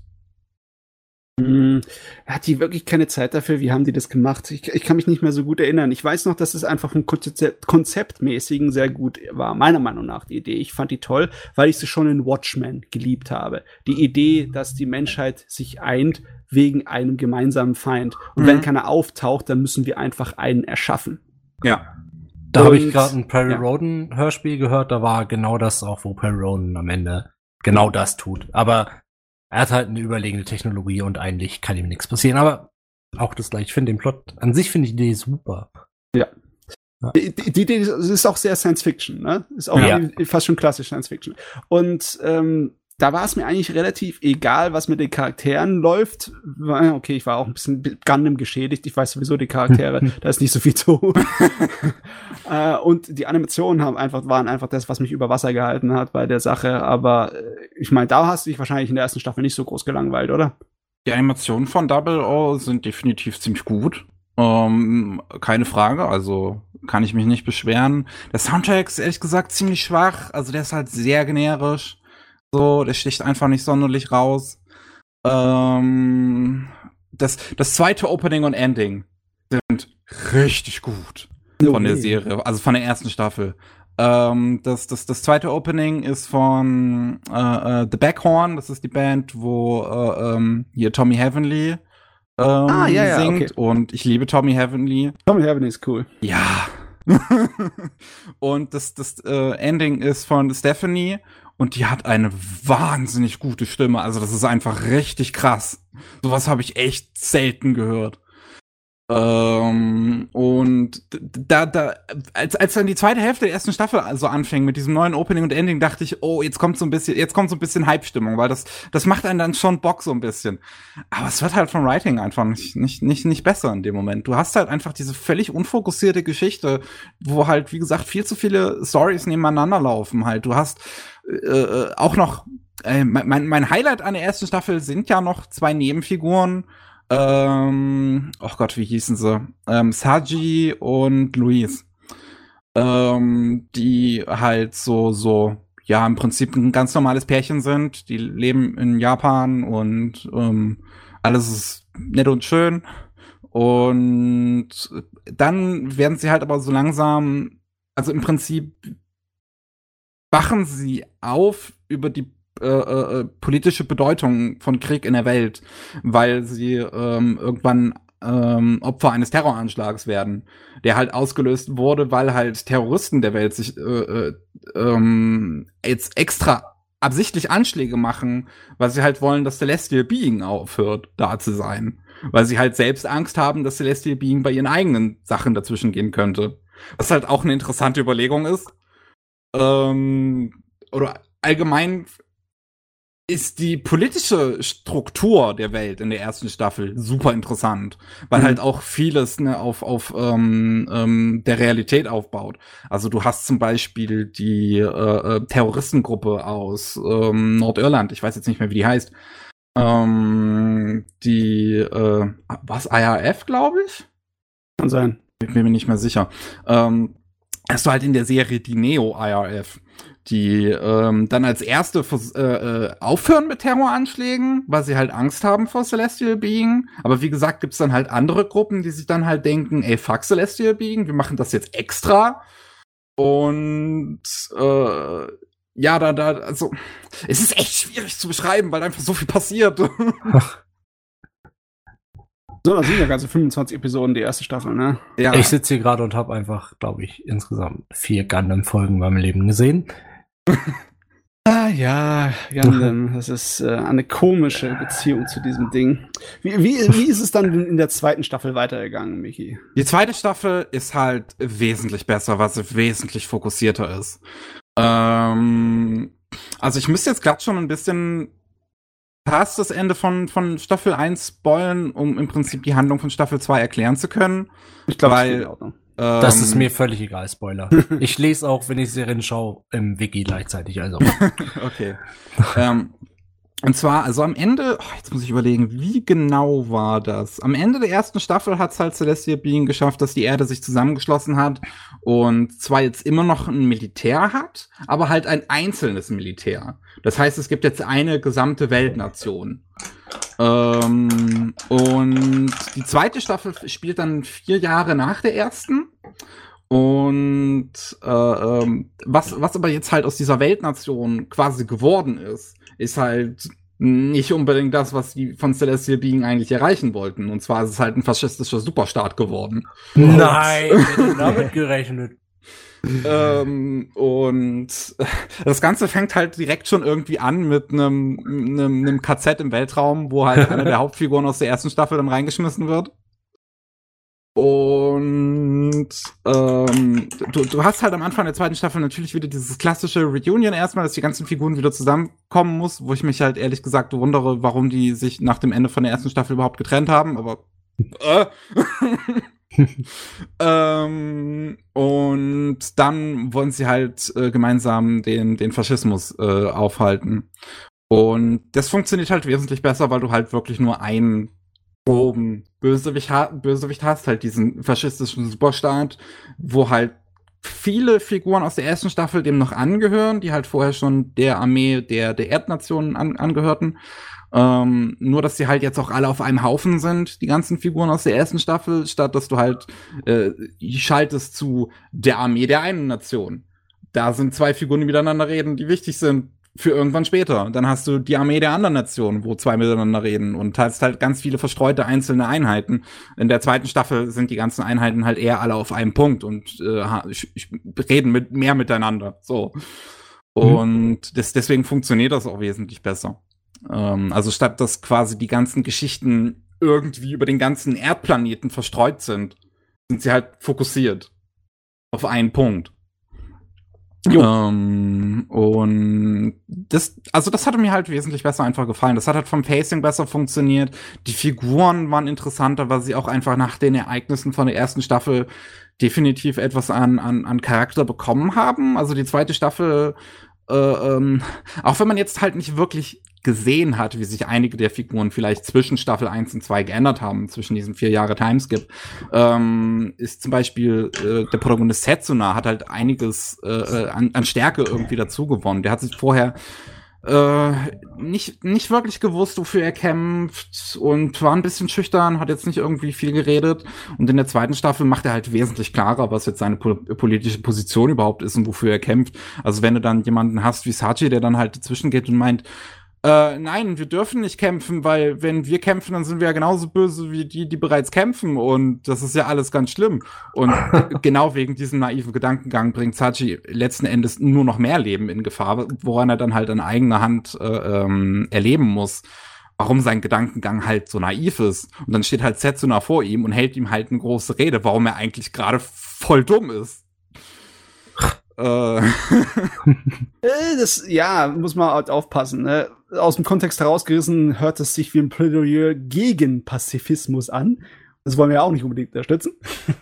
Hm, hat die wirklich keine Zeit dafür? Wie haben die das gemacht? Ich, ich kann mich nicht mehr so gut erinnern. Ich weiß noch, dass es einfach ein Konzept, konzeptmäßigen sehr gut war, meiner Meinung nach die Idee. Ich fand die toll, weil ich sie schon in Watchmen geliebt habe. Die Idee, dass die Menschheit sich eint wegen einem gemeinsamen Feind. Und mhm. wenn keiner auftaucht, dann müssen wir einfach einen erschaffen. Ja. Da habe ich gerade ein Perry ja. Roden Hörspiel gehört, da war genau das auch, wo Perry Roden am Ende genau das tut. Aber er hat halt eine überlegene Technologie und eigentlich kann ihm nichts passieren. Aber auch das gleiche. Ich finde den Plot an sich finde ich die Idee super. Ja. ja. Die, die Idee ist auch sehr Science Fiction, ne? Ist auch ja. fast schon klassisch Science Fiction. Und ähm, da war es mir eigentlich relativ egal, was mit den Charakteren läuft. Okay, ich war auch ein bisschen Gundam geschädigt. Ich weiß sowieso die Charaktere, da ist nicht so viel zu. äh, und die Animationen haben einfach, waren einfach das, was mich über Wasser gehalten hat bei der Sache. Aber äh, ich meine, da hast du dich wahrscheinlich in der ersten Staffel nicht so groß gelangweilt, oder? Die Animationen von Double O sind definitiv ziemlich gut. Ähm, keine Frage, also kann ich mich nicht beschweren. Der Soundtrack ist ehrlich gesagt ziemlich schwach, also der ist halt sehr generisch. So, der sticht einfach nicht sonderlich raus. Ähm, das, das zweite Opening und Ending sind richtig gut von der Serie, also von der ersten Staffel. Ähm, das, das, das zweite Opening ist von äh, äh, The Backhorn. Das ist die Band, wo äh, ähm, hier Tommy Heavenly ähm, Ah, ja, ja, singt. okay. Und ich liebe Tommy Heavenly. Tommy Heaven ist cool. Ja. und das, das äh, Ending ist von Stephanie und die hat eine wahnsinnig gute Stimme. Also das ist einfach richtig krass. Sowas habe ich echt selten gehört. Ähm, und da, da, als, als dann die zweite Hälfte der ersten Staffel also anfing mit diesem neuen Opening und Ending, dachte ich, oh, jetzt kommt so ein bisschen, jetzt kommt so ein bisschen Hype-Stimmung, weil das, das macht einen dann schon Bock so ein bisschen. Aber es wird halt vom Writing einfach nicht, nicht, nicht, nicht besser in dem Moment. Du hast halt einfach diese völlig unfokussierte Geschichte, wo halt, wie gesagt, viel zu viele Stories nebeneinander laufen halt. Du hast äh, äh, auch noch, äh, mein, mein Highlight an der ersten Staffel sind ja noch zwei Nebenfiguren, ähm, oh Gott, wie hießen sie? Ähm, Saji und Luis. Ähm, die halt so, so, ja, im Prinzip ein ganz normales Pärchen sind. Die leben in Japan und ähm, alles ist nett und schön. Und dann werden sie halt aber so langsam, also im Prinzip wachen sie auf über die äh, äh, politische Bedeutung von Krieg in der Welt, weil sie ähm, irgendwann ähm, Opfer eines Terroranschlags werden, der halt ausgelöst wurde, weil halt Terroristen der Welt sich äh, äh, ähm, jetzt extra absichtlich Anschläge machen, weil sie halt wollen, dass Celestial Being aufhört, da zu sein. Weil sie halt selbst Angst haben, dass Celestial Being bei ihren eigenen Sachen dazwischen gehen könnte. Was halt auch eine interessante Überlegung ist. Ähm, oder allgemein ist die politische Struktur der Welt in der ersten Staffel super interessant, weil Mhm. halt auch vieles ne, auf, auf ähm, ähm, der Realität aufbaut. Also du hast zum Beispiel die äh, äh, Terroristengruppe aus ähm, Nordirland, ich weiß jetzt nicht mehr, wie die heißt, ähm, die äh, was IRF, glaube ich? Kann sein. Ich bin mir nicht mehr sicher. Ähm, hast du halt in der Serie die Neo-IRF, die ähm, dann als erste äh, äh, aufhören mit Terroranschlägen, weil sie halt Angst haben vor Celestial Being. Aber wie gesagt, gibt's dann halt andere Gruppen, die sich dann halt denken, ey, fuck Celestial Being, wir machen das jetzt extra. Und äh, ja, da, da, also, es ist echt schwierig zu beschreiben, weil einfach so viel passiert. So, das sind ja ganze 25 Episoden, die erste Staffel, ne? ja. Ich sitze hier gerade und habe einfach, glaube ich, insgesamt vier Gundam-Folgen in meinem Leben gesehen. Ah ja, Gundam, das ist äh, eine komische Beziehung zu diesem Ding. Wie, wie, wie ist es dann in der zweiten Staffel weitergegangen, Michi? Die zweite Staffel ist halt wesentlich besser, weil sie wesentlich fokussierter ist. Ähm, also ich müsste jetzt gerade schon ein bisschen past das Ende von, von Staffel 1 spoilen, um im Prinzip die Handlung von Staffel 2 erklären zu können. Ich glaube, Weil- das Ähm, ist mir völlig egal, Spoiler. ich lese auch, wenn ich Serien schaue, im Wiki gleichzeitig. Also, Okay. ähm, und zwar, also am Ende, oh, jetzt muss ich überlegen, wie genau war das? Am Ende der ersten Staffel hat es halt Celestial Being geschafft, dass die Erde sich zusammengeschlossen hat und zwar jetzt immer noch ein Militär hat, aber halt ein einzelnes Militär. Das heißt, es gibt jetzt eine gesamte Weltnation. Ähm, und die zweite Staffel spielt dann vier Jahre nach der ersten. Und äh, ähm, was, was aber jetzt halt aus dieser Weltnation quasi geworden ist, ist halt nicht unbedingt das, was die von Celestial Being eigentlich erreichen wollten. Und zwar ist es halt ein faschistischer Superstaat geworden. nein, ich hätte damit gerechnet. ähm, und das Ganze fängt halt direkt schon irgendwie an mit einem einem einem KZ im Weltraum, wo halt eine der Hauptfiguren aus der ersten Staffel dann reingeschmissen wird. Und ähm, du, du hast halt am Anfang der zweiten Staffel natürlich wieder dieses klassische Reunion erstmal, dass die ganzen Figuren wieder zusammenkommen muss, wo ich mich halt ehrlich gesagt wundere, warum die sich nach dem Ende von der ersten Staffel überhaupt getrennt haben, aber äh. ähm, und dann wollen sie halt äh, gemeinsam den, den Faschismus äh, aufhalten. Und das funktioniert halt wesentlich besser, weil du halt wirklich nur einen groben Bösewicht, Bösewicht hast, halt diesen faschistischen Superstaat, wo halt viele Figuren aus der ersten Staffel dem noch angehören, die halt vorher schon der Armee der, der Erdnationen an angehörten. Ähm, nur, dass sie halt jetzt auch alle auf einem Haufen sind, die ganzen Figuren aus der ersten Staffel, statt dass du halt äh, schaltest zu der Armee der einen Nation. da sind zwei Figuren, die miteinander reden, die wichtig sind für irgendwann später. Dann hast du die Armee der anderen Nationen, wo zwei miteinander reden und hast halt ganz viele verstreute einzelne Einheiten. In der zweiten Staffel sind die ganzen Einheiten halt eher alle auf einem Punkt und äh, reden mit mehr miteinander. So. Mhm. Und das, deswegen funktioniert das auch wesentlich besser. Ähm, also statt dass quasi die ganzen Geschichten irgendwie über den ganzen Erdplaneten verstreut sind, sind sie halt fokussiert auf einen Punkt. Ähm, und das, also das hatte mir halt wesentlich besser einfach gefallen. Das hat halt vom Pacing besser funktioniert. Die Figuren waren interessanter, weil sie auch einfach nach den Ereignissen von der ersten Staffel definitiv etwas an, an, an Charakter bekommen haben. Also die zweite Staffel, äh, ähm, auch wenn man jetzt halt nicht wirklich gesehen hat, wie sich einige der Figuren vielleicht zwischen Staffel 1 und 2 geändert haben, zwischen diesen vier Jahre Timeskip, ähm, ist zum Beispiel äh, der Protagonist Setsuna hat halt einiges äh, äh, an, an Stärke irgendwie dazu gewonnen. Der hat sich vorher äh, nicht, nicht wirklich gewusst, wofür er kämpft und war ein bisschen schüchtern, hat jetzt nicht irgendwie viel geredet. Und in der zweiten Staffel macht er halt wesentlich klarer, was jetzt seine po politische Position überhaupt ist und wofür er kämpft. Also wenn du dann jemanden hast wie Sachi, der dann halt dazwischen geht und meint, äh, nein, wir dürfen nicht kämpfen, weil wenn wir kämpfen, dann sind wir ja genauso böse wie die, die bereits kämpfen und das ist ja alles ganz schlimm. Und genau wegen diesem naiven Gedankengang bringt Sachi letzten Endes nur noch mehr Leben in Gefahr, woran er dann halt an eigener Hand äh, ähm, erleben muss warum sein Gedankengang halt so naiv ist. Und dann steht halt Setsuna vor ihm und hält ihm halt eine große Rede, warum er eigentlich gerade voll dumm ist. Äh. äh. das, ja, muss man halt aufpassen. Ne? Aus dem Kontext herausgerissen hört es sich wie ein Plädoyer gegen Pazifismus an. Das wollen wir ja auch nicht unbedingt unterstützen.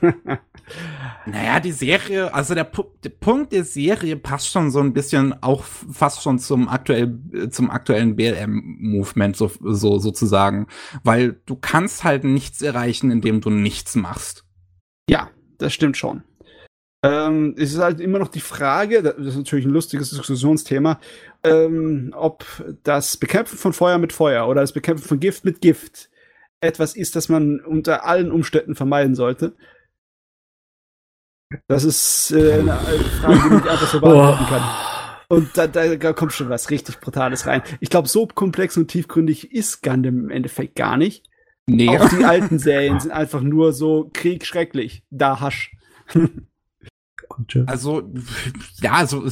naja, die Serie, also der, der, Punkt der Serie passt schon so ein bisschen auch fast schon zum aktuell, zum aktuellen BLM-Movement so, so, sozusagen. Weil du kannst halt nichts erreichen, indem du nichts machst. Ja, das stimmt schon. Ähm, es ist halt immer noch die Frage, das ist natürlich ein lustiges Diskussionsthema, ähm, ob das Bekämpfen von Feuer mit Feuer oder das Bekämpfen von Gift mit Gift etwas ist, das man unter allen Umständen vermeiden sollte. Das ist äh, eine Frage, die ich einfach so beantworten kann. Und da, da kommt schon was richtig Brutales rein. Ich glaube, so komplex und tiefgründig ist Gundam im Endeffekt gar nicht. Nee. Auch die alten Serien sind einfach nur so Krieg schrecklich. Da hasch. Also, ja, also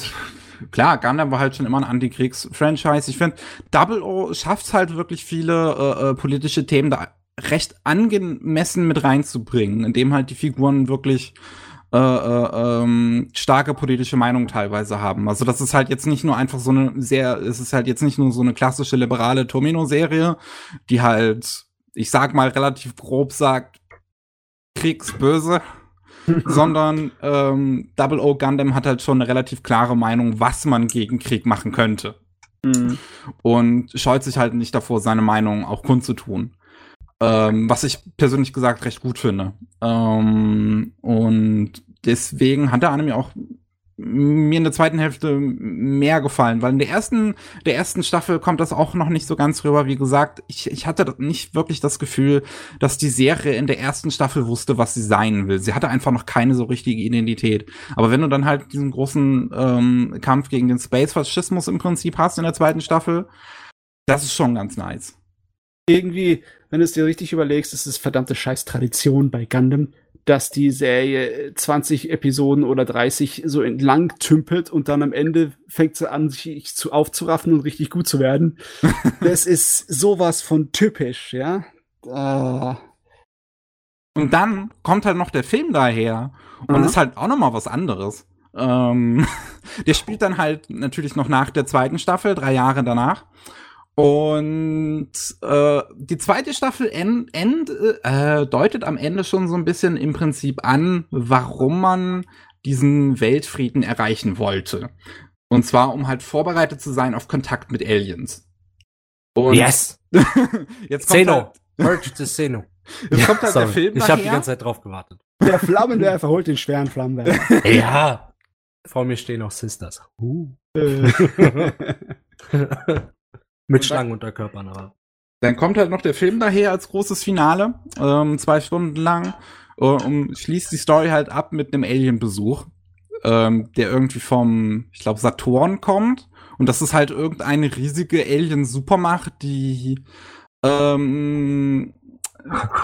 klar, Gundam war halt schon immer ein Antikriegs-Franchise. Ich finde, Double O schafft es halt wirklich viele äh, äh, politische Themen da recht angemessen mit reinzubringen, indem halt die Figuren wirklich äh, äh, ähm, starke politische Meinungen teilweise haben. Also das ist halt jetzt nicht nur einfach so eine sehr, es ist halt jetzt nicht nur so eine klassische liberale Tomino-Serie, die halt, ich sag mal relativ grob sagt, Kriegsböse sondern ähm, Double O Gundam hat halt schon eine relativ klare Meinung, was man gegen Krieg machen könnte. Mhm. Und scheut sich halt nicht davor, seine Meinung auch kundzutun. Ähm, was ich persönlich gesagt recht gut finde. Ähm, und deswegen hat der Anime auch mir in der zweiten Hälfte mehr gefallen, weil in der ersten, der ersten Staffel kommt das auch noch nicht so ganz rüber. Wie gesagt, ich, ich hatte nicht wirklich das Gefühl, dass die Serie in der ersten Staffel wusste, was sie sein will. Sie hatte einfach noch keine so richtige Identität. Aber wenn du dann halt diesen großen ähm, Kampf gegen den Space-Faschismus im Prinzip hast in der zweiten Staffel, das ist schon ganz nice. Irgendwie, wenn du es dir richtig überlegst, ist es verdammte Scheiß-Tradition bei Gundam, dass die Serie 20 Episoden oder 30 so entlang tümpelt und dann am Ende fängt sie an, sich zu aufzuraffen und richtig gut zu werden. das ist sowas von typisch, ja. Uh. Und dann kommt halt noch der Film daher und mhm. ist halt auch noch mal was anderes. Ähm, der spielt dann halt natürlich noch nach der zweiten Staffel, drei Jahre danach. Und äh, die zweite Staffel end, end, äh, deutet am Ende schon so ein bisschen im Prinzip an, warum man diesen Weltfrieden erreichen wollte. Und zwar, um halt vorbereitet zu sein auf Kontakt mit Aliens. Und yes! jetzt kommt Zeno. Halt, Merge to Zeno. Jetzt ja, kommt halt sorry. der Film Ich habe die ganze Zeit drauf gewartet. Der Flammenwerfer holt den schweren Flammenwerfer. ja. Vor mir stehen auch Sisters. Uh. Mit Schlangenunterkörpern, aber. Dann kommt halt noch der Film daher als großes Finale, ähm, zwei Stunden lang, äh, und schließt die Story halt ab mit einem Alien-Besuch. ähm, der irgendwie vom, ich glaube, Saturn kommt. Und das ist halt irgendeine riesige Alien-Supermacht, die ähm,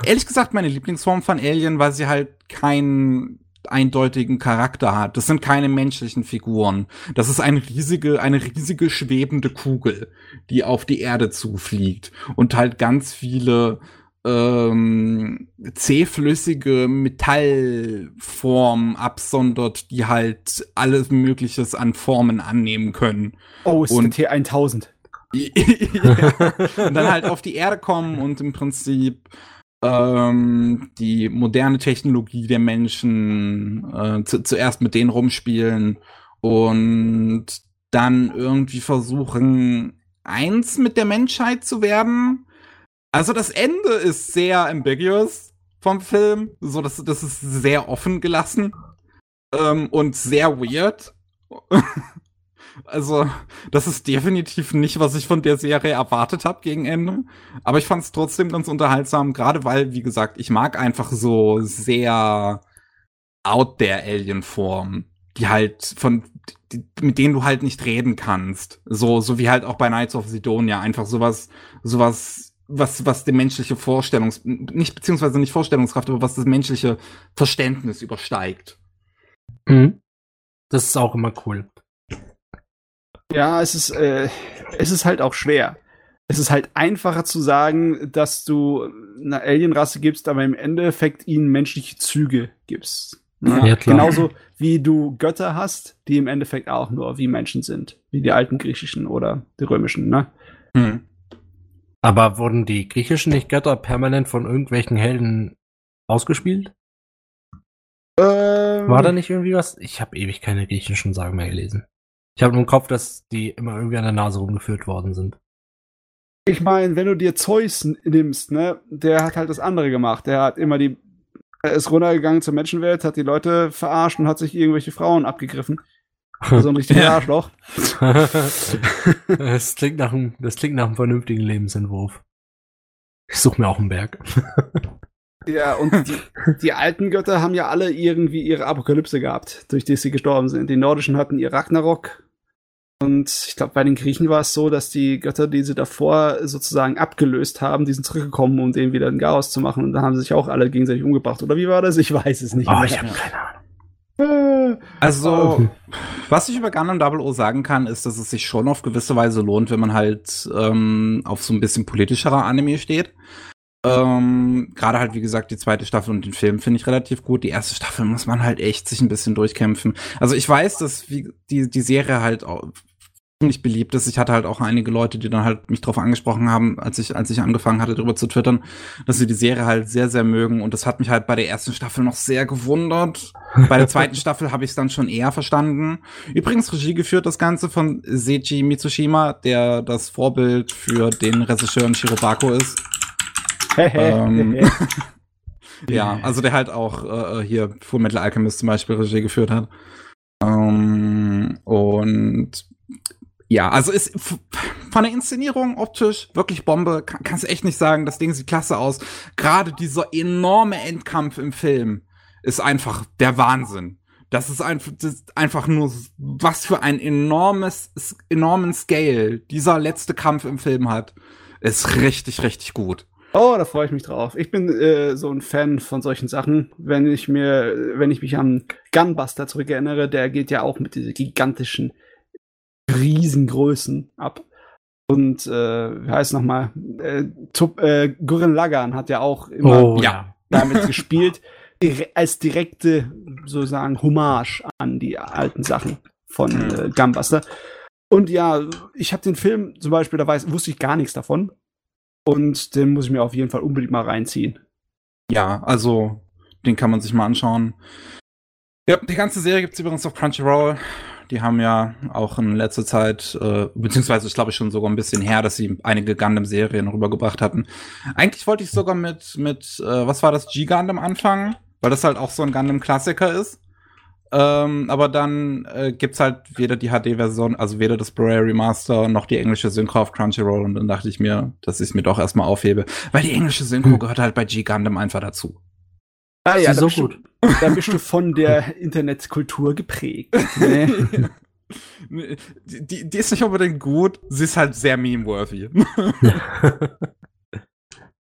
ehrlich gesagt meine Lieblingsform von Alien, weil sie halt keinen eindeutigen Charakter hat. Das sind keine menschlichen Figuren. Das ist eine riesige, eine riesige schwebende Kugel, die auf die Erde zufliegt und halt ganz viele ähm, zähflüssige Metallformen absondert, die halt alles Mögliches an Formen annehmen können. Oh, ist und der T1000. ja. Und dann halt auf die Erde kommen und im Prinzip ähm, die moderne Technologie der Menschen äh, zu, zuerst mit denen rumspielen und dann irgendwie versuchen, eins mit der Menschheit zu werden. Also das Ende ist sehr ambiguous vom Film. So, das, das ist sehr offen gelassen ähm, und sehr weird. Also, das ist definitiv nicht, was ich von der Serie erwartet habe gegen Ende. Aber ich fand es trotzdem ganz unterhaltsam, gerade weil, wie gesagt, ich mag einfach so sehr out there Alien-Formen, die halt von, die, mit denen du halt nicht reden kannst. So, so wie halt auch bei Knights of Sidonia. Einfach sowas, sowas, was, was die menschliche Vorstellungs, nicht, beziehungsweise nicht Vorstellungskraft, aber was das menschliche Verständnis übersteigt. Mhm. Das ist auch immer cool. Ja, es ist, äh, es ist halt auch schwer. Es ist halt einfacher zu sagen, dass du eine Alienrasse gibst, aber im Endeffekt ihnen menschliche Züge gibst. Ja, Genauso wie du Götter hast, die im Endeffekt auch nur wie Menschen sind. Wie die alten griechischen oder die römischen, ne? Hm. Aber wurden die griechischen nicht Götter permanent von irgendwelchen Helden ausgespielt? Ähm, War da nicht irgendwie was? Ich habe ewig keine griechischen Sagen mehr gelesen. Ich habe nur im Kopf, dass die immer irgendwie an der Nase rumgeführt worden sind. Ich meine, wenn du dir Zeus nimmst, ne, der hat halt das andere gemacht. Der hat immer die, er ist runtergegangen zur Menschenwelt, hat die Leute verarscht und hat sich irgendwelche Frauen abgegriffen. So ein richtiger Arschloch. das klingt nach einem, das klingt nach einem vernünftigen Lebensentwurf. Ich suche mir auch einen Berg. Ja, und die, die, alten Götter haben ja alle irgendwie ihre Apokalypse gehabt, durch die sie gestorben sind. Die Nordischen hatten ihr Ragnarok. Und ich glaube, bei den Griechen war es so, dass die Götter, die sie davor sozusagen abgelöst haben, die sind zurückgekommen, um denen wieder ein Chaos zu machen. Und da haben sie sich auch alle gegenseitig umgebracht. Oder wie war das? Ich weiß es nicht. Oh, ich habe keine Ahnung. Äh, also, was ich über Gundam Double O sagen kann, ist, dass es sich schon auf gewisse Weise lohnt, wenn man halt ähm, auf so ein bisschen politischerer Anime steht. Ähm, Gerade halt, wie gesagt, die zweite Staffel und den Film finde ich relativ gut. Die erste Staffel muss man halt echt sich ein bisschen durchkämpfen. Also ich weiß, dass wie, die, die Serie halt auch ziemlich beliebt ist. Ich hatte halt auch einige Leute, die dann halt mich drauf angesprochen haben, als ich, als ich angefangen hatte, darüber zu twittern, dass sie die Serie halt sehr, sehr mögen. Und das hat mich halt bei der ersten Staffel noch sehr gewundert. Bei der zweiten Staffel habe ich es dann schon eher verstanden. Übrigens Regie geführt das Ganze von Seiji Mitsushima, der das Vorbild für den Regisseur Shirobako ist ähm, ja, also der halt auch äh, äh, hier Full Metal Alchemist zum Beispiel Regie geführt hat. Ähm, und ja, also ist von der Inszenierung optisch wirklich Bombe. Kann, kannst du echt nicht sagen, das Ding sieht klasse aus. Gerade dieser enorme Endkampf im Film ist einfach der Wahnsinn. Das ist, einfach, das ist einfach nur, was für ein enormes, enormen Scale dieser letzte Kampf im Film hat. Ist richtig, richtig gut. Oh, da freue ich mich drauf. Ich bin äh, so ein Fan von solchen Sachen. Wenn ich mir, wenn ich mich an Gunbuster zurückerinnere, der geht ja auch mit diesen gigantischen Riesengrößen ab. Und äh, wie heißt es nochmal? Äh, äh, Gurren Lagan hat ja auch immer oh, ja. damit gespielt, als direkte, sozusagen, Hommage an die alten Sachen von äh, Gunbuster. Und ja, ich habe den Film zum Beispiel, da weiß, wusste ich gar nichts davon. Und den muss ich mir auf jeden Fall unbedingt mal reinziehen. Ja, also den kann man sich mal anschauen. Ja, die ganze Serie gibt es übrigens auf Crunchyroll. Die haben ja auch in letzter Zeit, äh, beziehungsweise ich glaube schon sogar ein bisschen her, dass sie einige Gundam-Serien rübergebracht hatten. Eigentlich wollte ich sogar mit, mit, äh, was war das, G-Gundam anfangen, weil das halt auch so ein Gundam-Klassiker ist. Ähm, aber dann äh, gibt's halt weder die HD-Version, also weder das Blu-ray Remaster noch die englische Synchro auf Crunchyroll. Und dann dachte ich mir, dass ich es mir doch erstmal aufhebe, weil die englische Synchro hm. gehört halt bei G Gundam einfach dazu. Ah ja, so gut. Da bist du von der Internetkultur geprägt. Ne? Die, die, die ist nicht unbedingt gut, sie ist halt sehr meme-worthy.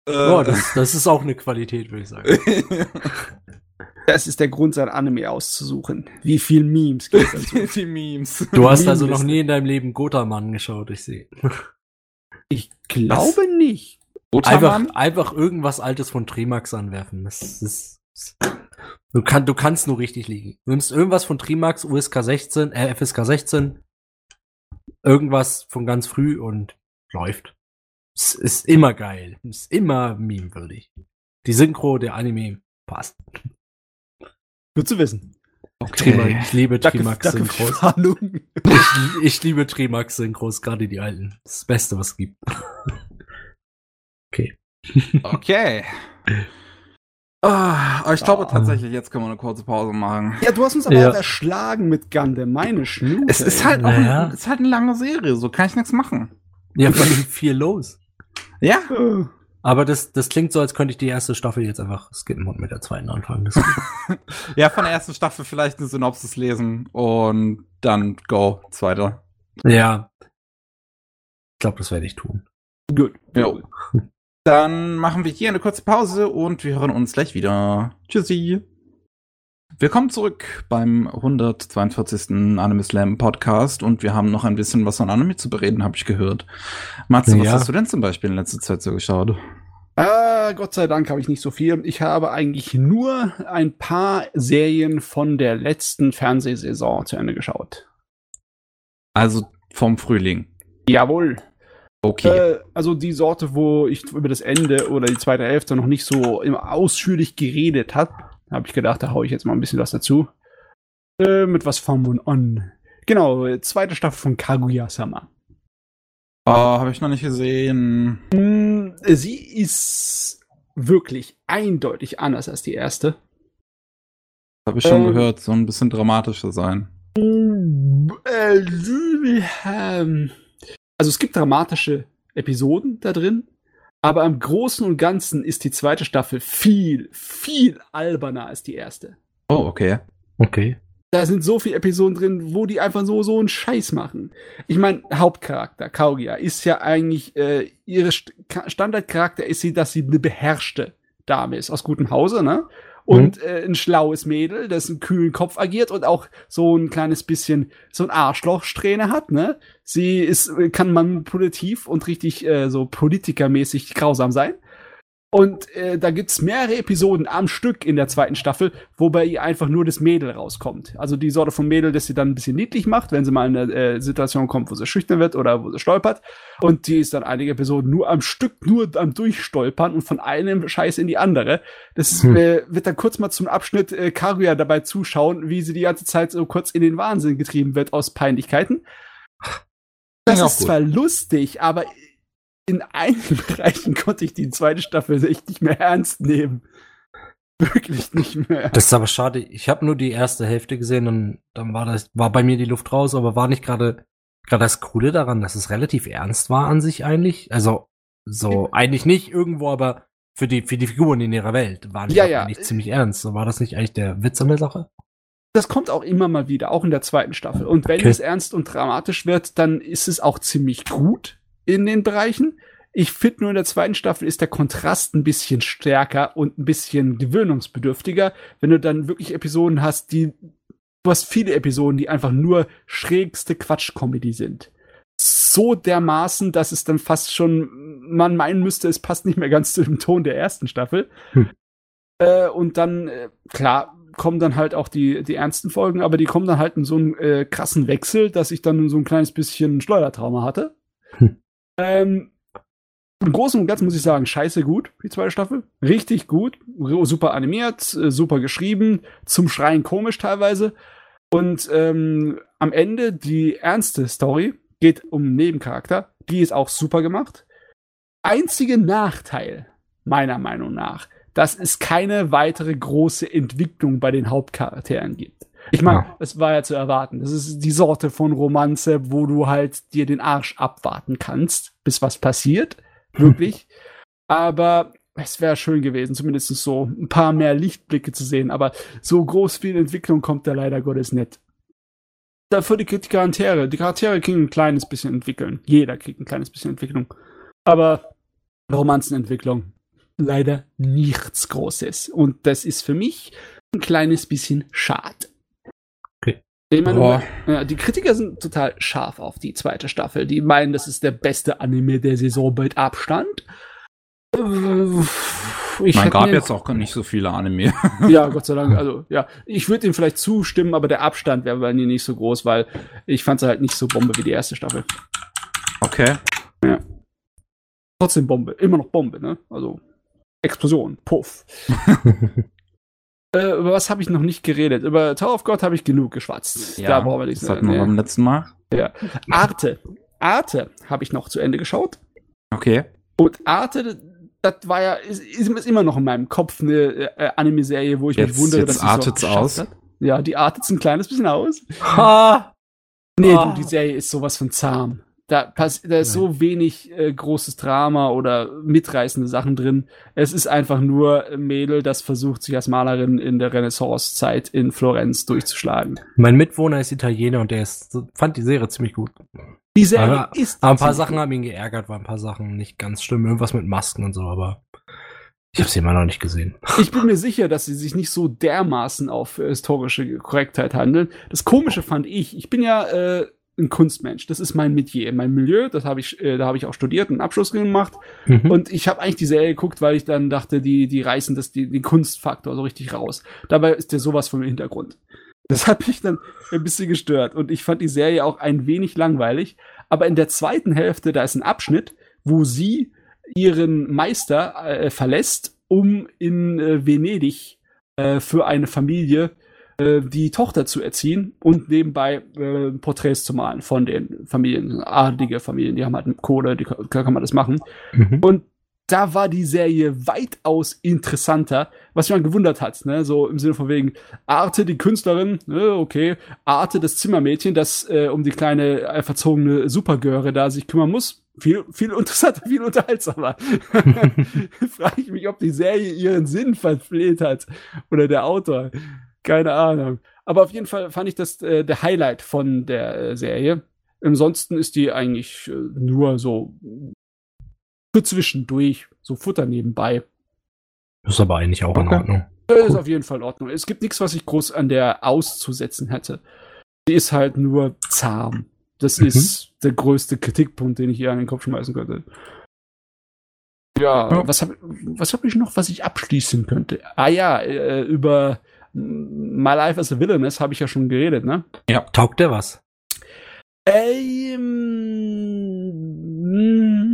oh, das, das ist auch eine Qualität, würde ich sagen. Das ist der Grund, sein Anime auszusuchen. Wie viel Memes gibt es dazu? die Memes. Du hast also Meme-Liste. noch nie in deinem Leben Gotaman geschaut, ich sehe. Ich glaube nicht. Einfach, einfach irgendwas Altes von Trimax anwerfen. Das ist, du, kann, du kannst nur richtig liegen. Du nimmst irgendwas von Trimax, USK 16, äh, FSK 16, irgendwas von ganz früh und läuft. Es ist immer geil. Es ist immer memewürdig. Die Synchro, der Anime passt. Gut zu wissen. Trimax, ich liebe Danke, Trimax danke für die Synchros. Warnung. Ich, ich liebe Trimax Synchros, gerade die alten. Das, ist das Beste, was es gibt. Okay. Ah, aber ich glaube Ah. tatsächlich, jetzt können wir eine kurze Pause machen. Ja, du hast uns aber Ja. auch erschlagen mit Gundam, meine Schnute. Es ist halt auch Naja. ein, es ist halt eine lange Serie, so kann ich nichts machen. Ja, vor allem viel los. Ja, Aber das, das klingt so, als könnte ich die erste Staffel jetzt einfach skippen und mit der zweiten anfangen. Das ja, von der ersten Staffel vielleicht eine Synopsis lesen und dann go, zweiter. ja. Ich glaube, das werde ich tun. Gut. Jo. Dann machen wir hier eine kurze Pause und wir hören uns gleich wieder. Tschüssi. Willkommen zurück beim 142. Anime Slam Podcast und wir haben noch ein bisschen was an Anime zu bereden, habe ich gehört. Matze, was Ja. hast du denn zum Beispiel in letzter Zeit so geschaut? Äh, Gott sei Dank habe ich nicht so viel. Ich habe eigentlich nur ein paar Serien von der letzten Fernsehsaison zu Ende geschaut. Also vom Frühling. Jawohl. Okay. Äh, also die Sorte, wo ich über das Ende oder die zweite Hälfte noch nicht so im ausführlich geredet habe, habe ich gedacht, da hau ich jetzt mal ein bisschen was dazu. Äh, mit was fangen wir an? Genau, zweite Staffel von Kaguya-sama. Oh, habe ich noch nicht gesehen. Mm, Sie ist wirklich eindeutig anders als die erste. Habe ich schon Ähm. gehört, so ein bisschen dramatischer sein. Äh, ähm, Also es gibt dramatische Episoden da drin, aber im Großen und Ganzen ist die zweite Staffel viel, viel alberner als die erste. Oh, okay. Okay. Da sind so viele Episoden drin, wo die einfach so so einen Scheiß machen. Ich meine, Hauptcharakter Kaugia ist ja eigentlich äh, ihre St Standardcharakter ist sie, dass sie eine beherrschte Dame ist aus gutem Hause, ne? Und äh, ein schlaues Mädel, das einen kühlen Kopf agiert und auch so ein kleines bisschen so ein Arschlochsträhne hat, ne? Sie ist äh, kann manipulativ und richtig äh, so politikermäßig grausam sein. Und äh, da gibt's mehrere Episoden am Stück in der zweiten Staffel, wo bei ihr einfach nur das Mädel rauskommt. Also die Sorte von Mädel, das sie dann ein bisschen niedlich macht, wenn sie mal in eine äh, Situation kommt, wo sie schüchtern wird oder wo sie stolpert. Und die ist dann einige Episoden nur am Stück, nur am Durchstolpern und von einem Scheiß in die andere. Das Hm. äh, wird dann kurz mal zum Abschnitt äh, Kaguya dabei zuschauen, wie sie die ganze Zeit so kurz in den Wahnsinn getrieben wird aus Peinlichkeiten. Das ist zwar lustig, aber in einigen Bereichen konnte ich die zweite Staffel echt nicht mehr ernst nehmen. Wirklich nicht mehr. Das ist aber schade. Ich habe nur die erste Hälfte gesehen und dann war das, war bei mir die Luft raus, aber war nicht gerade gerade das Coole daran, dass es relativ ernst war an sich eigentlich. Also so eigentlich nicht irgendwo, aber für die für die Figuren in ihrer Welt waren die Ja, ja. eigentlich ziemlich ernst. So war das nicht eigentlich der Witz an der Sache? Das kommt auch immer mal wieder, auch in der zweiten Staffel. Und wenn Okay. es ernst und dramatisch wird, dann ist es auch ziemlich gut in den Bereichen. Ich finde nur in der zweiten Staffel ist der Kontrast ein bisschen stärker und ein bisschen gewöhnungsbedürftiger, wenn du dann wirklich Episoden hast, die du hast viele Episoden, die einfach nur schrägste Quatsch-Comedy sind. So dermaßen, dass es dann fast schon man meinen müsste, es passt nicht mehr ganz zu dem Ton der ersten Staffel. Hm. Äh, und dann, äh, klar, kommen dann halt auch die, die ernsten Folgen, aber die kommen dann halt in so einen äh, krassen Wechsel, dass ich dann so ein kleines bisschen Schleudertrauma hatte. Hm. Ähm, Im Großen und Ganzen muss ich sagen, scheiße gut, die zweite Staffel. Richtig gut, super animiert, äh, super geschrieben, zum Schreien komisch teilweise. Und ähm, am Ende die ernste Story geht um einen Nebencharakter, die ist auch super gemacht. Einzige Nachteil, meiner Meinung nach, dass es keine weitere große Entwicklung bei den Hauptcharakteren gibt. Ich meine, Ja. es war ja zu erwarten. Das ist die Sorte von Romanze, wo du halt dir den Arsch abwarten kannst, bis was passiert. Wirklich. Aber es wäre schön gewesen, zumindest so ein paar mehr Lichtblicke zu sehen, aber so groß viel Entwicklung kommt da leider Gottes nicht. Dafür die, die Charaktere. Die Charaktere kriegen ein kleines bisschen entwickeln. Jeder kriegt ein kleines bisschen Entwicklung. Aber Romanzenentwicklung, leider nichts Großes. Und das ist für mich ein kleines bisschen schade. Ich meine, ja, die Kritiker sind total scharf auf die zweite Staffel. Die meinen, das ist der beste Anime der Saison mit Abstand. Äh, Ich Man gab jetzt auch gar nicht so viele Anime. ja, Gott sei Dank. Also, ja, ich würde ihm vielleicht zustimmen, aber der Abstand wäre bei mir nicht so groß, weil ich fand sie halt nicht so Bombe wie die erste Staffel. Okay. Trotzdem Bombe. Immer noch Bombe, ne? Also, Explosion. Puff. äh, über was habe ich noch nicht geredet? Über Tower of God habe ich genug geschwatzt. da brauchen wir nichts das hatten wir beim letzten Mal. Arte. Arte habe ich noch zu Ende geschaut. Okay. Und Arte, das war ja, ist, ist immer noch in meinem Kopf eine äh, Anime-Serie, wo ich Jetzt- mich wundere, dass sie artet's so aus. Hat. Ja, die artet ein kleines bisschen aus. Ha! Nee, Ah. du, die Serie ist sowas von zahm. Da, pass da ist so wenig äh, großes Drama oder mitreißende Sachen drin. Es ist einfach nur ein Mädel, das versucht, sich als Malerin in der Renaissance-Zeit in Florenz durchzuschlagen. Mein Mitwohner ist Italiener und der ist, fand die Serie ziemlich gut. Die Serie Aber- ist. Aber ein paar Sachen haben ihn geärgert, war ein paar Sachen nicht ganz schlimm. Irgendwas mit Masken und so, aber ich habe sie immer noch nicht gesehen. Ich bin mir sicher, dass sie sich nicht so dermaßen auf äh, historische Korrektheit handeln. Das Komische fand ich, ich bin ja äh, ein Kunstmensch. Das ist mein Metier, mein Milieu. Das habe ich, äh, da habe ich auch studiert, einen Abschluss gemacht. Mhm. Und ich habe eigentlich die Serie geguckt, weil ich dann dachte, die, die reißen das, die, den Kunstfaktor so richtig raus. Dabei ist der sowas vom Hintergrund. Das hat mich dann ein bisschen gestört. Und ich fand die Serie auch ein wenig langweilig. Aber in der zweiten Hälfte, da ist ein Abschnitt, wo sie ihren Meister äh, verlässt, um in äh, Venedig äh, für eine Familie äh, die Tochter zu erziehen und nebenbei äh, Porträts zu malen von den Familien, adlige Familien, die haben halt Kohle, die kann, kann man das machen. Mhm. Und da war die Serie weitaus interessanter, was mich mal gewundert hat, ne? So im Sinne von wegen Arte, die Künstlerin, ne, okay, Arte, das Zimmermädchen, das äh, um die kleine äh, verzogene Supergöre da sich kümmern muss. Viel, viel interessanter, viel unterhaltsamer. Frage ich mich, ob die Serie ihren Sinn verfehlt hat. Oder der Autor. Keine Ahnung. Aber auf jeden Fall fand ich das äh, der Highlight von der äh, Serie. Ansonsten ist die eigentlich äh, nur so für zwischendurch, so Futter nebenbei. ist aber eigentlich auch in Okay. Ordnung. Das ist auf jeden Fall in Ordnung. Es gibt nichts, was ich groß an der auszusetzen hätte. Die ist halt nur zahm. Das Mhm. ist der größte Kritikpunkt, den ich ihr an den Kopf schmeißen könnte. Ja, Ja. was habe was hab ich noch, was ich abschließen könnte? Ah ja, äh, über My Life as a Villainess habe ich ja schon geredet, ne? Taugt der was? Ähm,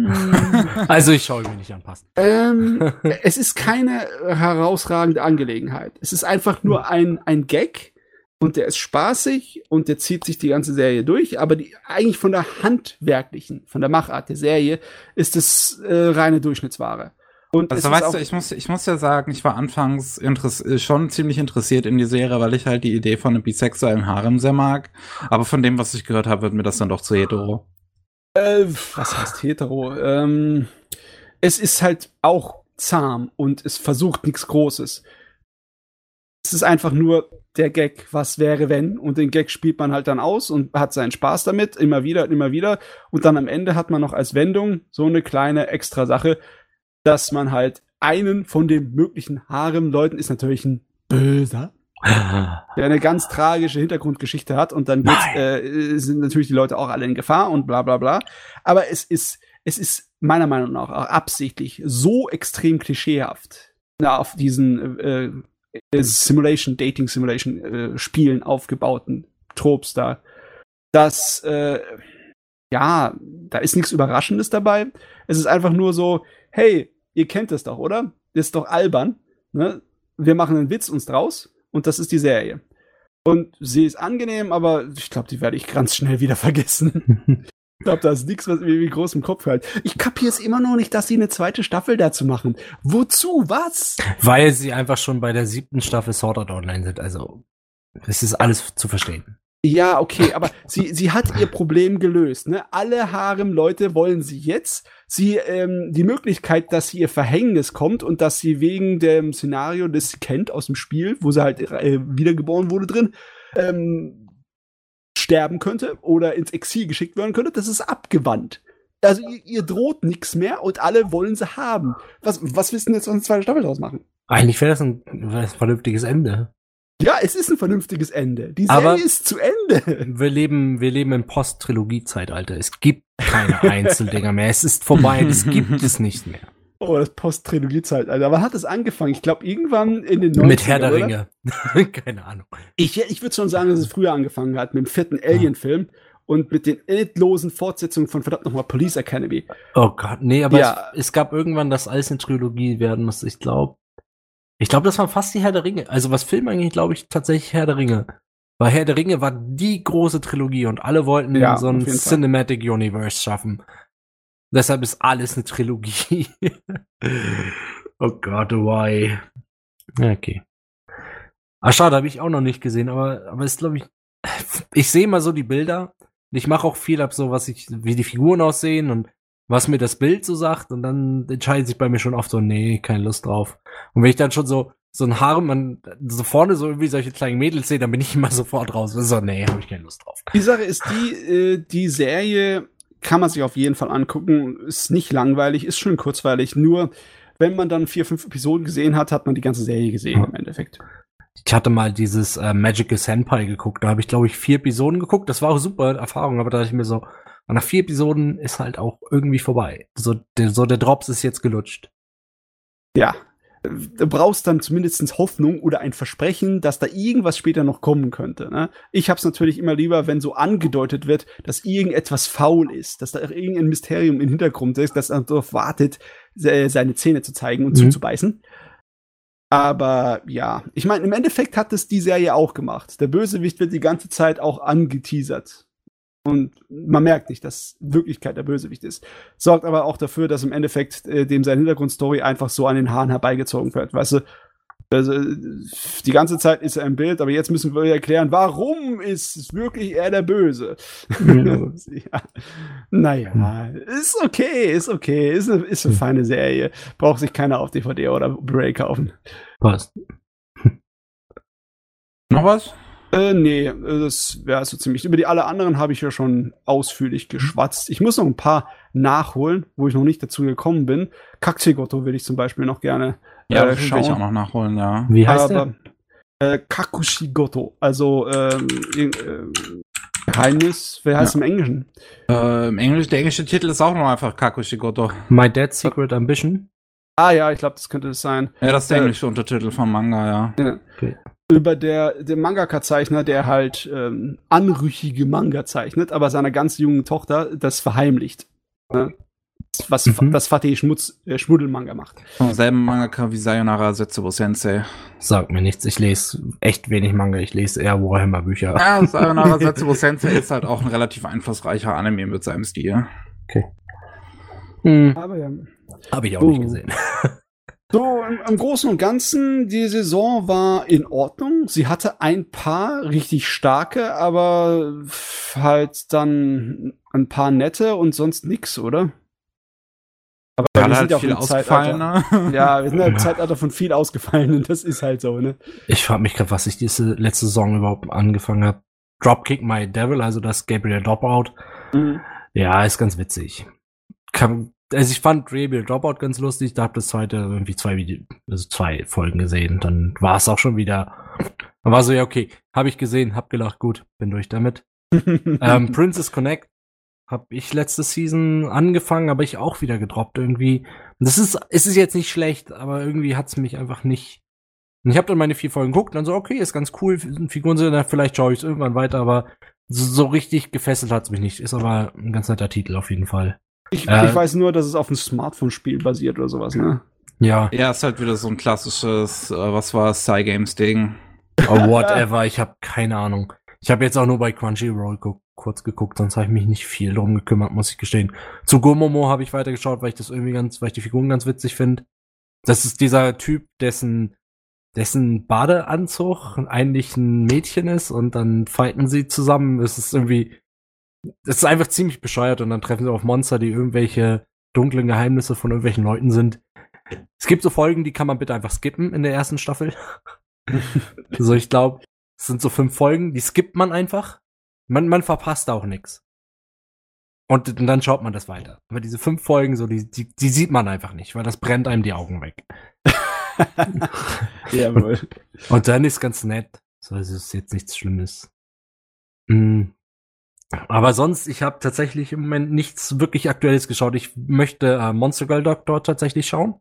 Also ich schaue mir nicht anpassen. Ähm, es ist keine herausragende Angelegenheit. Es ist einfach nur ein, ein Gag und der ist spaßig und der zieht sich die ganze Serie durch, aber die, eigentlich von der handwerklichen, von der Machart der Serie ist es äh, reine Durchschnittsware. Und Also weißt du, ich muss, ich muss ja sagen, ich war anfangs äh, schon ziemlich interessiert in die Serie, weil ich halt die Idee von einem bisexuellen Harem sehr mag. Aber von dem, was ich gehört habe, wird mir das dann doch zu hetero. äh, was heißt hetero? Ähm, es ist halt auch zahm und es versucht nichts Großes. Es ist einfach nur der Gag, was wäre wenn? Und den Gag spielt man halt dann aus und hat seinen Spaß damit, immer wieder, immer wieder. Und dann am Ende hat man noch als Wendung so eine kleine extra Sache, dass man halt einen von den möglichen Harem-Leuten ist natürlich ein Böser, der eine ganz tragische Hintergrundgeschichte hat und dann äh, sind natürlich die Leute auch alle in Gefahr und bla bla bla. Aber es ist, es ist meiner Meinung nach auch absichtlich so extrem klischeehaft na, auf diesen äh, äh, Simulation, Dating Simulation äh, Spielen aufgebauten Tropes da, dass äh, ja, da ist nichts Überraschendes dabei. Es ist einfach nur so, hey, ihr kennt das doch, oder? Das ist doch albern. Ne? Wir machen einen Witz uns draus und das ist die Serie. Und sie ist angenehm, aber ich glaube, die werde ich ganz schnell wieder vergessen. Ich glaube, da ist nichts, was mir irgendwie groß im Kopf hält. Ich kapiere es immer noch nicht, dass sie eine zweite Staffel dazu machen. Wozu? Was? Weil sie einfach schon bei der siebten Staffel Sword Online sind. Also es ist alles zu verstehen. Ja, okay, aber sie, sie hat ihr Problem gelöst. Ne? Alle Harem-Leute wollen sie jetzt. Sie, ähm, die Möglichkeit, dass sie ihr Verhängnis kommt und dass sie wegen dem Szenario, das sie kennt aus dem Spiel, wo sie halt äh, wiedergeboren wurde drin, ähm, sterben könnte oder ins Exil geschickt werden könnte, das ist abgewandt. Also ihr, ihr droht nichts mehr und alle wollen sie haben. Was, was du jetzt eine zweite Staffel draus machen? Eigentlich wäre das ein, ein vernünftiges Ende. Ja, es ist ein vernünftiges Ende. Die Serie Aber- ist zu Ende. Wir leben, wir leben im Post-Trilogie-Zeitalter. Es gibt keine Einzeldinger mehr. Es ist vorbei. Es gibt es nicht mehr. Oh, das Post-Trilogie-Zeit, Alter. Wann hat das angefangen? Ich glaube, irgendwann in den 90ern, Mit Herr der? Ringe. keine Ahnung. Ich, ich würde schon sagen, dass es früher angefangen hat, mit dem vierten Alien-Film und mit den endlosen Fortsetzungen von verdammt nochmal Police Academy. Oh Gott, nee, aber Ja. es, es gab irgendwann, dass alles eine Trilogie werden muss. Ich glaube, ich glaube, das war fast die Herr der Ringe. Also was Film eigentlich, glaube ich, tatsächlich Herr der Ringe. Weil Herr der Ringe war die große Trilogie und alle wollten Ja, so ein jeden Fall. Cinematic Universe schaffen. Deshalb ist alles eine Trilogie. oh Gott, why? Okay. Ah, schade, habe ich auch noch nicht gesehen, aber, aber ist, glaube ich, ich sehe mal so die Bilder. Ich mache auch viel ab so, was ich, wie die Figuren aussehen und was mir das Bild so sagt und dann entscheidet sich bei mir schon oft so, nee, keine Lust drauf. Und wenn ich dann schon so, so ein Harem, man, so vorne so irgendwie solche kleinen Mädels sehe, dann bin ich immer sofort raus. So, nee, habe ich keine Lust drauf. Die Sache ist die, äh, die Serie kann man sich auf jeden Fall angucken. Ist nicht langweilig, ist schön kurzweilig. Nur, wenn man dann vier, fünf Episoden gesehen hat, hat man die ganze Serie gesehen im Endeffekt. Ich hatte mal dieses äh, Magical Senpai geguckt. Da habe ich, glaube ich, vier Episoden geguckt. Das war auch super Erfahrung, aber da dachte ich mir so, nach vier Episoden ist halt auch irgendwie vorbei. So der, so der Drops ist jetzt gelutscht. Ja. Du brauchst dann zumindest Hoffnung oder ein Versprechen, dass da irgendwas später noch kommen könnte. Ne? Ich hab's natürlich immer lieber, wenn so angedeutet wird, dass irgendetwas faul ist, dass da irgendein Mysterium im Hintergrund ist, das darauf wartet, se- seine Zähne zu zeigen und Mhm. zuzubeißen. Aber ja, ich meine, im Endeffekt hat es die Serie auch gemacht. Der Bösewicht wird die ganze Zeit auch angeteasert. Und man merkt nicht, dass Wirklichkeit der Bösewicht ist. Sorgt aber auch dafür, dass im Endeffekt äh, dem seine Hintergrundstory einfach so an den Haaren herbeigezogen wird. Weißt du, also, äh, die ganze Zeit ist er im Bild, aber jetzt müssen wir erklären, warum ist wirklich er der Böse? ja. Naja, ist okay, ist okay, ist eine, ist eine feine Serie. Braucht sich keiner auf DVD oder Blu-ray kaufen. Passt. Noch was? Äh, nee, das wäre so ziemlich. Über die alle anderen habe ich ja schon ausführlich geschwatzt. Ich muss noch ein paar nachholen, wo ich noch nicht dazu gekommen bin. Kakushigotto will ich zum Beispiel noch gerne Ja, äh, das will ich auch schauen. noch nachholen, ja. Wie heißt Aber äh, Kakushigoto, also ähm, ähm, Geheimnis, wer heißt Ja. im Englischen? Äh, Im Englisch, der englische Titel ist auch noch einfach Kakushigoto. der? My Dad's Secret Ambition. Ah ja, ich glaube, das könnte es sein. Ja, das ist der Äh, englische Untertitel vom Manga, ja. Über der, der Mangaka-Zeichner, der halt ähm, anrüchige Manga zeichnet, aber seiner ganz jungen Tochter das verheimlicht. Ne? Was Mhm. das Fatih Schmutz, äh, Schmuddelmanga macht. Vom selben Mangaka wie Sayonara Setsubo Sensei. Sagt mir nichts. Ich lese echt wenig Manga. Ich lese eher Warhammer Bücher. Ja, Sayonara Setsubo Sensei ist halt auch ein relativ einflussreicher Anime mit seinem Stil. Hm, Aber ja. Habe ich auch Oh. nicht gesehen. So, im, im Großen und Ganzen, die Saison war in Ordnung. Sie hatte ein paar richtig starke, aber halt dann ein paar nette und sonst nix, oder? Aber Ja, wir sind halt ja auch viel im Zeitalter. Ja, wir sind ja im Zeitalter von viel ausgefallen und das ist halt so, ne? Ich frage mich gerade, was ich diese letzte Saison überhaupt angefangen habe. Dropkick My Devil, also das Gabriel Dropout. Mhm. Ja, ist ganz witzig. Kann, also ich fand Gabriel Dropout ganz lustig. Da hab das zweite irgendwie zwei Video, also zwei Folgen gesehen. Dann war es auch schon wieder. Dann war so, ja, okay, habe ich gesehen, hab gelacht, gut, bin durch damit. ähm, Princess Connect habe ich letzte Season angefangen, aber ich auch wieder gedroppt irgendwie. Das ist, es ist jetzt nicht schlecht, aber irgendwie hat's mich einfach nicht. Und ich habe dann meine vier Folgen geguckt, dann so, okay, ist ganz cool, Figuren sind da, vielleicht schaue ich es irgendwann weiter, aber so, so richtig gefesselt hat's mich nicht. Ist aber ein ganz netter Titel auf jeden Fall. Ich, Äh, ich weiß nur, dass es auf einem Smartphone-Spiel basiert oder sowas, ne? Ja, Ja, ist halt wieder so ein klassisches, äh, was war es, Cygames-Ding. oh, whatever, ich habe keine Ahnung. Ich habe jetzt auch nur bei Crunchyroll gu kurz geguckt, sonst habe ich mich nicht viel drum gekümmert, muss ich gestehen. Zu Gomomo habe ich weitergeschaut, weil ich das irgendwie ganz, weil ich die Figuren ganz witzig finde. Das ist dieser Typ, dessen dessen Badeanzug eigentlich ein Mädchen ist und dann fighten sie zusammen. Es ist irgendwie, es ist einfach ziemlich bescheuert und dann treffen sie auf Monster, die irgendwelche dunklen Geheimnisse von irgendwelchen Leuten sind. Es gibt so Folgen, die kann man bitte einfach skippen in der ersten Staffel. also ich glaube, es sind so fünf Folgen, die skippt man einfach. Man, man verpasst auch nichts. Und dann schaut man das weiter. Aber diese fünf Folgen, so, die, die, die sieht man einfach nicht, weil das brennt einem die Augen weg. Jawohl. Und dann ist ganz nett. So, es ist jetzt nichts Schlimmes. Mm. Aber sonst, ich habe tatsächlich im Moment nichts wirklich Aktuelles geschaut. Ich möchte äh, Monster Girl Doctor tatsächlich schauen.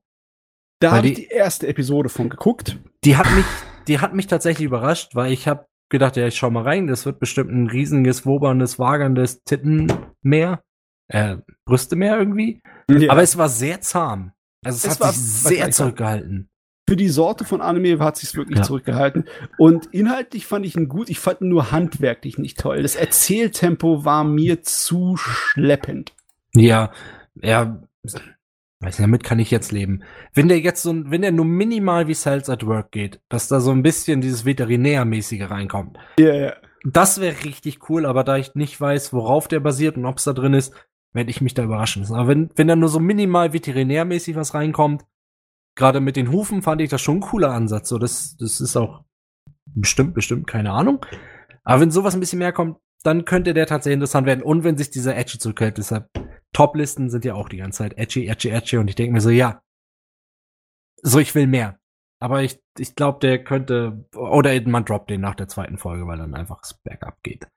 Da habe ich die- erste Episode von geguckt. Die hat mich, die hat mich tatsächlich überrascht, weil ich habe gedacht, ja, ich schau mal rein. Das wird bestimmt ein riesiges, woberndes, wagerndes Tittenmeer, äh, Brüstemeer irgendwie. Ja. Aber es war sehr zahm. Also es, Es hat war sich sehr zurückgehalten. Für die Sorte von Anime hat sich wirklich Ja. zurückgehalten. Und inhaltlich fand ich ihn gut. Ich fand ihn nur handwerklich nicht toll. Das Erzähltempo war mir zu schleppend. Ja, ja, weiß nicht, damit kann ich jetzt leben. Wenn der jetzt so, wenn der nur minimal wie Cells at Work geht, dass da so ein bisschen dieses Veterinärmäßige reinkommt, Ja, ja. das wäre richtig cool, aber da ich nicht weiß, worauf der basiert und ob es da drin ist, werde ich mich da überraschen. Aber wenn, wenn da nur so minimal veterinärmäßig was reinkommt, gerade mit den Hufen fand ich das schon ein cooler Ansatz. So, das, das ist auch bestimmt, bestimmt, keine Ahnung. Aber wenn sowas ein bisschen mehr kommt, dann könnte der tatsächlich interessant werden. Und wenn sich dieser Edgy zurückhält, deshalb Top-Listen sind ja auch die ganze Zeit edgy, edgy, edgy. Und ich denke mir so, ja, so ich will mehr. Aber ich, ich glaube, der könnte, oder man droppt den nach der zweiten Folge, weil dann einfach das Backup geht.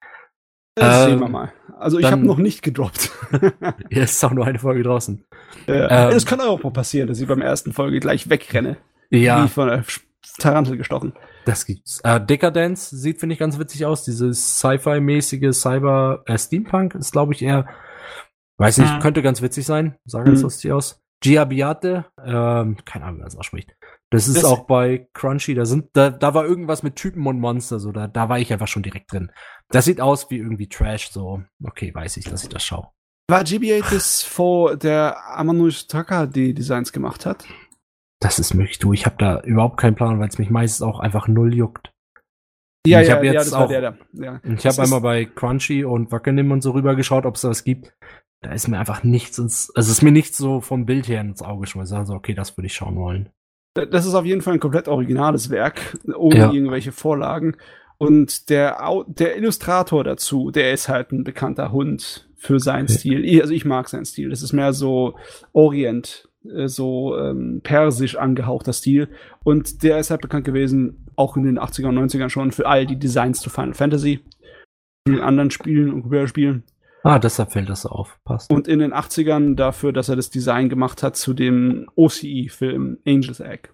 Das Ähm, sehen wir mal. Also ich habe noch nicht gedroppt. Hier ist auch nur eine Folge draußen. ja. Ähm, das kann auch mal passieren, dass ich beim ersten Folge gleich wegrenne. Ja, Wie von der Tarantel gestochen. das gibt's. Äh, Decadence sieht, finde ich, ganz witzig aus. Dieses Sci-Fi-mäßige Cyber äh, Steampunk ist, glaube ich, eher, weiß nicht, könnte ganz witzig sein. Sah ganz Mhm. lustig aus. Giabiate, ähm, keine Ahnung, wie man das ausspricht. Das ist Das- auch bei Crunchy, da sind, da, da war irgendwas mit Typen und Monster, so, da, da war ich einfach schon direkt drin. Das sieht aus wie irgendwie Trash, so, okay, weiß ich, dass ich das schaue. War GBA das vor der Amano Taka die Designs gemacht hat? Das ist möglich, du, ich habe da überhaupt keinen Plan, weil es mich meistens auch einfach null juckt. Ja, Ich ja, hab ja, jetzt das war auch- der da. Ja. Ich habe einmal bei Crunchy und Wackenim und so rübergeschaut, ob es da was gibt. Da ist mir einfach nichts ins, also es ist mir nichts so vom Bild her ins Auge geschmissen. Also okay, das würde ich schauen wollen. Das ist auf jeden Fall ein komplett originales Werk, ohne Ja. irgendwelche Vorlagen. Und der, Au- der Illustrator dazu, der ist halt ein bekannter Hund für seinen Okay. Stil. Ich, also ich mag seinen Stil. Das ist mehr so Orient, äh, so ähm, persisch angehauchter Stil. Und der ist halt bekannt gewesen, auch in den 80er und 90ern schon, für all die Designs zu Final Fantasy, vielen anderen Spielen und Computerspielen. Ah, deshalb fällt das so auf. Passt. Und in den 80ern dafür, dass er das Design gemacht hat zu dem OCE-Film Angel's Egg.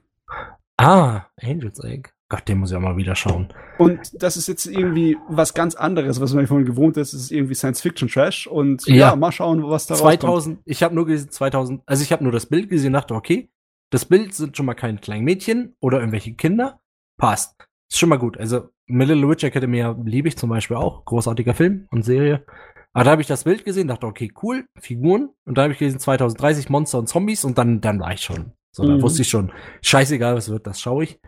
Ah, Angel's Egg. Gott, den muss ich auch mal wieder schauen. Und das ist jetzt irgendwie was ganz anderes, was man von gewohnt ist. Es ist irgendwie Science-Fiction-Trash. Und ja. Ja. mal schauen, was da rauskommt. 2000, ich habe nur gesehen, 2000, also ich habe nur das Bild gesehen und dachte, okay, das Bild sind schon mal keine kleinen Mädchen oder irgendwelche Kinder. Passt. Ist schon mal gut. Also, Little Witch Academy liebe ich zum Beispiel auch. Großartiger Film und Serie. Aber da habe ich das Bild gesehen, dachte, okay, cool, Figuren. Und da habe ich gelesen, 2030 Monster und Zombies und dann, dann war ich schon. So, dann Mhm. wusste ich schon, scheißegal, was wird, das schaue ich.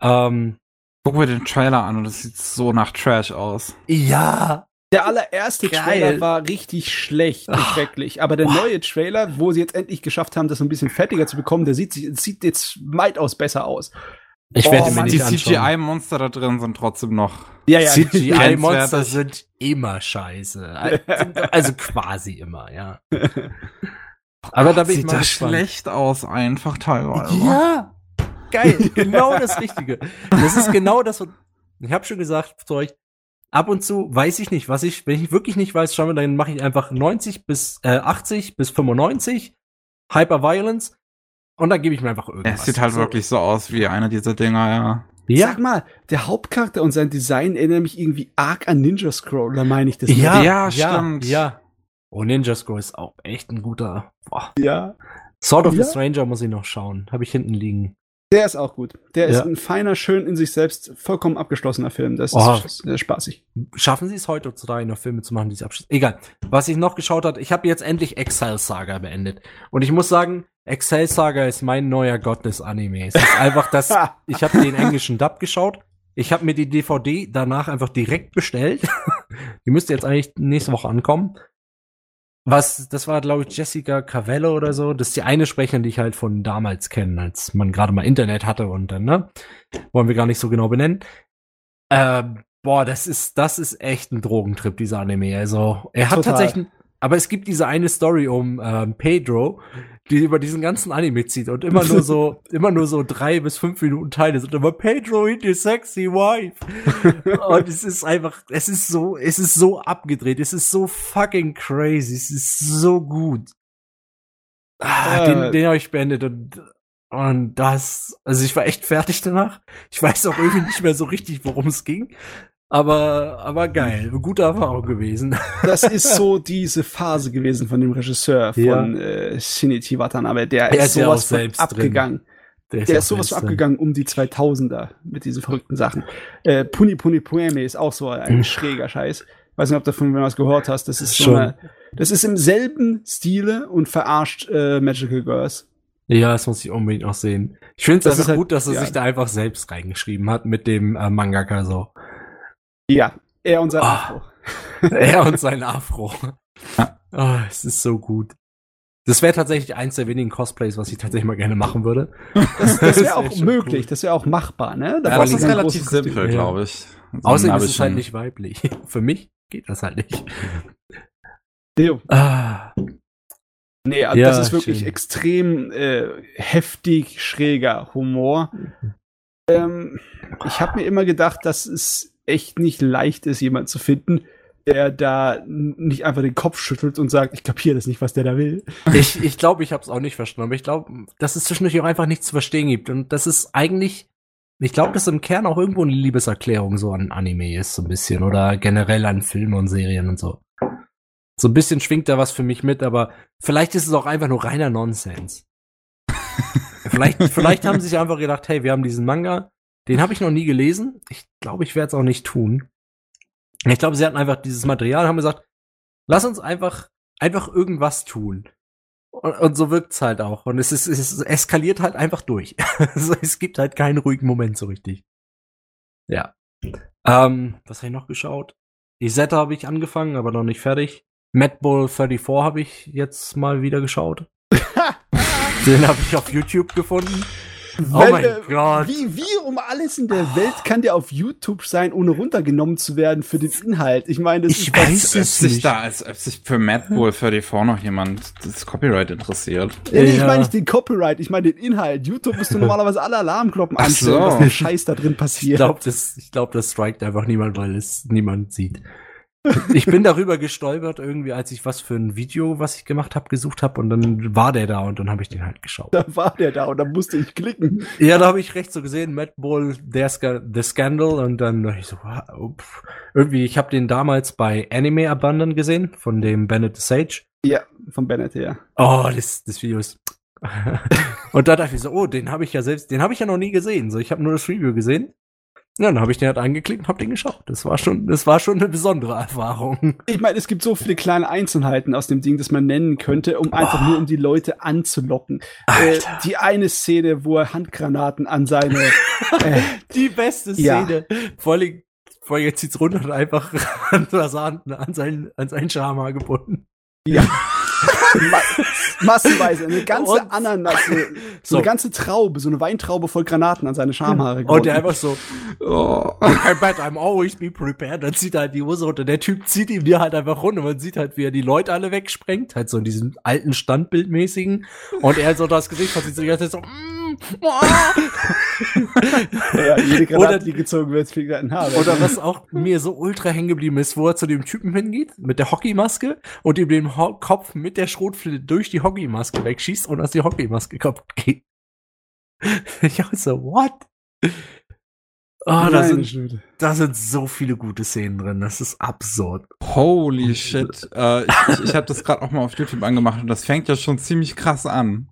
Ähm, Guck mir den Trailer an und das sieht so nach Trash aus. ja, Der allererste Geil. Trailer war richtig schlecht und Ach. schrecklich. Aber der neue Trailer, wo sie jetzt endlich geschafft haben, das so ein bisschen fettiger zu bekommen, der sieht, sich- sieht jetzt weitaus besser aus. Ich Oh, werde mir nicht Die. CGI-Monster da drin sind trotzdem noch. Ja, ja. CGI-Monster sind immer scheiße. Also quasi immer, ja. Aber da bin ich sieht mal das gespannt. schlecht aus, einfach teilweise. Ja, geil, genau das Richtige. Das ist genau das, was ich habe schon gesagt zu euch. Ab und zu weiß ich nicht, was ich, wenn ich wirklich nicht weiß, schauen wir, dann mache ich einfach 90 bis äh, 80 bis 95 Hyperviolence und dann gebe ich mir einfach irgendwas. Es sieht halt So, wirklich so aus wie einer dieser Dinger, ja. Ja, Sag mal, der Hauptcharakter und sein Design erinnern mich irgendwie arg an Ninja Scroll, oder meine ich das? ja, Ja, ja, stimmt. Ja. Oh, Ninja Scroll ist auch echt ein guter. Boah. Ja. Sword of Ja. the Stranger muss ich noch schauen. Habe ich hinten liegen. Der ist auch gut. Der ist Ja. ein feiner, schön in sich selbst vollkommen abgeschlossener Film. Das Oh. ist sehr spaßig. Schaffen sie es heutzutage noch Filme zu machen, die sie abschließen? Egal. Was ich noch geschaut hat, ich habe jetzt endlich Exile Saga beendet. Und ich muss sagen, Exile Saga ist mein neuer Gott des Animes. Es ist einfach das, ich habe den englischen Dub geschaut. Ich habe mir die DVD danach einfach direkt bestellt. die müsste jetzt eigentlich nächste Woche ankommen. Was, das war, glaube ich, Jessica Cavello oder so. Das ist die eine Sprecherin, die ich halt von damals kenne, als man gerade mal Internet hatte und dann, ne? Wollen wir gar nicht so genau benennen. Ähm, boah, das ist, das ist echt ein Drogentrip, dieser Anime. Also, er hat Total. tatsächlich, aber es gibt diese eine Story um ähm, Pedro, die über diesen ganzen Anime zieht und immer nur so, immer nur so drei bis fünf Minuten Teile sind immer Pedro in your sexy wife. und es ist einfach, es ist so, es ist so abgedreht, es ist so fucking crazy, es ist so gut. Ah, Äh. den, den habe ich beendet und und das, also ich war echt fertig danach. Ich weiß auch irgendwie nicht mehr so richtig, worum es ging. Aber, aber geil, gute Erfahrung gewesen. Das ist so diese Phase gewesen von dem Regisseur Ja. von äh, Shinichi Watanabe. Der, Der ist ist ja sowas von selbst abgegangen. Der ja ist sowas selbst von abgegangen um die 2000er mit diesen verrückten Sachen. Äh, Puni Puni Poeme ist auch so ein schräger Scheiß. Weiß nicht, ob du davon was gehört hast. Das ist so Schon. eine, das ist im selben Stile und verarscht äh, Magical Girls. Ja, das muss ich unbedingt noch sehen. Ich finde es einfach ist halt- gut, dass er ja. sich da einfach selbst reingeschrieben hat mit dem äh, Mangaka so. Ja, er und sein Ah. Afro. er und sein Afro. Ja. Oh, es ist so gut. Das wäre tatsächlich eins der wenigen Cosplays, was ich tatsächlich mal gerne machen würde. Das, das Das wäre wär auch möglich, cool. das wäre auch machbar, ne? Da Ja, das ist relativ simpel, glaube ich. Also, Außerdem ist es halt nicht weiblich. Für mich geht das halt nicht. Jo. Ah, Nee, also Ja, das ist wirklich schön. extrem äh, heftig schräger Humor. Ähm, ich habe mir immer gedacht, dass es echt nicht leicht ist, jemanden zu finden, der da nicht einfach den Kopf schüttelt und sagt, ich kapiere das nicht, was der da will. ich ich glaube, ich habe es auch nicht verstanden. Aber ich glaube, dass es zwischendurch auch einfach nichts zu verstehen gibt. Und das ist eigentlich, ich glaube, dass im Kern auch irgendwo eine Liebeserklärung so an Anime ist, so ein bisschen. Oder generell an Filmen und Serien und so. So ein bisschen schwingt da was für mich mit, aber vielleicht ist es auch einfach nur reiner Nonsens. vielleicht, vielleicht haben sie sich einfach gedacht, hey, wir haben diesen Manga, den habe ich noch nie gelesen. Ich glaube, ich werde es auch nicht tun. Ich glaube, sie hatten einfach dieses Material, haben gesagt, lass uns einfach, einfach irgendwas tun. Und, und so wirkt's halt auch. Und es ist, es eskaliert halt einfach durch. Also es gibt halt keinen ruhigen Moment so richtig. Ja. Ähm, was habe ich noch geschaut? Isetta habe ich angefangen, aber noch nicht fertig. Madball 34 habe ich jetzt mal wieder geschaut. Den habe ich auf YouTube gefunden. Oh Weil, mein äh, Gott. Wie, wie um alles in der Welt kann der auf YouTube sein, ohne runtergenommen zu werden für den Inhalt? Ich meine, das Ich ist weiß es sich nicht. da, als ob sich für Mad Bull 34 noch jemand das Copyright interessiert. Ja, nee, ich Ja. meine nicht den Copyright, ich meine den Inhalt. YouTube musst du normalerweise alle Alarmglocken anstellen, so. was der Scheiß da drin Ich passiert. glaube, das, ich glaub, das strikt einfach niemand, weil es niemand sieht. Ich bin darüber gestolpert irgendwie, als ich was für ein Video, was ich gemacht habe, gesucht habe und dann war der da und dann habe ich den halt geschaut. Da war der da und da musste ich klicken. Ja, da habe ich recht so gesehen, Matt Bull, der Sca The Scandal und dann dachte ich so, pff. irgendwie, ich habe den damals bei Anime Abundant gesehen von dem Bennett the Sage. Ja, von Bennett her. Oh, das, das Video ist. und da dachte ich so, oh, den habe ich ja selbst, den habe ich ja noch nie gesehen. So, ich habe nur das Review gesehen. Ja, dann habe ich den halt angeklickt und habe den geschaut. Das war schon, das war schon eine besondere Erfahrung. Ich meine, es gibt so viele kleine Einzelheiten aus dem Ding, das man nennen könnte, um einfach nur um die Leute anzulocken. Äh, die eine Szene, wo er Handgranaten an seine äh, Die beste Ja. Szene. Vor allem, vor allem jetzt zieht's runter und einfach an, an, seinen, an seinen Schamhaar gebunden. ja, massenweise eine ganze Und- Ananas, so, so eine ganze Traube, so eine Weintraube voll Granaten an seine Schamhaare. Und der einfach so, Oh. I bet I'm always be prepared. Dann zieht er halt die Hose runter. Der Typ zieht ihm die halt einfach runter. Man sieht halt, wie er die Leute alle wegsprengt. Halt so in diesem alten Standbildmäßigen. Und er so das Gesicht hat sich so die ganze Zeit so, mm, oh. Ja, jede Granate, Oder- die gezogen wird, fliegt ein Haar. weg. Oder was auch mir so ultra hängen geblieben ist, wo er zu dem Typen hingeht, mit der Hockeymaske und ihm den Ho Kopf mit der Schrotflinte durch die Hockeymaske wegschießt und aus die Hockeymaske kaputt geht. Ich auch so, what? Oh, da sind, da sind so viele gute Szenen drin. Das ist absurd. Holy shit. äh, ich ich, ich habe das gerade auch mal auf YouTube angemacht und das fängt ja schon ziemlich krass an.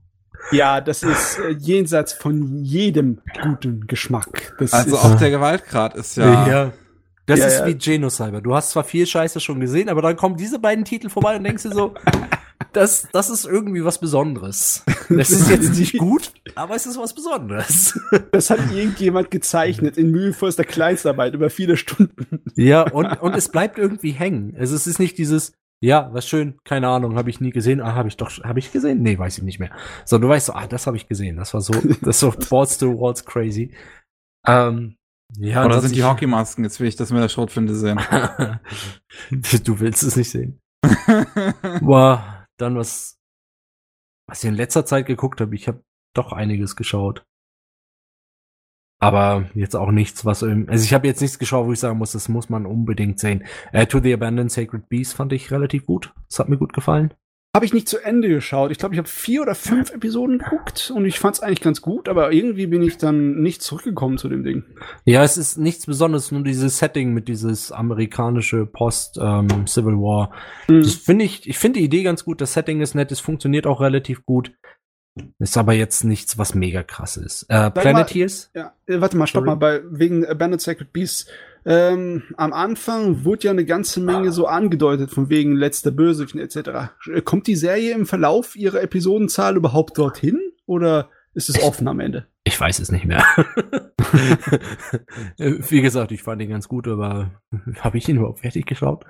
Ja, das ist äh, jenseits von jedem guten Geschmack. Das Also ist, auch der Gewaltgrad ist ja. Das Ja, ist ja. wie Genocyber. Du hast zwar viel Scheiße schon gesehen, aber dann kommen diese beiden Titel vorbei und denkst dir so, das, das ist irgendwie was Besonderes. Das ist jetzt nicht gut, aber es ist was Besonderes. das hat irgendjemand gezeichnet in mühevollster Kleinstarbeit über viele Stunden. Ja, und, und es bleibt irgendwie hängen. Also es ist nicht dieses, ja, was schön, keine Ahnung, habe ich nie gesehen. Ah, habe ich doch, habe ich gesehen? Nee, weiß ich nicht mehr. So, du weißt so, ah, das habe ich gesehen. Das war so, das so Balls to Walls crazy. Ähm, ja, Oder sind die Hockeymasken? Jetzt will ich das mit der Schrotflinte sehen. du willst es nicht sehen. Boah, dann was, was ich in letzter Zeit geguckt habe. Ich habe doch einiges geschaut. Aber jetzt auch nichts, was irgendwie, also ich habe jetzt nichts geschaut, wo ich sagen muss, das muss man unbedingt sehen. Äh, to the Abandoned Sacred Beast fand ich relativ gut. Das hat mir gut gefallen. Habe ich nicht zu Ende geschaut. Ich glaube, ich habe vier oder fünf Episoden geguckt und ich fand es eigentlich ganz gut, aber irgendwie bin ich dann nicht zurückgekommen zu dem Ding. Ja, es ist nichts Besonderes, nur dieses Setting mit dieses amerikanische Post ähm, Civil War. Mhm. Das finde ich, ich finde die Idee ganz gut. Das Setting ist nett, es funktioniert auch relativ gut. Ist aber jetzt nichts, was mega krass ist. Äh, Planeteers? Ja, äh, warte mal, stopp Sorry. mal, bei, wegen Abandoned Sacred Beasts. Ähm, am Anfang wurde ja eine ganze Menge so angedeutet, von wegen letzter Bösewicht etc. Äh, Kommt die Serie im Verlauf ihrer Episodenzahl überhaupt dorthin? Oder ist es offen am Ende? Ich weiß es nicht mehr. Äh, Wie gesagt, ich fand ihn ganz gut, aber habe ich ihn überhaupt fertig geschaut?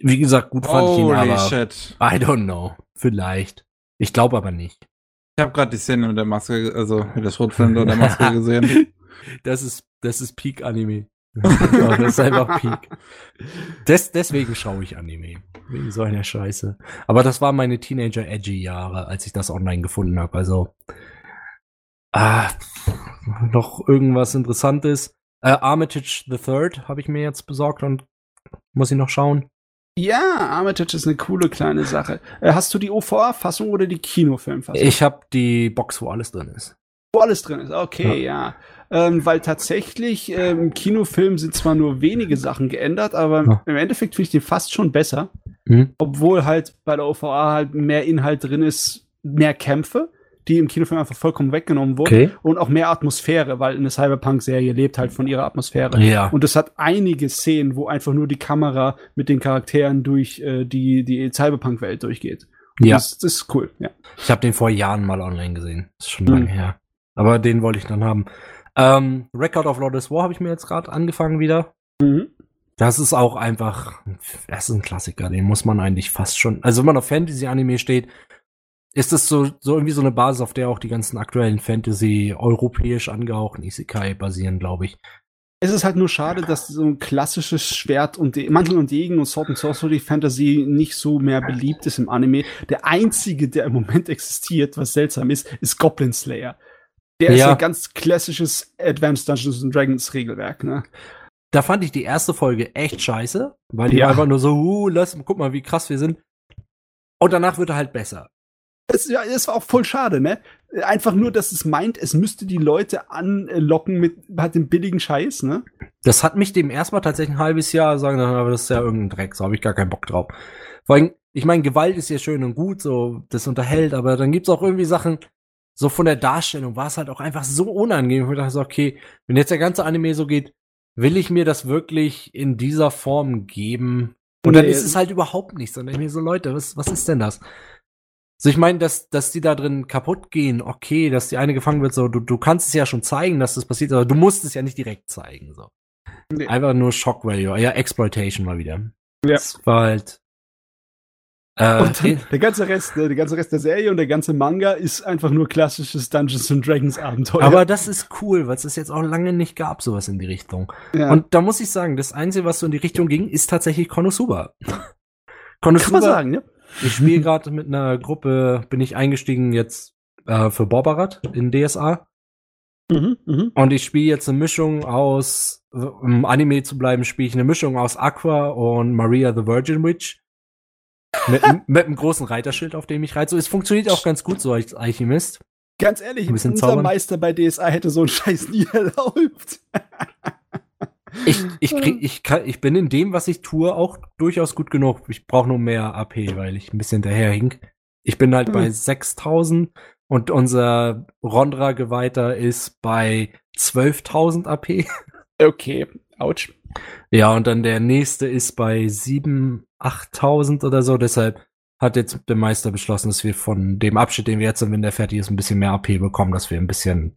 Wie gesagt, gut fand ich ihn, Holy aber shit. I don't know. Vielleicht. Ich glaube aber nicht. Ich habe gerade die Szene mit der Maske, also mit der Schrotflinte und der Maske gesehen. Das ist, das ist Peak-Anime. Ja, das ist einfach Peak. Des, deswegen schaue ich Anime. Wegen so einer Scheiße. Aber das waren meine Teenager-Edgy-Jahre, als ich das online gefunden habe. Also, ah, noch irgendwas Interessantes. Äh, Armitage the Third habe ich mir jetzt besorgt und muss ich noch schauen. Ja, Armitage ist eine coole kleine Sache. Äh, hast du die OVA-Fassung oder die Kinofilmfassung? Ich habe die Box, wo alles drin ist. Wo alles drin ist, okay, ja. Ähm, weil tatsächlich ähm, im Kinofilm sind zwar nur wenige Sachen geändert, aber Ja. im Endeffekt finde ich den fast schon besser. Hm? Obwohl halt bei der OVA halt mehr Inhalt drin ist, mehr Kämpfe, die im Kinofilm einfach vollkommen weggenommen wurden. Okay. Und auch mehr Atmosphäre, weil eine Cyberpunk-Serie lebt halt von ihrer Atmosphäre. Ja. Und es hat einige Szenen, wo einfach nur die Kamera mit den Charakteren durch äh, die, die Cyberpunk-Welt durchgeht. Und Ja. Das, das ist cool, ja. Ich habe den vor Jahren mal online gesehen. Das ist schon Hm. lange her. Aber den wollte ich dann haben. Ähm, Record of Lawless War habe ich mir jetzt gerade angefangen wieder. Mhm. Das ist auch einfach, das ist ein Klassiker, den muss man eigentlich fast schon, also wenn man auf Fantasy-Anime steht, ist das so, so irgendwie so eine Basis, auf der auch die ganzen aktuellen Fantasy europäisch angehauchten Isekai basieren, glaube ich. Es ist halt nur schade, dass so ein klassisches Schwert und De Mantel und Degen und Sword and Sorcery Fantasy nicht so mehr beliebt ist im Anime. Der einzige, der im Moment existiert, was seltsam ist, ist Goblin Slayer. Der ist Ja. ja ganz klassisches Advanced Dungeons and Dragons Regelwerk, ne? Da fand ich die erste Folge echt scheiße, weil die Ja. einfach nur so, uh, lass, guck mal, wie krass wir sind. Und danach wird er halt besser. Das, ja, das war auch voll schade, ne? Einfach nur, dass es meint, es müsste die Leute anlocken mit halt dem billigen Scheiß, ne? Das hat mich dem erstmal tatsächlich ein halbes Jahr sagen, aber das ist ja irgendein Dreck, so habe ich gar keinen Bock drauf. Vor allem, ich meine, Gewalt ist ja schön und gut, so, das unterhält, aber dann gibt's auch irgendwie Sachen, so von der Darstellung war es halt auch einfach so unangenehm. Ich dachte so, okay, wenn jetzt der ganze Anime so geht, will ich mir das wirklich in dieser Form geben? Und dann ist es halt überhaupt nichts. Und ich mir so, Leute, was, was ist denn das? So, ich meine, dass, dass die da drin kaputt gehen, okay, dass die eine gefangen wird, so, du, du kannst es ja schon zeigen, dass das passiert, aber du musst es ja nicht direkt zeigen, so. Nee. Einfach nur Shock Value. Ja, Exploitation mal wieder. Ja. Das war halt. Äh, Und dann, der ganze Rest, ne, der ganze Rest der Serie und der ganze Manga ist einfach nur klassisches Dungeons and Dragons Abenteuer. aber das ist cool, weil es das jetzt auch lange nicht gab, sowas in die Richtung. ja. Und da muss ich sagen, das Einzige, was so in die Richtung ging, ist tatsächlich Konosuba. kann man Konosuba, sagen, ne? Ich spiele gerade mit einer Gruppe, bin ich eingestiegen jetzt äh, für Borbarat in DSA. Mhm, mhm. Und ich spiele jetzt eine Mischung aus, um Anime zu bleiben, spiele ich eine Mischung aus Aqua und Maria the Virgin Witch. mit, mit einem großen Reiterschild, auf dem ich reite. So, es funktioniert auch ganz gut so als Alchemist. Ganz ehrlich, unser zaubern. Meister bei DSA hätte so einen Scheiß nie erlaubt. Ich, ich, krieg, ich, kann, ich bin in dem, was ich tue, auch durchaus gut genug. Ich brauche nur mehr AP, weil ich ein bisschen hinterher hink. Ich bin halt Hm. bei 6000 und unser Rondra-Geweihter ist bei 12.000 AP. Okay, ouch. Ja, und dann der nächste ist bei 7.000, 8.000 oder so. Deshalb hat jetzt der Meister beschlossen, dass wir von dem Abschnitt, den wir jetzt sind, wenn der fertig ist, ein bisschen mehr AP bekommen, dass wir ein bisschen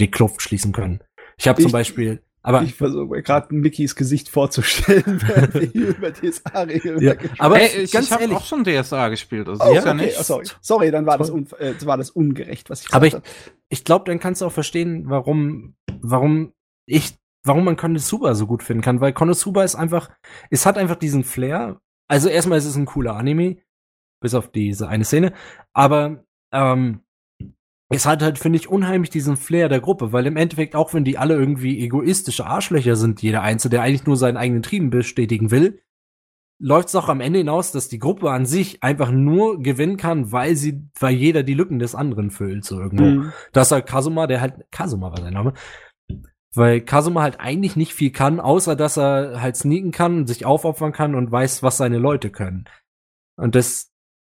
die Kluft schließen können. Ich habe zum Beispiel, aber ich versuche mir gerade Mickys Gesicht vorzustellen, während wir hier über DSA-Regeln Ja, aber Ey, ich ganz habe ehrlich, auch schon DSA gespielt. Also Oh, ist ja okay, nicht. oh, sorry. sorry, dann war das, äh, war das ungerecht, was ich Aber gesagt habe. ich glaube, dann kannst du auch verstehen, warum, warum ich, warum man Konosuba so gut finden kann, weil Konosuba ist einfach, es hat einfach diesen Flair. Also erstmal ist es ein cooler Anime, bis auf diese eine Szene, aber ähm, es hat halt, finde ich, unheimlich diesen Flair der Gruppe, weil im Endeffekt, auch wenn die alle irgendwie egoistische Arschlöcher sind, jeder Einzelne, der eigentlich nur seinen eigenen Trieben bestätigen will, läuft es auch am Ende hinaus, dass die Gruppe an sich einfach nur gewinnen kann, weil sie, weil jeder die Lücken des anderen füllt, so irgendwo. Mhm. Das ist halt Kazuma, der halt, Kazuma war sein Name. Weil Kazuma halt eigentlich nicht viel kann, außer dass er halt sneaken kann, sich aufopfern kann und weiß, was seine Leute können. Und das,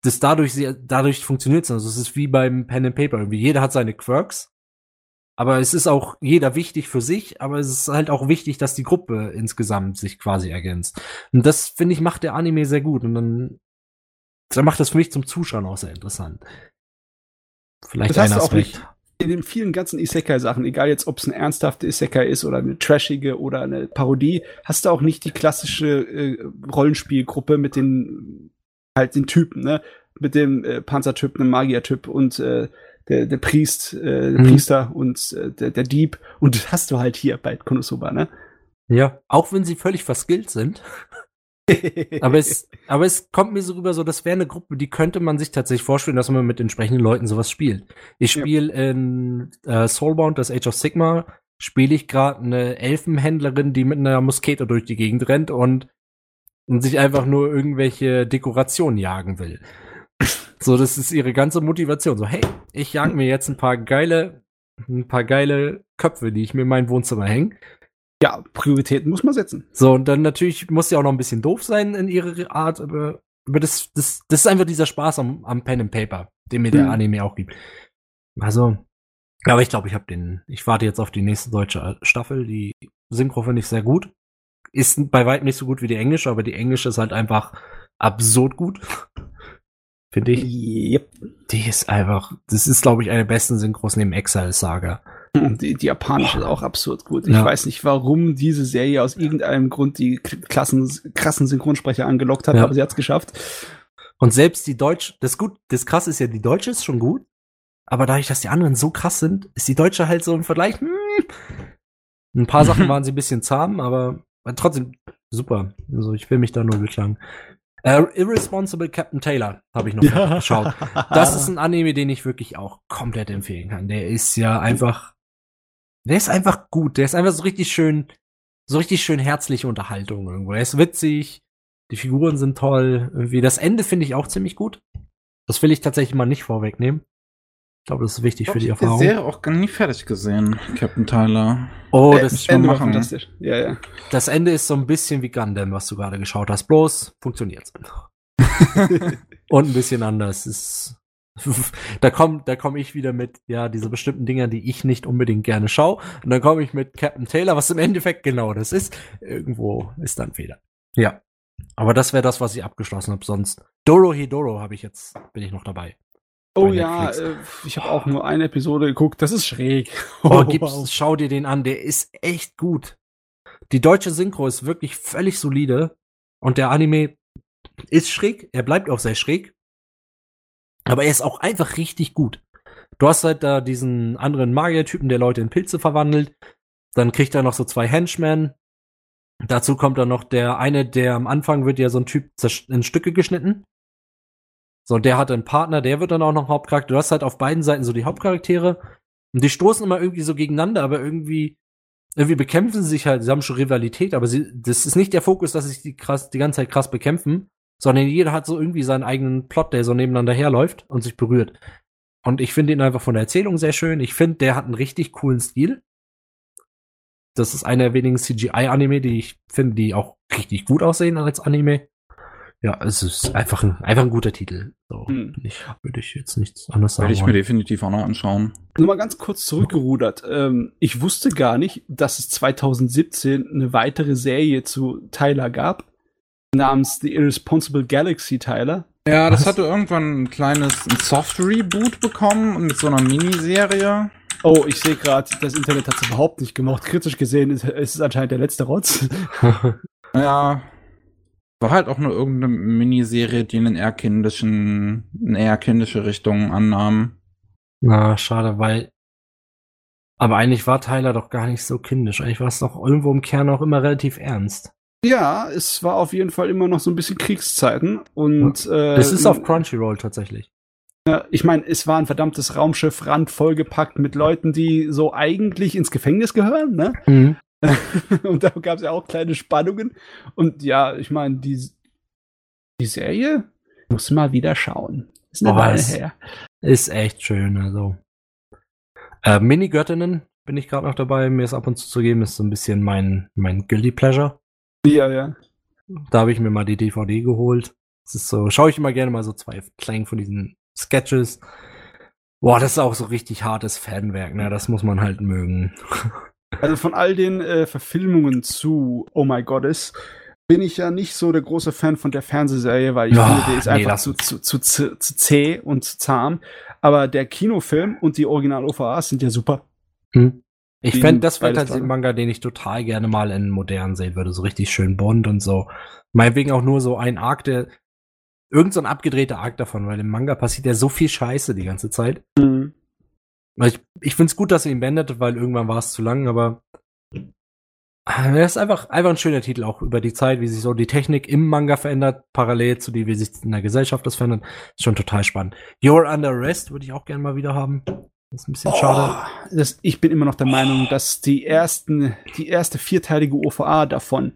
das dadurch, sehr- dadurch funktioniert es. Also es ist wie beim Pen and Paper irgendwie. Jeder hat seine Quirks. Aber es ist auch jeder wichtig für sich, aber es ist halt auch wichtig, dass die Gruppe insgesamt sich quasi ergänzt. Und das, finde ich, macht der Anime sehr gut. Und dann, dann macht das für mich zum Zuschauen auch sehr interessant. Vielleicht Das hast ein du auch Aspekt. nicht. In den vielen ganzen Isekai-Sachen, egal jetzt, ob es eine ernsthafte Isekai ist oder eine trashige oder eine Parodie, hast du auch nicht die klassische äh, Rollenspielgruppe mit den halt den Typen, ne? Mit dem äh, Panzertyp, einem Magiertyp und äh, der, der Priest, äh, der Mhm. Priester und äh, der, der Dieb. Und das hast du halt hier bei Konosuba, ne? Ja, auch wenn sie völlig verskillt sind. Aber es, aber es kommt mir so rüber, so das wäre eine Gruppe, die könnte man sich tatsächlich vorstellen, dass man mit entsprechenden Leuten sowas spielt. Ich Ja. spiele in äh, Soulbound, das Age of Sigma, spiele ich gerade eine Elfenhändlerin, die mit einer Muskete durch die Gegend rennt und, und sich einfach nur irgendwelche Dekorationen jagen will. So, das ist ihre ganze Motivation. So, hey, ich jag mir jetzt ein paar geile, ein paar geile Köpfe, die ich mir in mein Wohnzimmer hänge. ja, Prioritäten muss man setzen. So, und dann natürlich muss sie auch noch ein bisschen doof sein in ihrer Art, aber, aber das, das, das ist einfach dieser Spaß am, am Pen and Paper, den mir der Mhm. Anime auch gibt. Also, aber ich glaube, ich habe den, ich warte jetzt auf die nächste deutsche Staffel. Die Synchro finde ich sehr gut. Ist bei weitem nicht so gut wie die englische, aber die englische ist halt einfach absurd gut. Finde ich. Yep. Die ist einfach, das ist, glaube ich, eine der besten Synchros neben Exile Saga. Die, die japanische ist auch absurd gut. Ich Ja. weiß nicht, warum diese Serie aus irgendeinem Grund die klassen, krassen Synchronsprecher angelockt hat, Ja. aber sie hat's geschafft. Und selbst die Deutsche, das gut, das krass ist ja, die Deutsche ist schon gut, aber dadurch, dass die anderen so krass sind, ist die Deutsche halt so im Vergleich. Hm, ein paar Sachen waren sie ein bisschen zahm, aber trotzdem super. Also ich will mich da nur beklagen. Äh, Irresponsible Captain Taylor habe ich noch geschaut. Das ist ein Anime, den ich wirklich auch komplett empfehlen kann. Der ist ja einfach, der ist einfach gut. Der ist einfach so richtig schön, so richtig schön herzliche Unterhaltung irgendwo. Er ist witzig, die Figuren sind toll. Irgendwie das Ende finde ich auch ziemlich gut. Das will ich tatsächlich mal nicht vorwegnehmen. Ich glaube, das ist wichtig für die Ich hab die Erfahrung. Serie auch gar nie fertig gesehen, Captain Tyler. Oh, Äh, das, Ende war machen. fantastisch. Ja, ja. das Ende ist so ein bisschen wie Gundam, was du gerade geschaut hast. Bloß funktioniert's. Und ein bisschen anders. Ist, da komme da komm ich wieder mit, ja, diese bestimmten Dinger, die ich nicht unbedingt gerne schaue. Und dann komme ich mit Captain Taylor, was im Endeffekt genau das ist. Irgendwo ist dann Fehler. Ja. Aber das wäre das, was ich abgeschlossen habe. Sonst Doro Hidoro habe ich jetzt, bin ich noch dabei. Oh ja, äh, ich habe auch nur eine Episode geguckt. Das ist schräg. Oh, gib's, schau dir den an, der ist echt gut. Die deutsche Synchro ist wirklich völlig solide und der Anime ist schräg, er bleibt auch sehr schräg, aber er ist auch einfach richtig gut. Du hast halt da diesen anderen Magiertypen, der Leute in Pilze verwandelt, dann kriegt er noch so zwei Henchmen, dazu kommt dann noch der eine, der am Anfang wird ja so ein Typ in Stücke geschnitten. So, der hat einen Partner, der wird dann auch noch Hauptcharakter. Du hast halt auf beiden Seiten so die Hauptcharaktere und die stoßen immer irgendwie so gegeneinander, aber irgendwie, irgendwie bekämpfen sie sich halt, sie haben schon Rivalität, aber sie, das ist nicht der Fokus, dass sie sich die krass, die ganze Zeit krass bekämpfen, sondern jeder hat so irgendwie seinen eigenen Plot, der so nebeneinander herläuft und sich berührt. Und ich finde ihn einfach von der Erzählung sehr schön. Ich finde, der hat einen richtig coolen Stil. Das ist einer der wenigen CGI-Anime, die ich finde, die auch richtig gut aussehen als Anime. Ja, es ist einfach ein, einfach ein guter Titel. So, Hm. ich, würde ich jetzt nichts anderes sagen. Werde ich mir definitiv auch noch anschauen. Nur mal ganz kurz zurückgerudert. Ähm, ich wusste gar nicht, dass es 2017 eine weitere Serie zu Tyler gab, namens The Irresponsible Galaxy Tyler. Ja, das Was? hatte irgendwann ein kleines ein Soft-Reboot bekommen und mit so einer Miniserie. Oh, ich sehe gerade, das Internet hat es überhaupt nicht gemacht. Kritisch gesehen ist, ist es anscheinend der letzte Rotz. Ja. War halt auch nur irgendeine Miniserie, die einen eher kindischen, eine eher kindische Richtung annahm. Na, schade, weil. Aber eigentlich war Tyler doch gar nicht so kindisch. Eigentlich war es doch irgendwo im Kern auch immer relativ ernst. Ja, es war auf jeden Fall immer noch so ein bisschen Kriegszeiten und äh, Es ist auf Crunchyroll tatsächlich. ich meine, es war ein verdammtes Raumschiff randvollgepackt mit Leuten, die so eigentlich ins Gefängnis gehören, ne? Mhm. und da gab es ja auch kleine Spannungen. Und ja, ich meine, die, die Serie muss mal wieder schauen. Ist eine Oh, Weile her. Ist echt schön, also. Äh, Mini-Göttinnen bin ich gerade noch dabei, mir es ab und zu zu geben, ist so ein bisschen mein, mein Guilty Pleasure. Ja, ja. Da habe ich mir mal die DVD geholt. Das ist so, schaue ich immer gerne mal so zwei Klänge von diesen Sketches. Boah, das ist auch so richtig hartes Fanwerk, ne? Das muss man halt mögen. Also von all den äh, Verfilmungen zu Oh My Goddess bin ich ja nicht so der große Fan von der Fernsehserie, weil ich Ja, finde, die ist nee, einfach lass zu, zu, zu, zu, zu zäh und zu zahm. Aber der Kinofilm und die Original-OVAs sind ja super. Hm. Ich fände, das wäre tatsächlich ein. Manga, den ich total gerne mal in modern sehen würde. So richtig schön Bond und so. Meinetwegen auch nur so ein Arc, der. Irgend so ein abgedrehter Arc davon, weil im Manga passiert ja so viel Scheiße die ganze Zeit. Weil ich ich finde es gut, dass er ihn beendet, weil irgendwann war es zu lang, aber. Das ist einfach, einfach ein schöner Titel, auch über die Zeit, wie sich so die Technik im Manga verändert, parallel zu dem, wie sich in der Gesellschaft das verändert. Ist schon total spannend. You're Under Arrest würde ich auch gerne mal wieder haben. Das ist ein bisschen schade. Oh, das, ich bin immer noch der Meinung, dass die ersten, die erste vierteilige OVA davon,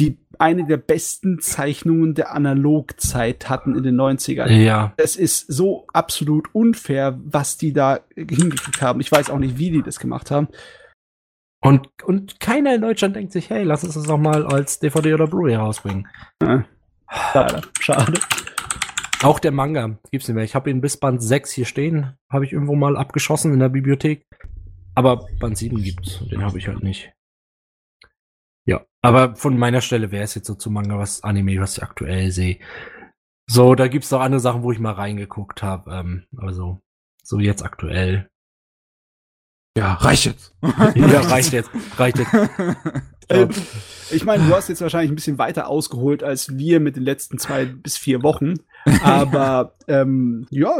die eine der besten Zeichnungen der Analogzeit hatten in den 90ern. Ja, Es ist so absolut unfair, was die da hingekriegt haben. Ich weiß auch nicht, wie die das gemacht haben. Und, und keiner in Deutschland denkt sich, hey, lass uns das doch mal als DVD oder Blu-ray rausbringen. Ja. Schade. Schade. Auch der Manga gibt's nicht mehr. Ich habe ihn bis Band 6 hier stehen, habe ich irgendwo mal abgeschossen in der Bibliothek. Aber Band 7 gibt's, den habe ich halt nicht. Ja, aber von meiner Stelle wäre es jetzt so zu Manga, was Anime, was ich aktuell sehe. So, da gibt's noch andere Sachen, wo ich mal reingeguckt habe. Ähm, also, so jetzt aktuell. Ja, reicht jetzt. ja, reicht jetzt, reicht jetzt. Ich meine, du hast jetzt wahrscheinlich ein bisschen weiter ausgeholt als wir mit den letzten zwei bis vier Wochen. Aber ähm, ja,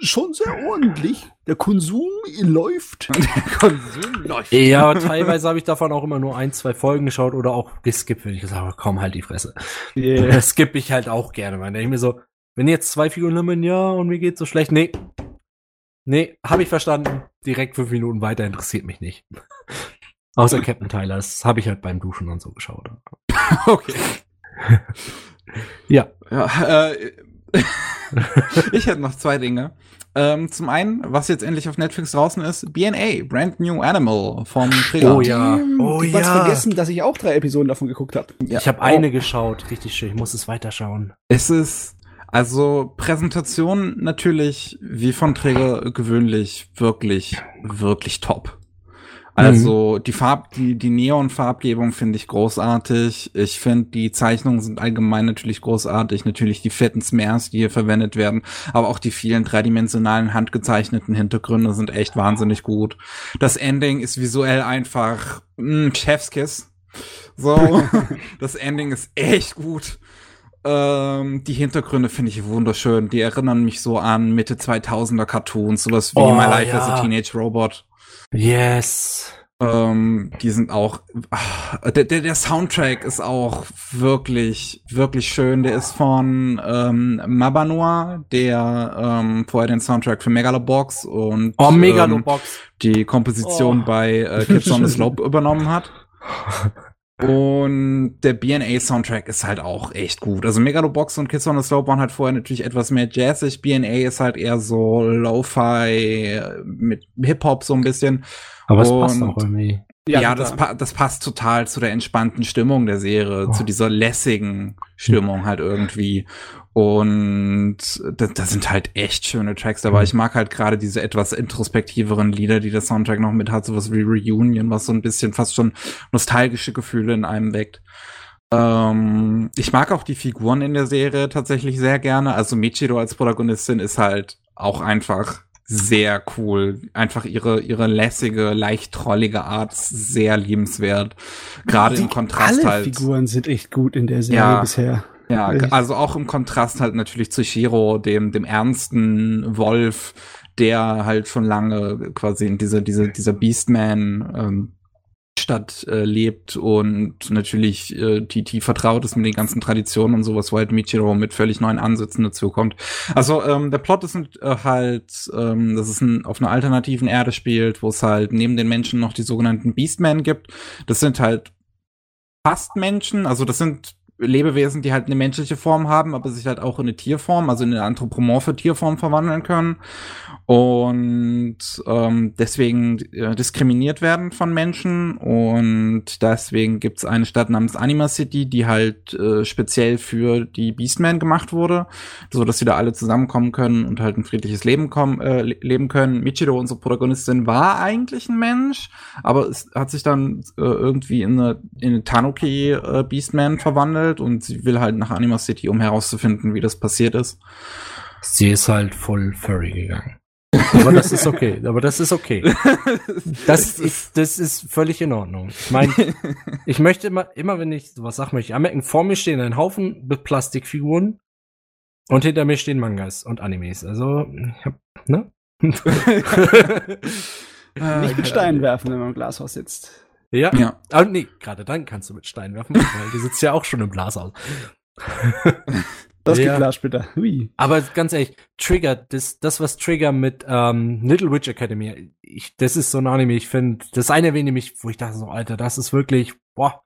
schon sehr ordentlich. Der Konsum läuft. Konsum läuft. Ja, aber teilweise habe ich davon auch immer nur ein, zwei Folgen geschaut oder auch geskippt, wenn ich gesagt habe, komm halt die Fresse. Yeah. Das skippe ich halt auch gerne. Man denke ich mir so, wenn jetzt zwei Figuren haben, ja, und mir geht's so schlecht, nee. Nee, habe ich verstanden. Direkt fünf Minuten weiter interessiert mich nicht. Außer Captain Tyler, das habe ich halt beim Duschen und so geschaut. Okay. Ja. Ja, äh, ich hätte noch zwei Dinge. Ähm, zum einen, was jetzt endlich auf Netflix draußen ist, BNA, Brand New Animal vom Trigger. Oh ja. Oh du hast ja. vergessen, dass ich auch drei Episoden davon geguckt habe. Ja. Ich habe eine geschaut, richtig schön. Ich muss es weiterschauen. Es ist also Präsentation natürlich wie von Träger gewöhnlich wirklich wirklich top. Also die Farb die die Neon-Farbgebung finde ich großartig. Ich finde die Zeichnungen sind allgemein natürlich großartig. Natürlich die fetten Smears, die hier verwendet werden, aber auch die vielen dreidimensionalen handgezeichneten Hintergründe sind echt wahnsinnig gut. Das Ending ist visuell einfach mh, Chefskiss. So, das Ending ist echt gut. Ähm, die Hintergründe finde ich wunderschön. Die erinnern mich so an Mitte 2000er Cartoons, sowas wie Oh, My Life as a ja. Teenage Robot. Yes. Ähm, die sind auch, ah, der, der, der Soundtrack ist auch wirklich, wirklich schön. Der ist von ähm, Mabanoa, der ähm, vorher den Soundtrack für Megalobox und Oh, ähm, Megalobox. die Komposition Oh. bei äh, Kids on the Slope übernommen hat. Und der BNA-Soundtrack ist halt auch echt gut. Also Megalobox und Kids on the Slope waren halt vorher natürlich etwas mehr jazzig. BNA ist halt eher so Lo-Fi mit Hip-Hop so ein bisschen. Aber es passt auch irgendwie. Ja, das, pa das passt total zu der entspannten Stimmung der Serie, Oh. zu dieser lässigen Stimmung halt irgendwie. Und da, da sind halt echt schöne Tracks dabei. Mhm. Ich mag halt gerade diese etwas introspektiveren Lieder, die der Soundtrack noch mit hat, sowas wie Reunion, was so ein bisschen fast schon nostalgische Gefühle in einem weckt. Ähm, ich mag auch die Figuren in der Serie tatsächlich sehr gerne. Also Michiro als Protagonistin ist halt auch einfach sehr cool. Einfach ihre, ihre lässige, leicht trollige Art sehr liebenswert. Gerade im Kontrast alle halt. Figuren sind echt gut in der Serie Ja. bisher. Ja, Echt. also auch im Kontrast halt natürlich zu Shiro, dem, dem ernsten Wolf, der halt schon lange quasi in dieser, dieser, dieser Beastman, ähm, Stadt äh, lebt und natürlich äh, die, die vertraut ist mit den ganzen Traditionen und sowas, wo halt Michiro mit völlig neuen Ansätzen dazu kommt. Also ähm, der Plot ist äh, halt, ähm, dass es ein, auf einer alternativen Erde spielt, wo es halt neben den Menschen noch die sogenannten Beastmen gibt. Das sind halt fast Menschen, also das sind Lebewesen, die halt eine menschliche Form haben, aber sich halt auch in eine Tierform, also in eine anthropomorphe Tierform verwandeln können und ähm, deswegen äh, diskriminiert werden von Menschen und deswegen gibt's eine Stadt namens Anima City, die halt äh, speziell für die Beastmen gemacht wurde, so dass sie da alle zusammenkommen können und halt ein friedliches Leben kommen, äh, le- leben können. Michiro, unsere Protagonistin, war eigentlich ein Mensch, aber es hat sich dann äh, irgendwie in eine, in eine Tanuki äh, Beastman verwandelt und sie will halt nach Anima City, um herauszufinden, wie das passiert ist. Sie ist halt voll furry gegangen. Aber das ist okay. Aber das ist okay. Das ist, das ist völlig in Ordnung. Ich meine, ich möchte immer, immer wenn ich sowas sage, möchte ich anmerken, vor mir stehen ein Haufen mit Plastikfiguren und hinter mir stehen Mangas und Animes. Also, ich hab, ne? Nicht mit Steinen werfen, wenn man im Glashaus sitzt. ja. Ja. Aber nee, gerade dann kannst du mit Steinen werfen, weil du sitzt ja auch schon im Glashaus. Das Ja. geht klar später. Hui. Aber ganz ehrlich, Trigger, das, das was Trigger mit ähm, Little Witch Academy, ich, das ist so ein Anime, ich finde, das eine erwähne mich, wo ich dachte so, Alter, das ist wirklich, boah,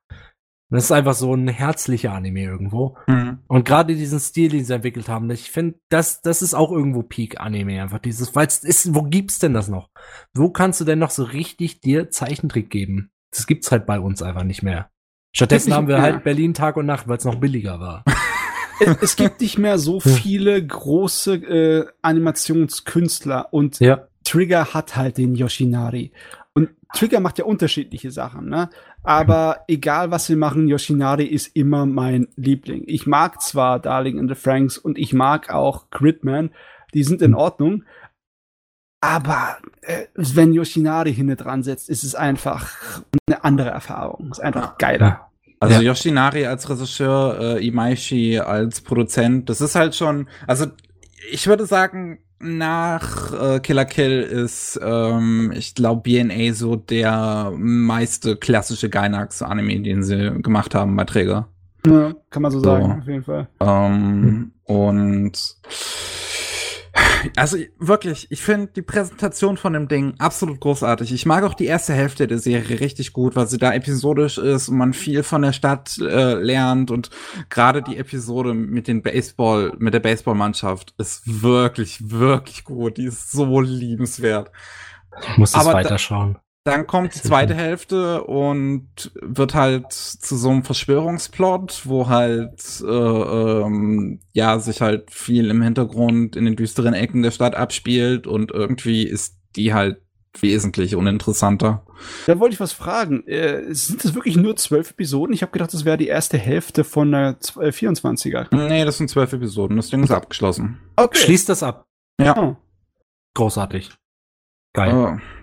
das ist einfach so ein herzlicher Anime irgendwo. Mhm. Und gerade diesen Stil, den sie entwickelt haben, ich finde, das, das ist auch irgendwo Peak-Anime, einfach dieses, weil es ist, wo gibt's denn das noch? Wo kannst du denn noch so richtig dir Zeichentrick geben? Das gibt's halt bei uns einfach nicht mehr. Stattdessen haben wir ja. halt Berlin Tag und Nacht, weil es noch billiger war. Es, es gibt nicht mehr so viele große äh, Animationskünstler und ja. Trigger hat halt den Yoshinari. Und Trigger macht ja unterschiedliche Sachen, ne? Aber egal was sie machen, Yoshinari ist immer mein Liebling. Ich mag zwar Darling in the Franks und ich mag auch Gridman, die sind in Ordnung. Aber äh, wenn Yoshinari hinten dran setzt, ist es einfach eine andere Erfahrung. Ist einfach geiler. Also Ja. Yoshinari als Regisseur, äh, Imaishi als Produzent, das ist halt schon, also ich würde sagen, nach äh, Killer Kill ist, ähm, ich glaube, BNA so der meiste klassische Gainax-Anime, den sie gemacht haben bei Träger. Ja, kann man so So. sagen, auf jeden Fall. Ähm, Und also wirklich, ich finde die Präsentation von dem Ding absolut großartig. Ich mag auch die erste Hälfte der Serie richtig gut, weil sie da episodisch ist und man viel von der Stadt äh, lernt und gerade die Episode mit den Baseball, mit der Baseballmannschaft ist wirklich, wirklich gut. Die ist so liebenswert. Ich muss da- weiterschauen. Dann kommt die zweite Hälfte und wird halt zu so einem Verschwörungsplot, wo halt äh, ähm, ja sich halt viel im Hintergrund in den düsteren Ecken der Stadt abspielt und irgendwie ist die halt wesentlich uninteressanter. Da wollte ich was fragen. Äh, sind das wirklich nur zwölf Episoden? Ich habe gedacht, das wäre die erste Hälfte von der äh, 24er. Nee, das sind zwölf Episoden. Das Ding ist abgeschlossen. Okay. Schließt das ab. Ja. Oh. Großartig. Geil. Äh,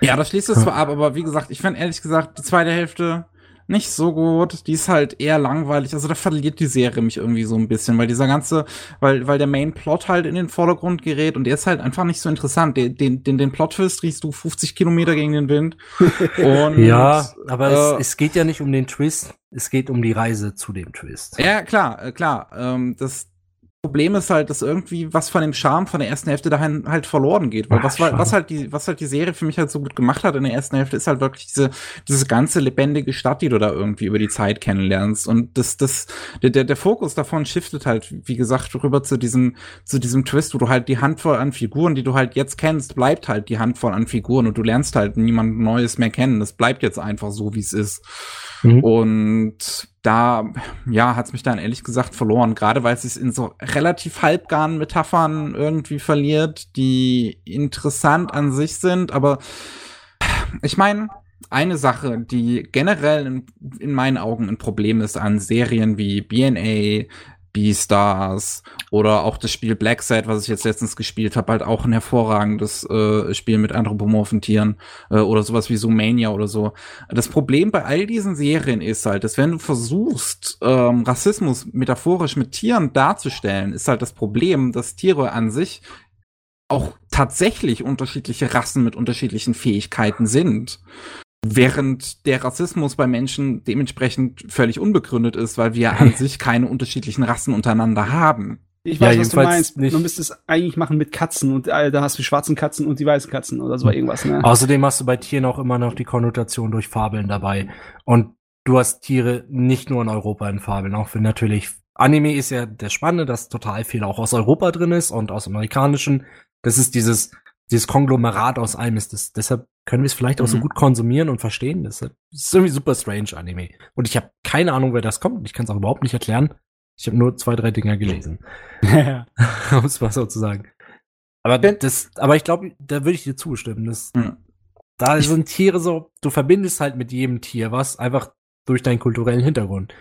ja, das schließt es zwar ab, aber wie gesagt, ich finde ehrlich gesagt die zweite Hälfte nicht so gut. Die ist halt eher langweilig. Also da verliert die Serie mich irgendwie so ein bisschen, weil dieser ganze, weil, weil der Main Plot halt in den Vordergrund gerät und der ist halt einfach nicht so interessant. Den, den, den, den Plot-Twist riechst du 50 Kilometer gegen den Wind. Und, ja, aber äh, es, es geht ja nicht um den Twist, es geht um die Reise zu dem Twist. Ja, klar, äh, klar. Ähm, das, Problem ist halt, dass irgendwie was von dem Charme von der ersten Hälfte dahin halt verloren geht. Weil Ach, was, schade. was halt die, was halt die Serie für mich halt so gut gemacht hat in der ersten Hälfte, ist halt wirklich diese, diese ganze lebendige Stadt, die du da irgendwie über die Zeit kennenlernst. Und das, das, der, der, der Fokus davon shiftet halt, wie gesagt, rüber zu diesem, zu diesem Twist, wo du halt die Handvoll an Figuren, die du halt jetzt kennst, bleibt halt die Handvoll an Figuren und du lernst halt niemand Neues mehr kennen. Das bleibt jetzt einfach so, wie es ist. Mhm. Und da, ja, hat's mich dann ehrlich gesagt verloren, gerade weil es sich in so relativ halbgaren Metaphern irgendwie verliert, die interessant an sich sind, aber ich meine, eine Sache, die generell in, in meinen Augen ein Problem ist an Serien wie BNA, Beastars oder auch das Spiel Black Set, was ich jetzt letztens gespielt habe, halt auch ein hervorragendes äh, Spiel mit anthropomorphen Tieren äh, oder sowas wie Zoomania oder so. Das Problem bei all diesen Serien ist halt, dass wenn du versuchst, ähm, Rassismus metaphorisch mit Tieren darzustellen, ist halt das Problem, dass Tiere an sich auch tatsächlich unterschiedliche Rassen mit unterschiedlichen Fähigkeiten sind. Während der Rassismus bei Menschen dementsprechend völlig unbegründet ist, weil wir an sich keine unterschiedlichen Rassen untereinander haben. Ich Ja, weiß, was du jedenfalls meinst. nicht- Du müsstest es eigentlich machen mit Katzen und äh, da hast du die schwarzen Katzen und die weißen Katzen oder so irgendwas, ne? Außerdem hast du bei Tieren auch immer noch die Konnotation durch Fabeln dabei. Und du hast Tiere nicht nur in Europa in Fabeln, auch wenn natürlich Anime ist ja der Spannende, dass total viel auch aus Europa drin ist und aus amerikanischen. Das ist dieses, dieses Konglomerat aus allem ist das. Deshalb können wir es vielleicht auch so Mhm. gut konsumieren und verstehen. Das ist irgendwie super strange Anime. Und ich habe keine Ahnung, wer das kommt. Ich kann es auch überhaupt nicht erklären. Ich habe nur zwei, drei Dinger gelesen. um es mal so zu sagen. Aber das, aber ich glaube, da würde ich dir zustimmen. Das, Mhm. Da sind Tiere so, du verbindest halt mit jedem Tier was, einfach durch deinen kulturellen Hintergrund.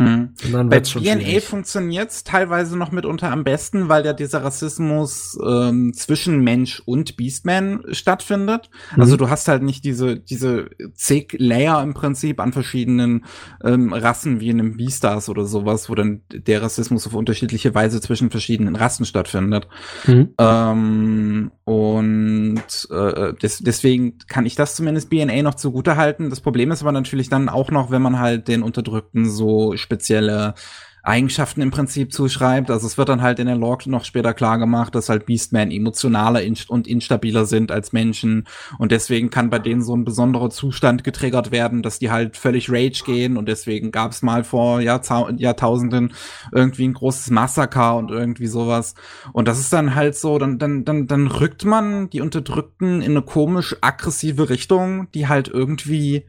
Mhm. Bei DNA schwierig. funktioniert's teilweise noch mitunter am besten, weil ja dieser Rassismus ähm, zwischen Mensch und Beastman stattfindet. Mhm. Also du hast halt nicht diese diese zig Layer im Prinzip an verschiedenen ähm, Rassen wie in einem Beastars oder sowas, wo dann der Rassismus auf unterschiedliche Weise zwischen verschiedenen Rassen stattfindet. Mhm. Ähm, und äh, des, deswegen kann ich das zumindest BNA noch zugute halten. Das Problem ist aber natürlich dann auch noch, wenn man halt den Unterdrückten so spezielle Eigenschaften im Prinzip zuschreibt. Also es wird dann halt in der Log noch später klar gemacht, dass halt Beastmen emotionaler und instabiler sind als Menschen und deswegen kann bei denen so ein besonderer Zustand getriggert werden, dass die halt völlig Rage gehen und deswegen gab es mal vor Jahrzau Jahrtausenden irgendwie ein großes Massaker und irgendwie sowas. Und das ist dann halt so, dann, dann, dann, dann rückt man die Unterdrückten in eine komisch aggressive Richtung, die halt irgendwie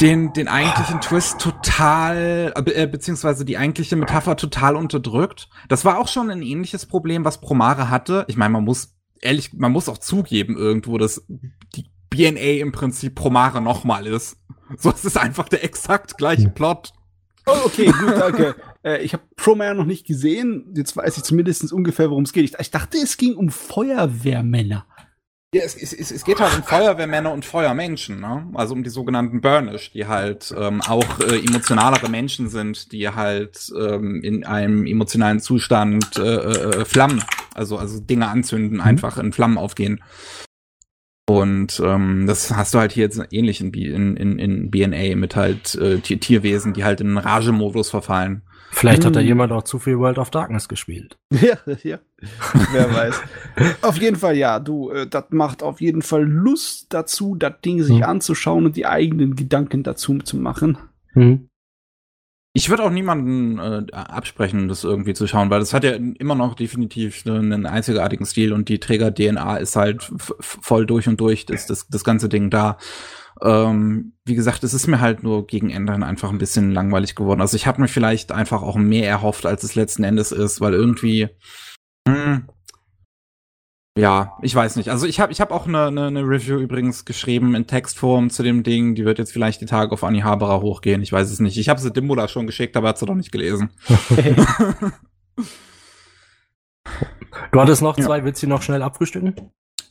den, den eigentlichen Twist total, äh, be- beziehungsweise die eigentliche Metapher total unterdrückt. Das war auch schon ein ähnliches Problem, was Promare hatte. Ich meine, man muss, ehrlich, man muss auch zugeben irgendwo, dass die BNA im Prinzip Promare nochmal ist. So, es ist einfach der exakt gleiche Plot. Oh, okay, gut, danke. äh, ich habe Promare noch nicht gesehen. Jetzt weiß ich zumindest ungefähr, worum es geht. Ich, ich dachte, es ging um Feuerwehrmänner. Ja, es, es, es es geht halt um Feuerwehrmänner und Feuermenschen, ne? Also um die sogenannten Burnish, die halt ähm, auch äh, emotionalere Menschen sind, die halt ähm, in einem emotionalen Zustand äh, äh, Flammen, also also Dinge anzünden, einfach in Flammen aufgehen. Und ähm, das hast du halt hier jetzt ähnlich in, in, in, in BNA mit halt äh, Tier Tierwesen, die halt in einen Ragemodus verfallen. Vielleicht hat da Mhm. jemand auch zu viel World of Darkness gespielt. Ja, ja. Wer weiß. auf jeden Fall, ja, du, äh, das macht auf jeden Fall Lust dazu, das Ding sich Hm. anzuschauen und die eigenen Gedanken dazu zu machen. Mhm. Ich würde auch niemanden äh, absprechen, das irgendwie zu schauen, weil das hat ja immer noch definitiv einen einzigartigen Stil und die Träger-DNA ist halt voll durch und durch, das, das, das ganze Ding da. Ähm, wie gesagt, es ist mir halt nur gegen Ende einfach ein bisschen langweilig geworden. Also ich habe mir vielleicht einfach auch mehr erhofft, als es letzten Endes ist, weil irgendwie hm, ja, ich weiß nicht. Also ich habe ich hab auch eine, eine, eine Review übrigens geschrieben in Textform zu dem Ding. Die wird jetzt vielleicht die Tage auf Anni Haberer hochgehen. Ich weiß es nicht. Ich habe sie Dimbula schon geschickt, aber hat sie doch nicht gelesen. Du hattest noch Ja. zwei, willst du noch schnell abfrühstücken?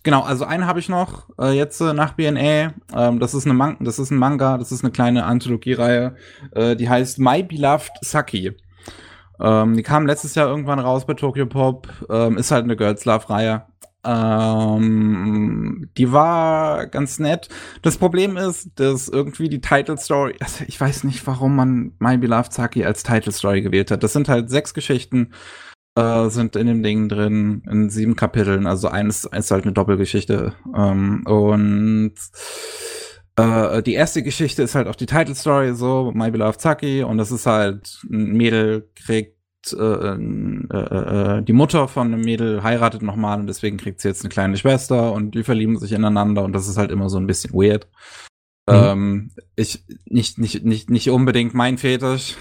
Genau, also einen habe ich noch äh, jetzt äh, nach BNA. Ähm, das ist eine Man das ist ein Manga, das ist eine kleine Anthologiereihe. Äh, die heißt My Beloved Saki. Ähm, die kam letztes Jahr irgendwann raus bei Tokyo Pop. Ähm, ist halt eine Girls Love Reihe. Ähm, die war ganz nett. Das Problem ist, dass irgendwie die Title Story, also ich weiß nicht, warum man My Beloved Saki als Title Story gewählt hat. Das sind halt sechs Geschichten, äh, sind in dem Ding drin, in sieben Kapiteln. Also eines ist halt eine Doppelgeschichte. Ähm, und äh, die erste Geschichte ist halt auch die Title Story, so My Beloved Saki. Und das ist halt ein Mädel kriegt äh, äh, äh, die Mutter von einem Mädel heiratet nochmal und deswegen kriegt sie jetzt eine kleine Schwester und die verlieben sich ineinander und das ist halt immer so ein bisschen weird. Mhm. Ähm, ich nicht nicht nicht nicht unbedingt mein Fetisch.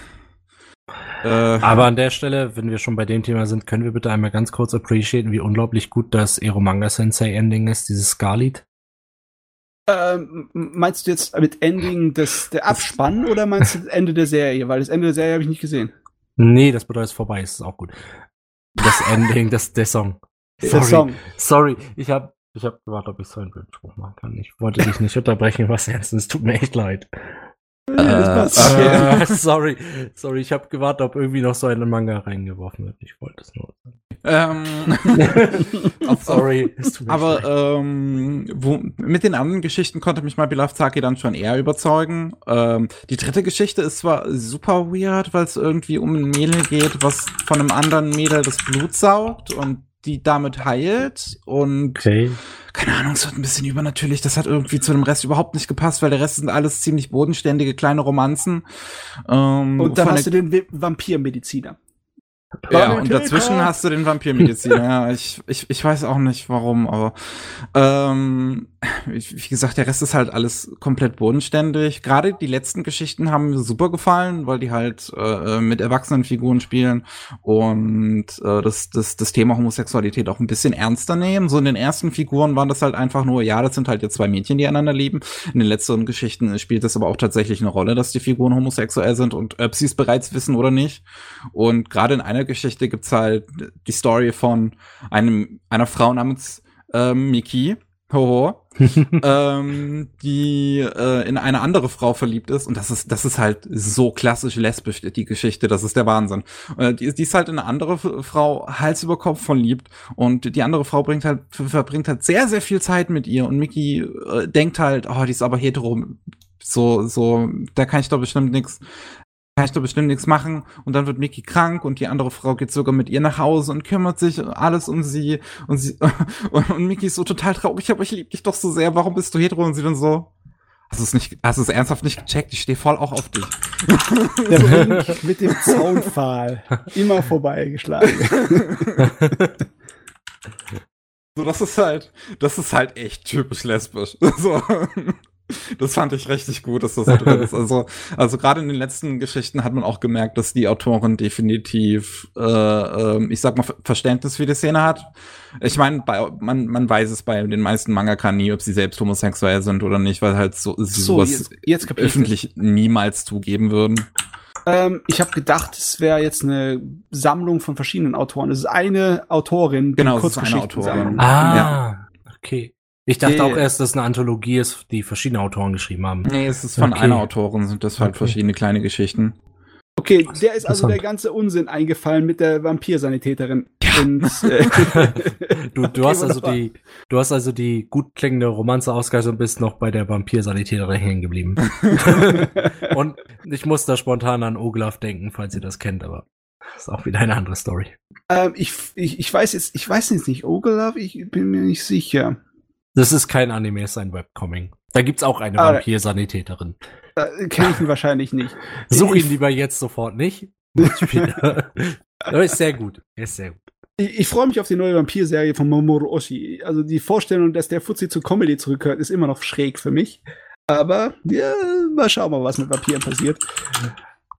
Äh, Aber an der Stelle, wenn wir schon bei dem Thema sind, können wir bitte einmal ganz kurz appreciaten, wie unglaublich gut das Eromanga Sensei Ending ist, dieses Scarlet. Ähm, meinst du jetzt mit Ending des der Abspann oder meinst du das Ende der Serie? Weil das Ende der Serie habe ich nicht gesehen. Nee, das bedeutet, es ist vorbei, ist auch gut. Das Ending, das, der Song. Sorry, der Song. sorry, ich habe ich hab gewartet, ob ich so einen Bildspruch machen kann. Ich wollte dich nicht unterbrechen, was jetzt Es tut mir echt leid. Äh, äh, sorry, sorry, ich habe gewartet, ob irgendwie noch so ein Manga reingeworfen wird. Ich wollte es nur. Ähm, sorry. Aber ähm, wo, mit den anderen Geschichten konnte mich mal Beloved Saki dann schon eher überzeugen. Ähm, die dritte Geschichte ist zwar super weird, weil es irgendwie um ein Mädel geht, was von einem anderen Mädel das Blut saugt und die damit heilt und okay. keine Ahnung, es wird ein bisschen übernatürlich. Das hat irgendwie zu dem Rest überhaupt nicht gepasst, weil der Rest sind alles ziemlich bodenständige kleine Romanzen. Ähm, und dann hast du den Vampirmediziner. Ja, und dazwischen hast du den Vampirmediziner. ja, ich, ich, ich weiß auch nicht warum, aber ähm, wie gesagt, der Rest ist halt alles komplett bodenständig. Gerade die letzten Geschichten haben mir super gefallen, weil die halt äh, mit erwachsenen Figuren spielen und äh, das, das, das Thema Homosexualität auch ein bisschen ernster nehmen. So in den ersten Figuren waren das halt einfach nur, ja, das sind halt jetzt zwei Mädchen, die einander lieben. In den letzten Geschichten spielt das aber auch tatsächlich eine Rolle, dass die Figuren homosexuell sind und ob sie es bereits wissen oder nicht. Und gerade in einer Geschichte gibt's halt die Story von einem einer Frau namens ähm, Miki, Hoho, ähm, die äh, in eine andere Frau verliebt ist. Und das ist das ist halt so klassisch lesbisch die Geschichte, das ist der Wahnsinn. Äh, die, die ist halt in eine andere Frau Hals über Kopf verliebt. Und die andere Frau bringt halt verbringt halt sehr sehr viel Zeit mit ihr. Und Mickey äh, denkt halt, oh, die ist aber hetero, so so, da kann ich doch bestimmt nichts kann ich doch bestimmt nichts machen. Und dann wird Mickey krank und die andere Frau geht sogar mit ihr nach Hause und kümmert sich alles um sie. Und sie und, und Mickey ist so total traurig, aber ich liebe dich doch so sehr. Warum bist du hetero? Und sie dann so, Hast du es nicht, hast du es ernsthaft nicht gecheckt? Ich stehe voll auch auf dich. Der Link mit dem Zaunpfahl. Immer vorbeigeschlagen. so, das ist halt, das ist halt echt typisch lesbisch. So. Das fand ich richtig gut, dass das so drin ist. Also, also gerade in den letzten Geschichten hat man auch gemerkt, dass die Autorin definitiv, äh, äh, ich sag mal, Verständnis für die Szene hat. Ich meine, man, man weiß es bei den meisten Mangaka nie, ob sie selbst homosexuell sind oder nicht, weil halt so, so sowas jetzt, jetzt öffentlich niemals zugeben würden. Ähm, ich habe gedacht, es wäre jetzt eine Sammlung von verschiedenen Autoren. Es ist eine Autorin, die genau, es ist eine Autorin. Ah, ja. okay. Ich dachte auch erst, dass es eine Anthologie ist, die verschiedene Autoren geschrieben haben. Nee, es ist von okay. einer Autorin, sind das halt okay. verschiedene kleine Geschichten. Okay, der ist also der ganze Unsinn eingefallen mit der Vampirsanitäterin. Ja. Und, äh, du, du okay, hast also die, du hast also die gut klingende Romanze ausgehalten und bist noch bei der Vampirsanitäterin hängen geblieben. und ich muss da spontan an Oglaf denken, falls ihr das kennt, aber das ist auch wieder eine andere Story. Ähm, ich, ich, ich weiß jetzt, ich weiß jetzt nicht, Oglaf, ich bin mir nicht sicher. Das ist kein Anime, es ist ein Webcomic. Da gibt's auch eine ah, Vampir-Sanitäterin. Kenne ich ihn wahrscheinlich nicht. Such ihn lieber jetzt sofort nicht. Aber ist sehr gut. Ist sehr gut. Ich, ich freue mich auf die neue Vampir-Serie von Mamoru Oshii. Also die Vorstellung, dass der Fuzzi zur Comedy zurückhört, ist immer noch schräg für mich. Aber ja, mal schauen mal, was mit Vampiren passiert.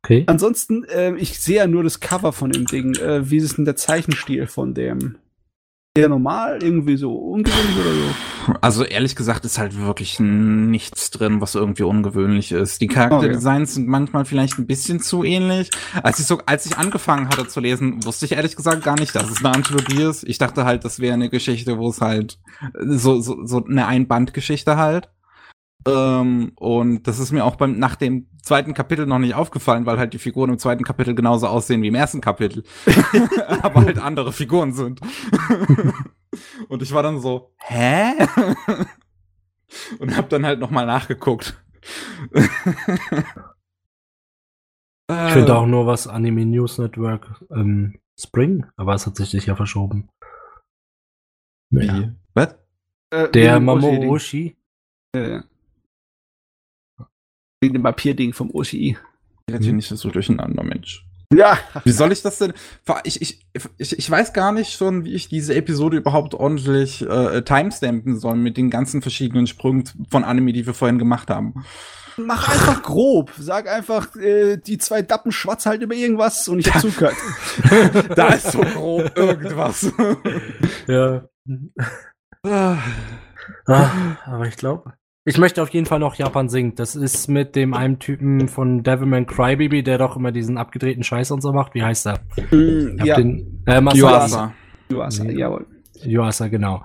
Okay. Ansonsten, äh, ich sehe ja nur das Cover von dem Ding. Äh, wie ist denn der Zeichenstil von dem? Eher normal, irgendwie so ungewöhnlich oder so? Also ehrlich gesagt ist halt wirklich nichts drin, was irgendwie ungewöhnlich ist. Die Charakterdesigns okay. sind manchmal vielleicht ein bisschen zu ähnlich. Als ich so, als ich angefangen hatte zu lesen, wusste ich ehrlich gesagt gar nicht, dass es eine Anthologie ist. Ich dachte halt, das wäre eine Geschichte, wo es halt so, so, so eine Einbandgeschichte halt. Ähm, und das ist mir auch beim, nach dem zweiten Kapitel noch nicht aufgefallen, weil halt die Figuren im zweiten Kapitel genauso aussehen wie im ersten Kapitel. Aber halt andere Figuren sind. Und ich war dann so, hä? Und hab dann halt nochmal nachgeguckt. Ich finde auch nur was Anime News Network ähm, Spring, aber es hat sich sicher verschoben. Wie? Was? Äh, Der wegen dem Mamo Oshi-Ding. Wegen dem Papierding vom OCI. Red hier nicht so durcheinander, Mensch. Ja. Wie soll ich das denn? Ich, ich, ich, ich weiß gar nicht schon, wie ich diese Episode überhaupt ordentlich äh, timestampen soll mit den ganzen verschiedenen Sprüngen von Anime, die wir vorhin gemacht haben. Mach einfach grob. Sag einfach, äh, die zwei Dappen schwatz halt über irgendwas und ich hab zugehört. da ist so grob irgendwas. Ja. Ah. Ah, aber ich glaube. Ich möchte auf jeden Fall noch Japan singt. Das ist mit dem einen Typen von Devilman Crybaby, der doch immer diesen abgedrehten Scheiß und so macht. Wie heißt er? Mm, ja, Den, äh. Yuasa. Yuasa, jawohl. Yuasa, genau.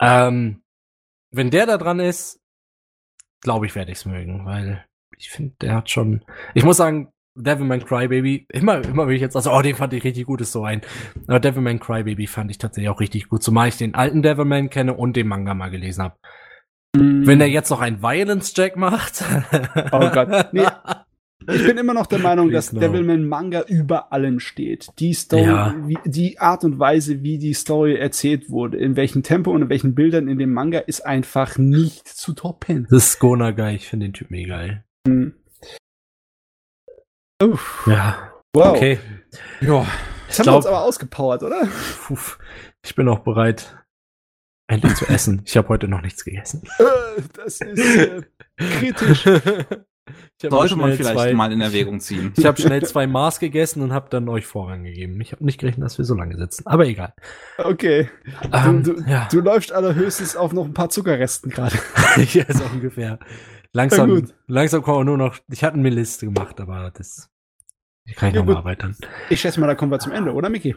Ähm, wenn der da dran ist, glaube ich, werde ich es mögen, weil ich finde, der hat schon. Ich muss sagen, Devilman Crybaby, immer, immer wenn ich jetzt, also, oh, den fand ich richtig gut, ist so ein. Aber Devilman Crybaby fand ich tatsächlich auch richtig gut, zumal ich den alten Devilman kenne und den Manga mal gelesen habe. Mm. Wenn er jetzt noch einen Violence Jack macht. Oh Gott. Nee. Ich bin immer noch der Meinung, dass. Devilman Manga über allem steht. Die Story, Ja. wie, die Art und Weise, wie die Story erzählt wurde, in welchem Tempo und in welchen Bildern in dem Manga, ist einfach nicht zu toppen. Das ist Gona geil, ich finde den Typ mega geil. Hm. Uff. Ja, Wow. okay. Ja. Jetzt haben wir glaub- uns aber ausgepowert, oder? Ich bin auch bereit, endlich zu essen. Ich habe heute noch nichts gegessen. Äh, Das ist äh, kritisch. Sollte man vielleicht zwei, mal in Erwägung ziehen. Ich habe schnell zwei Mars gegessen und habe dann euch Vorrang gegeben. Ich habe nicht gerechnet, dass wir so lange sitzen. Aber egal. Okay. Ähm, du, ja, du läufst allerhöchstens auf noch ein paar Zuckerresten gerade. ja, so ungefähr. Langsam, langsam kommen wir nur noch. Ich hatte mir eine Liste gemacht, aber das kann ich Ja, noch mal gut. erweitern. Ich schätze mal, da kommen wir zum Ende, oder, Micky?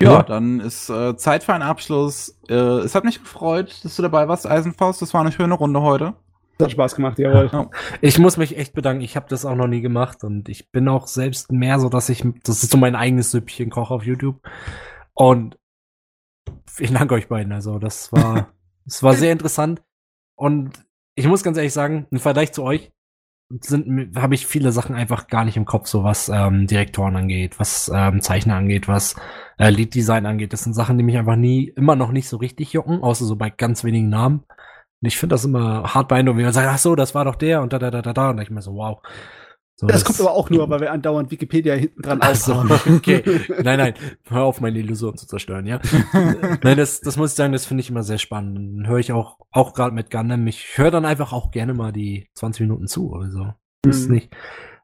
Ja, dann ist äh, Zeit für einen Abschluss. Äh, es hat mich gefreut, dass du dabei warst, Eisenfaust. Das war eine schöne Runde heute. Das hat Spaß gemacht, jawohl. Ich muss mich echt bedanken. Ich habe das auch noch nie gemacht und ich bin auch selbst mehr so, dass ich, das ist so mein eigenes Süppchen koche auf YouTube. Und vielen Dank euch beiden. Also das war, das war sehr interessant. Und ich muss ganz ehrlich sagen, im Vergleich zu euch sind habe ich viele Sachen einfach gar nicht im Kopf, so was ähm, Direktoren angeht, was ähm, Zeichner angeht, was äh, Lead Design angeht. Das sind Sachen, die mich einfach nie, immer noch nicht so richtig jucken, außer so bei ganz wenigen Namen. Und ich finde das immer hart beeindruckend, wenn man sagt, ach so, das war doch der und da, da, da, da, da. Und ich mir so, wow. So, Das kommt aber auch nur, weil wir andauernd Wikipedia hinten dran so, aufhauen. okay. Nein, nein, hör auf, meine Illusion zu zerstören, ja. nein, das, das muss ich sagen, das finde ich immer sehr spannend. Dann höre ich auch, auch gerade mit Gundam, ich höre dann einfach auch gerne mal die 20 Minuten zu, also. Das ist Mhm. nicht.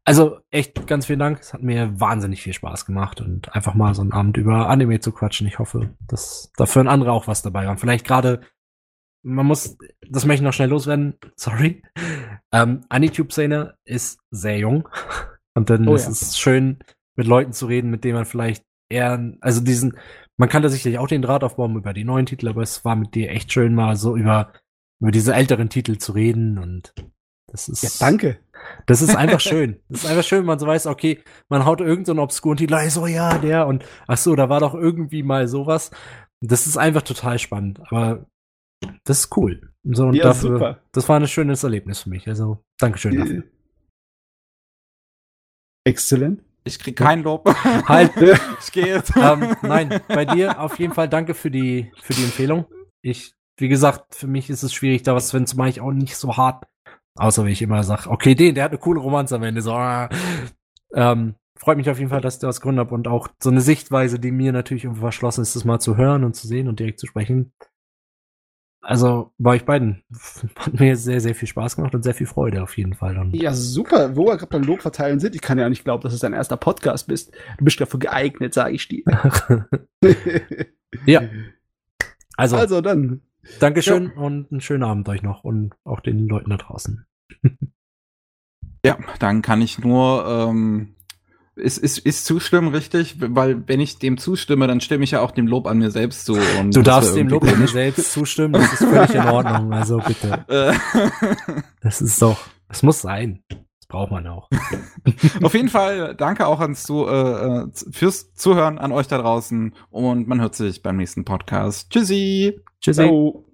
Also, echt ganz vielen Dank. Es hat mir wahnsinnig viel Spaß gemacht und einfach mal so einen Abend über Anime zu quatschen. Ich hoffe, dass dafür ein andere auch was dabei waren. Vielleicht gerade, man muss, das möchte ich noch schnell loswerden, sorry. Ähm, Anitube-Szene ist sehr jung. Und dann Oh ist ja. es schön, mit Leuten zu reden, mit denen man vielleicht eher, also diesen, man kann da sicherlich auch den Draht aufbauen über die neuen Titel, aber es war mit dir echt schön, mal so über, über diese älteren Titel zu reden und das ist. Ja, danke. Das ist einfach schön. Das ist einfach schön, wenn man so weiß, okay, man haut irgendeinen so obskuren Titel, ein, so ja, der und ach so, da war doch irgendwie mal sowas. Das ist einfach total spannend, aber das ist cool. So, und Ja, dafür, super. das war ein schönes Erlebnis für mich. Also, Dankeschön dafür. Äh, Exzellent. Ich krieg kein Lob. Halt, ich gehe jetzt. ähm, nein, bei dir auf jeden Fall danke für die, für die Empfehlung. Ich, wie gesagt, für mich ist es schwierig, da was zu finden, zumal ich auch nicht so hart, außer wenn ich immer sage, okay, den, der hat eine coole Romanze am Ende, so, ah. ähm, freut mich auf jeden Fall, dass du das gefunden hast und auch so eine Sichtweise, die mir natürlich irgendwo verschlossen ist, das mal zu hören und zu sehen und direkt zu sprechen. Also, bei euch beiden hat mir sehr, sehr viel Spaß gemacht und sehr viel Freude auf jeden Fall. Und Ja, super. Wo wir gerade beim Lob verteilen sind, ich kann ja nicht glauben, dass es dein erster Podcast bist. Du bist dafür geeignet, sage ich dir. ja, also, Also dann. Dankeschön und einen schönen Abend euch noch und auch den Leuten da draußen. Ja, dann kann ich nur, ähm, ist, ist, ist zustimmen richtig, weil wenn ich dem zustimme, dann stimme ich ja auch dem Lob an mir selbst zu. Du darfst dem Lob an dir selbst zustimmen, das ist völlig in Ordnung. Also bitte. Das ist doch, das muss sein. Das Das braucht man auch. Auf jeden Fall danke auch ans Zu, äh, äh, fürs Zuhören an euch da draußen und man hört sich beim nächsten Podcast. Tschüssi. Tschüssi. Ciao.